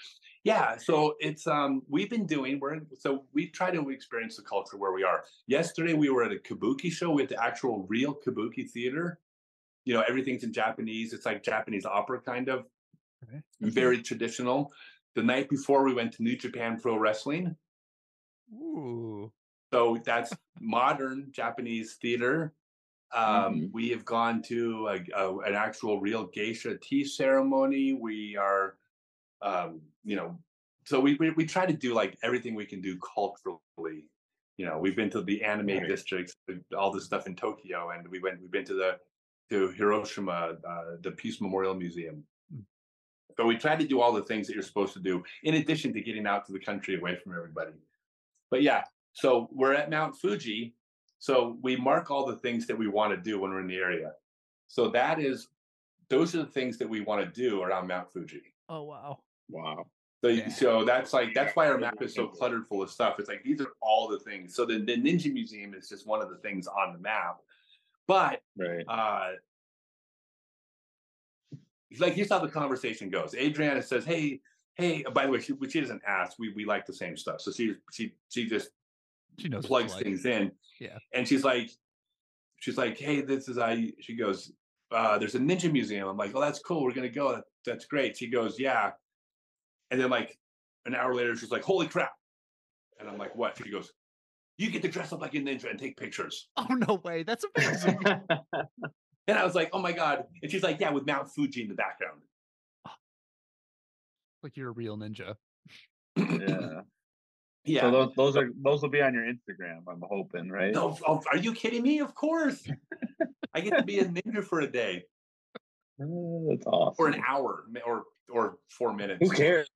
Yeah. So it's um we've been doing we're so we try to experience the culture where we are. Yesterday we were at a kabuki show with the actual real kabuki theater. You know everything's in Japanese. It's like Japanese opera kind of Okay. very traditional. The night before we went to New Japan Pro Wrestling. Ooh, So that's modern Japanese theater. Um, Mhm. We have gone to a, a- an actual real geisha tea ceremony. We are, um, you know, so we, we we try to do like everything we can do culturally. You know, we've been to the anime Right. districts, all this stuff in Tokyo, and we went. We've been to the to Hiroshima, uh, the Peace Memorial Museum. Mm. So we try to do all the things that you're supposed to do, in addition to getting out to the country away from everybody. But yeah, so we're at Mount Fuji. So we mark all the things that we want to do when we're in the area. So that is, those are the things that we want to do around Mount Fuji. oh wow. Wow. So, Yeah. so that's like that's why our map is so cluttered full of stuff. It's like these are all the things. So the, the Ninja Museum is just one of the things on the map. But Right. uh like here's how the conversation goes. Adriana says, "Hey, hey." By the way, she she doesn't ask. We we like the same stuff, so she she she just She knows plugs like. things in. Yeah. And she's like, she's like, hey, this is I. She goes, uh, there's a ninja museum. I'm like, oh, that's cool. We're gonna go. That, that's great. She goes, yeah. And then like an hour later, she's like, holy crap. And I'm like, what? She goes, you get to dress up like a ninja and take pictures. (laughs) Oh no way, that's amazing. (laughs) And I was like, oh my god. And she's like, yeah, with Mount Fuji in the background. (gasps) like you're a real ninja. yeah. (laughs) Yeah. So those those are those will be on your Instagram. I'm hoping, right? no, oh, are you kidding me? Of course. I get to be a ninja for a day (laughs) Oh, that's awesome. or an hour or or four minutes. Who cares?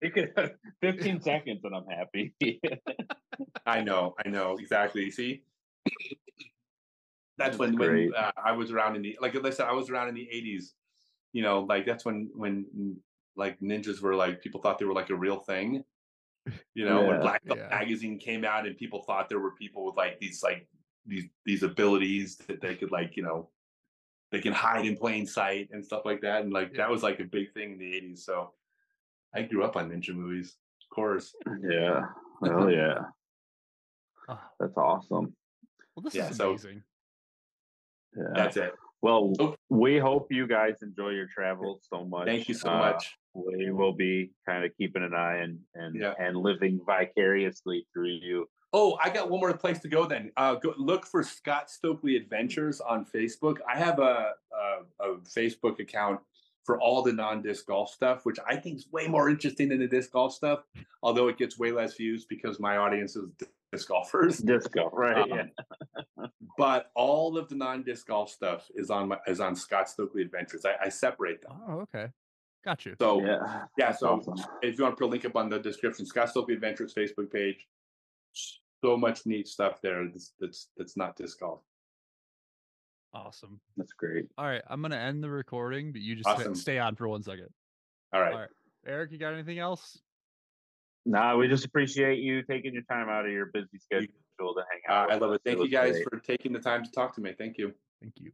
You could 15 seconds and I'm happy. (laughs) I know, I know exactly. See, that's That's when great. when uh, I was around in the like I said, I was around in the '80s. You know, like that's when when like ninjas were like people thought they were like a real thing. You know, when Black Belt Yeah. magazine came out and people thought there were people with like these like these these abilities that they could like you know they can hide in plain sight and stuff like that. And like Yeah. that was like a big thing in the '80s. So I grew up on ninja movies, of course. yeah. (laughs) Oh yeah. Ah, That's awesome. well, this Yeah, is so- Yeah. That's it. Well, Oh. we hope you guys enjoy your travels so much. Thank you so Uh, much. We will be kind of keeping an eye and and Yeah. and living vicariously through you. Oh, I got one more place to go then. Uh, go, look for Scott Stokely Adventures on Facebook. I have a, a, a Facebook account for all the non-disc golf stuff, which I think is way more interesting than the disc golf stuff. Although it gets way less views because my audience is disc golfers. Disc golf, right? Um, But all of the non-disc golf stuff is on my is on Scott Stokely Adventures. I, I separate them. Oh, okay. Got you. So yeah. Yeah. yeah, so awesome. if you want to put a link up on the description, Scott Stokely Adventures Facebook page. So much neat stuff there that's that's, that's not disc golf. Awesome. That's great. All right, I'm gonna end the recording, but you just Awesome. stay on for one second. All right. All right. Eric, you got anything else? Nah, we just appreciate you taking your time out of your busy schedule to hang Uh, out. I love it. Thank was you guys great. for taking the time to talk to me. Thank you. Thank you.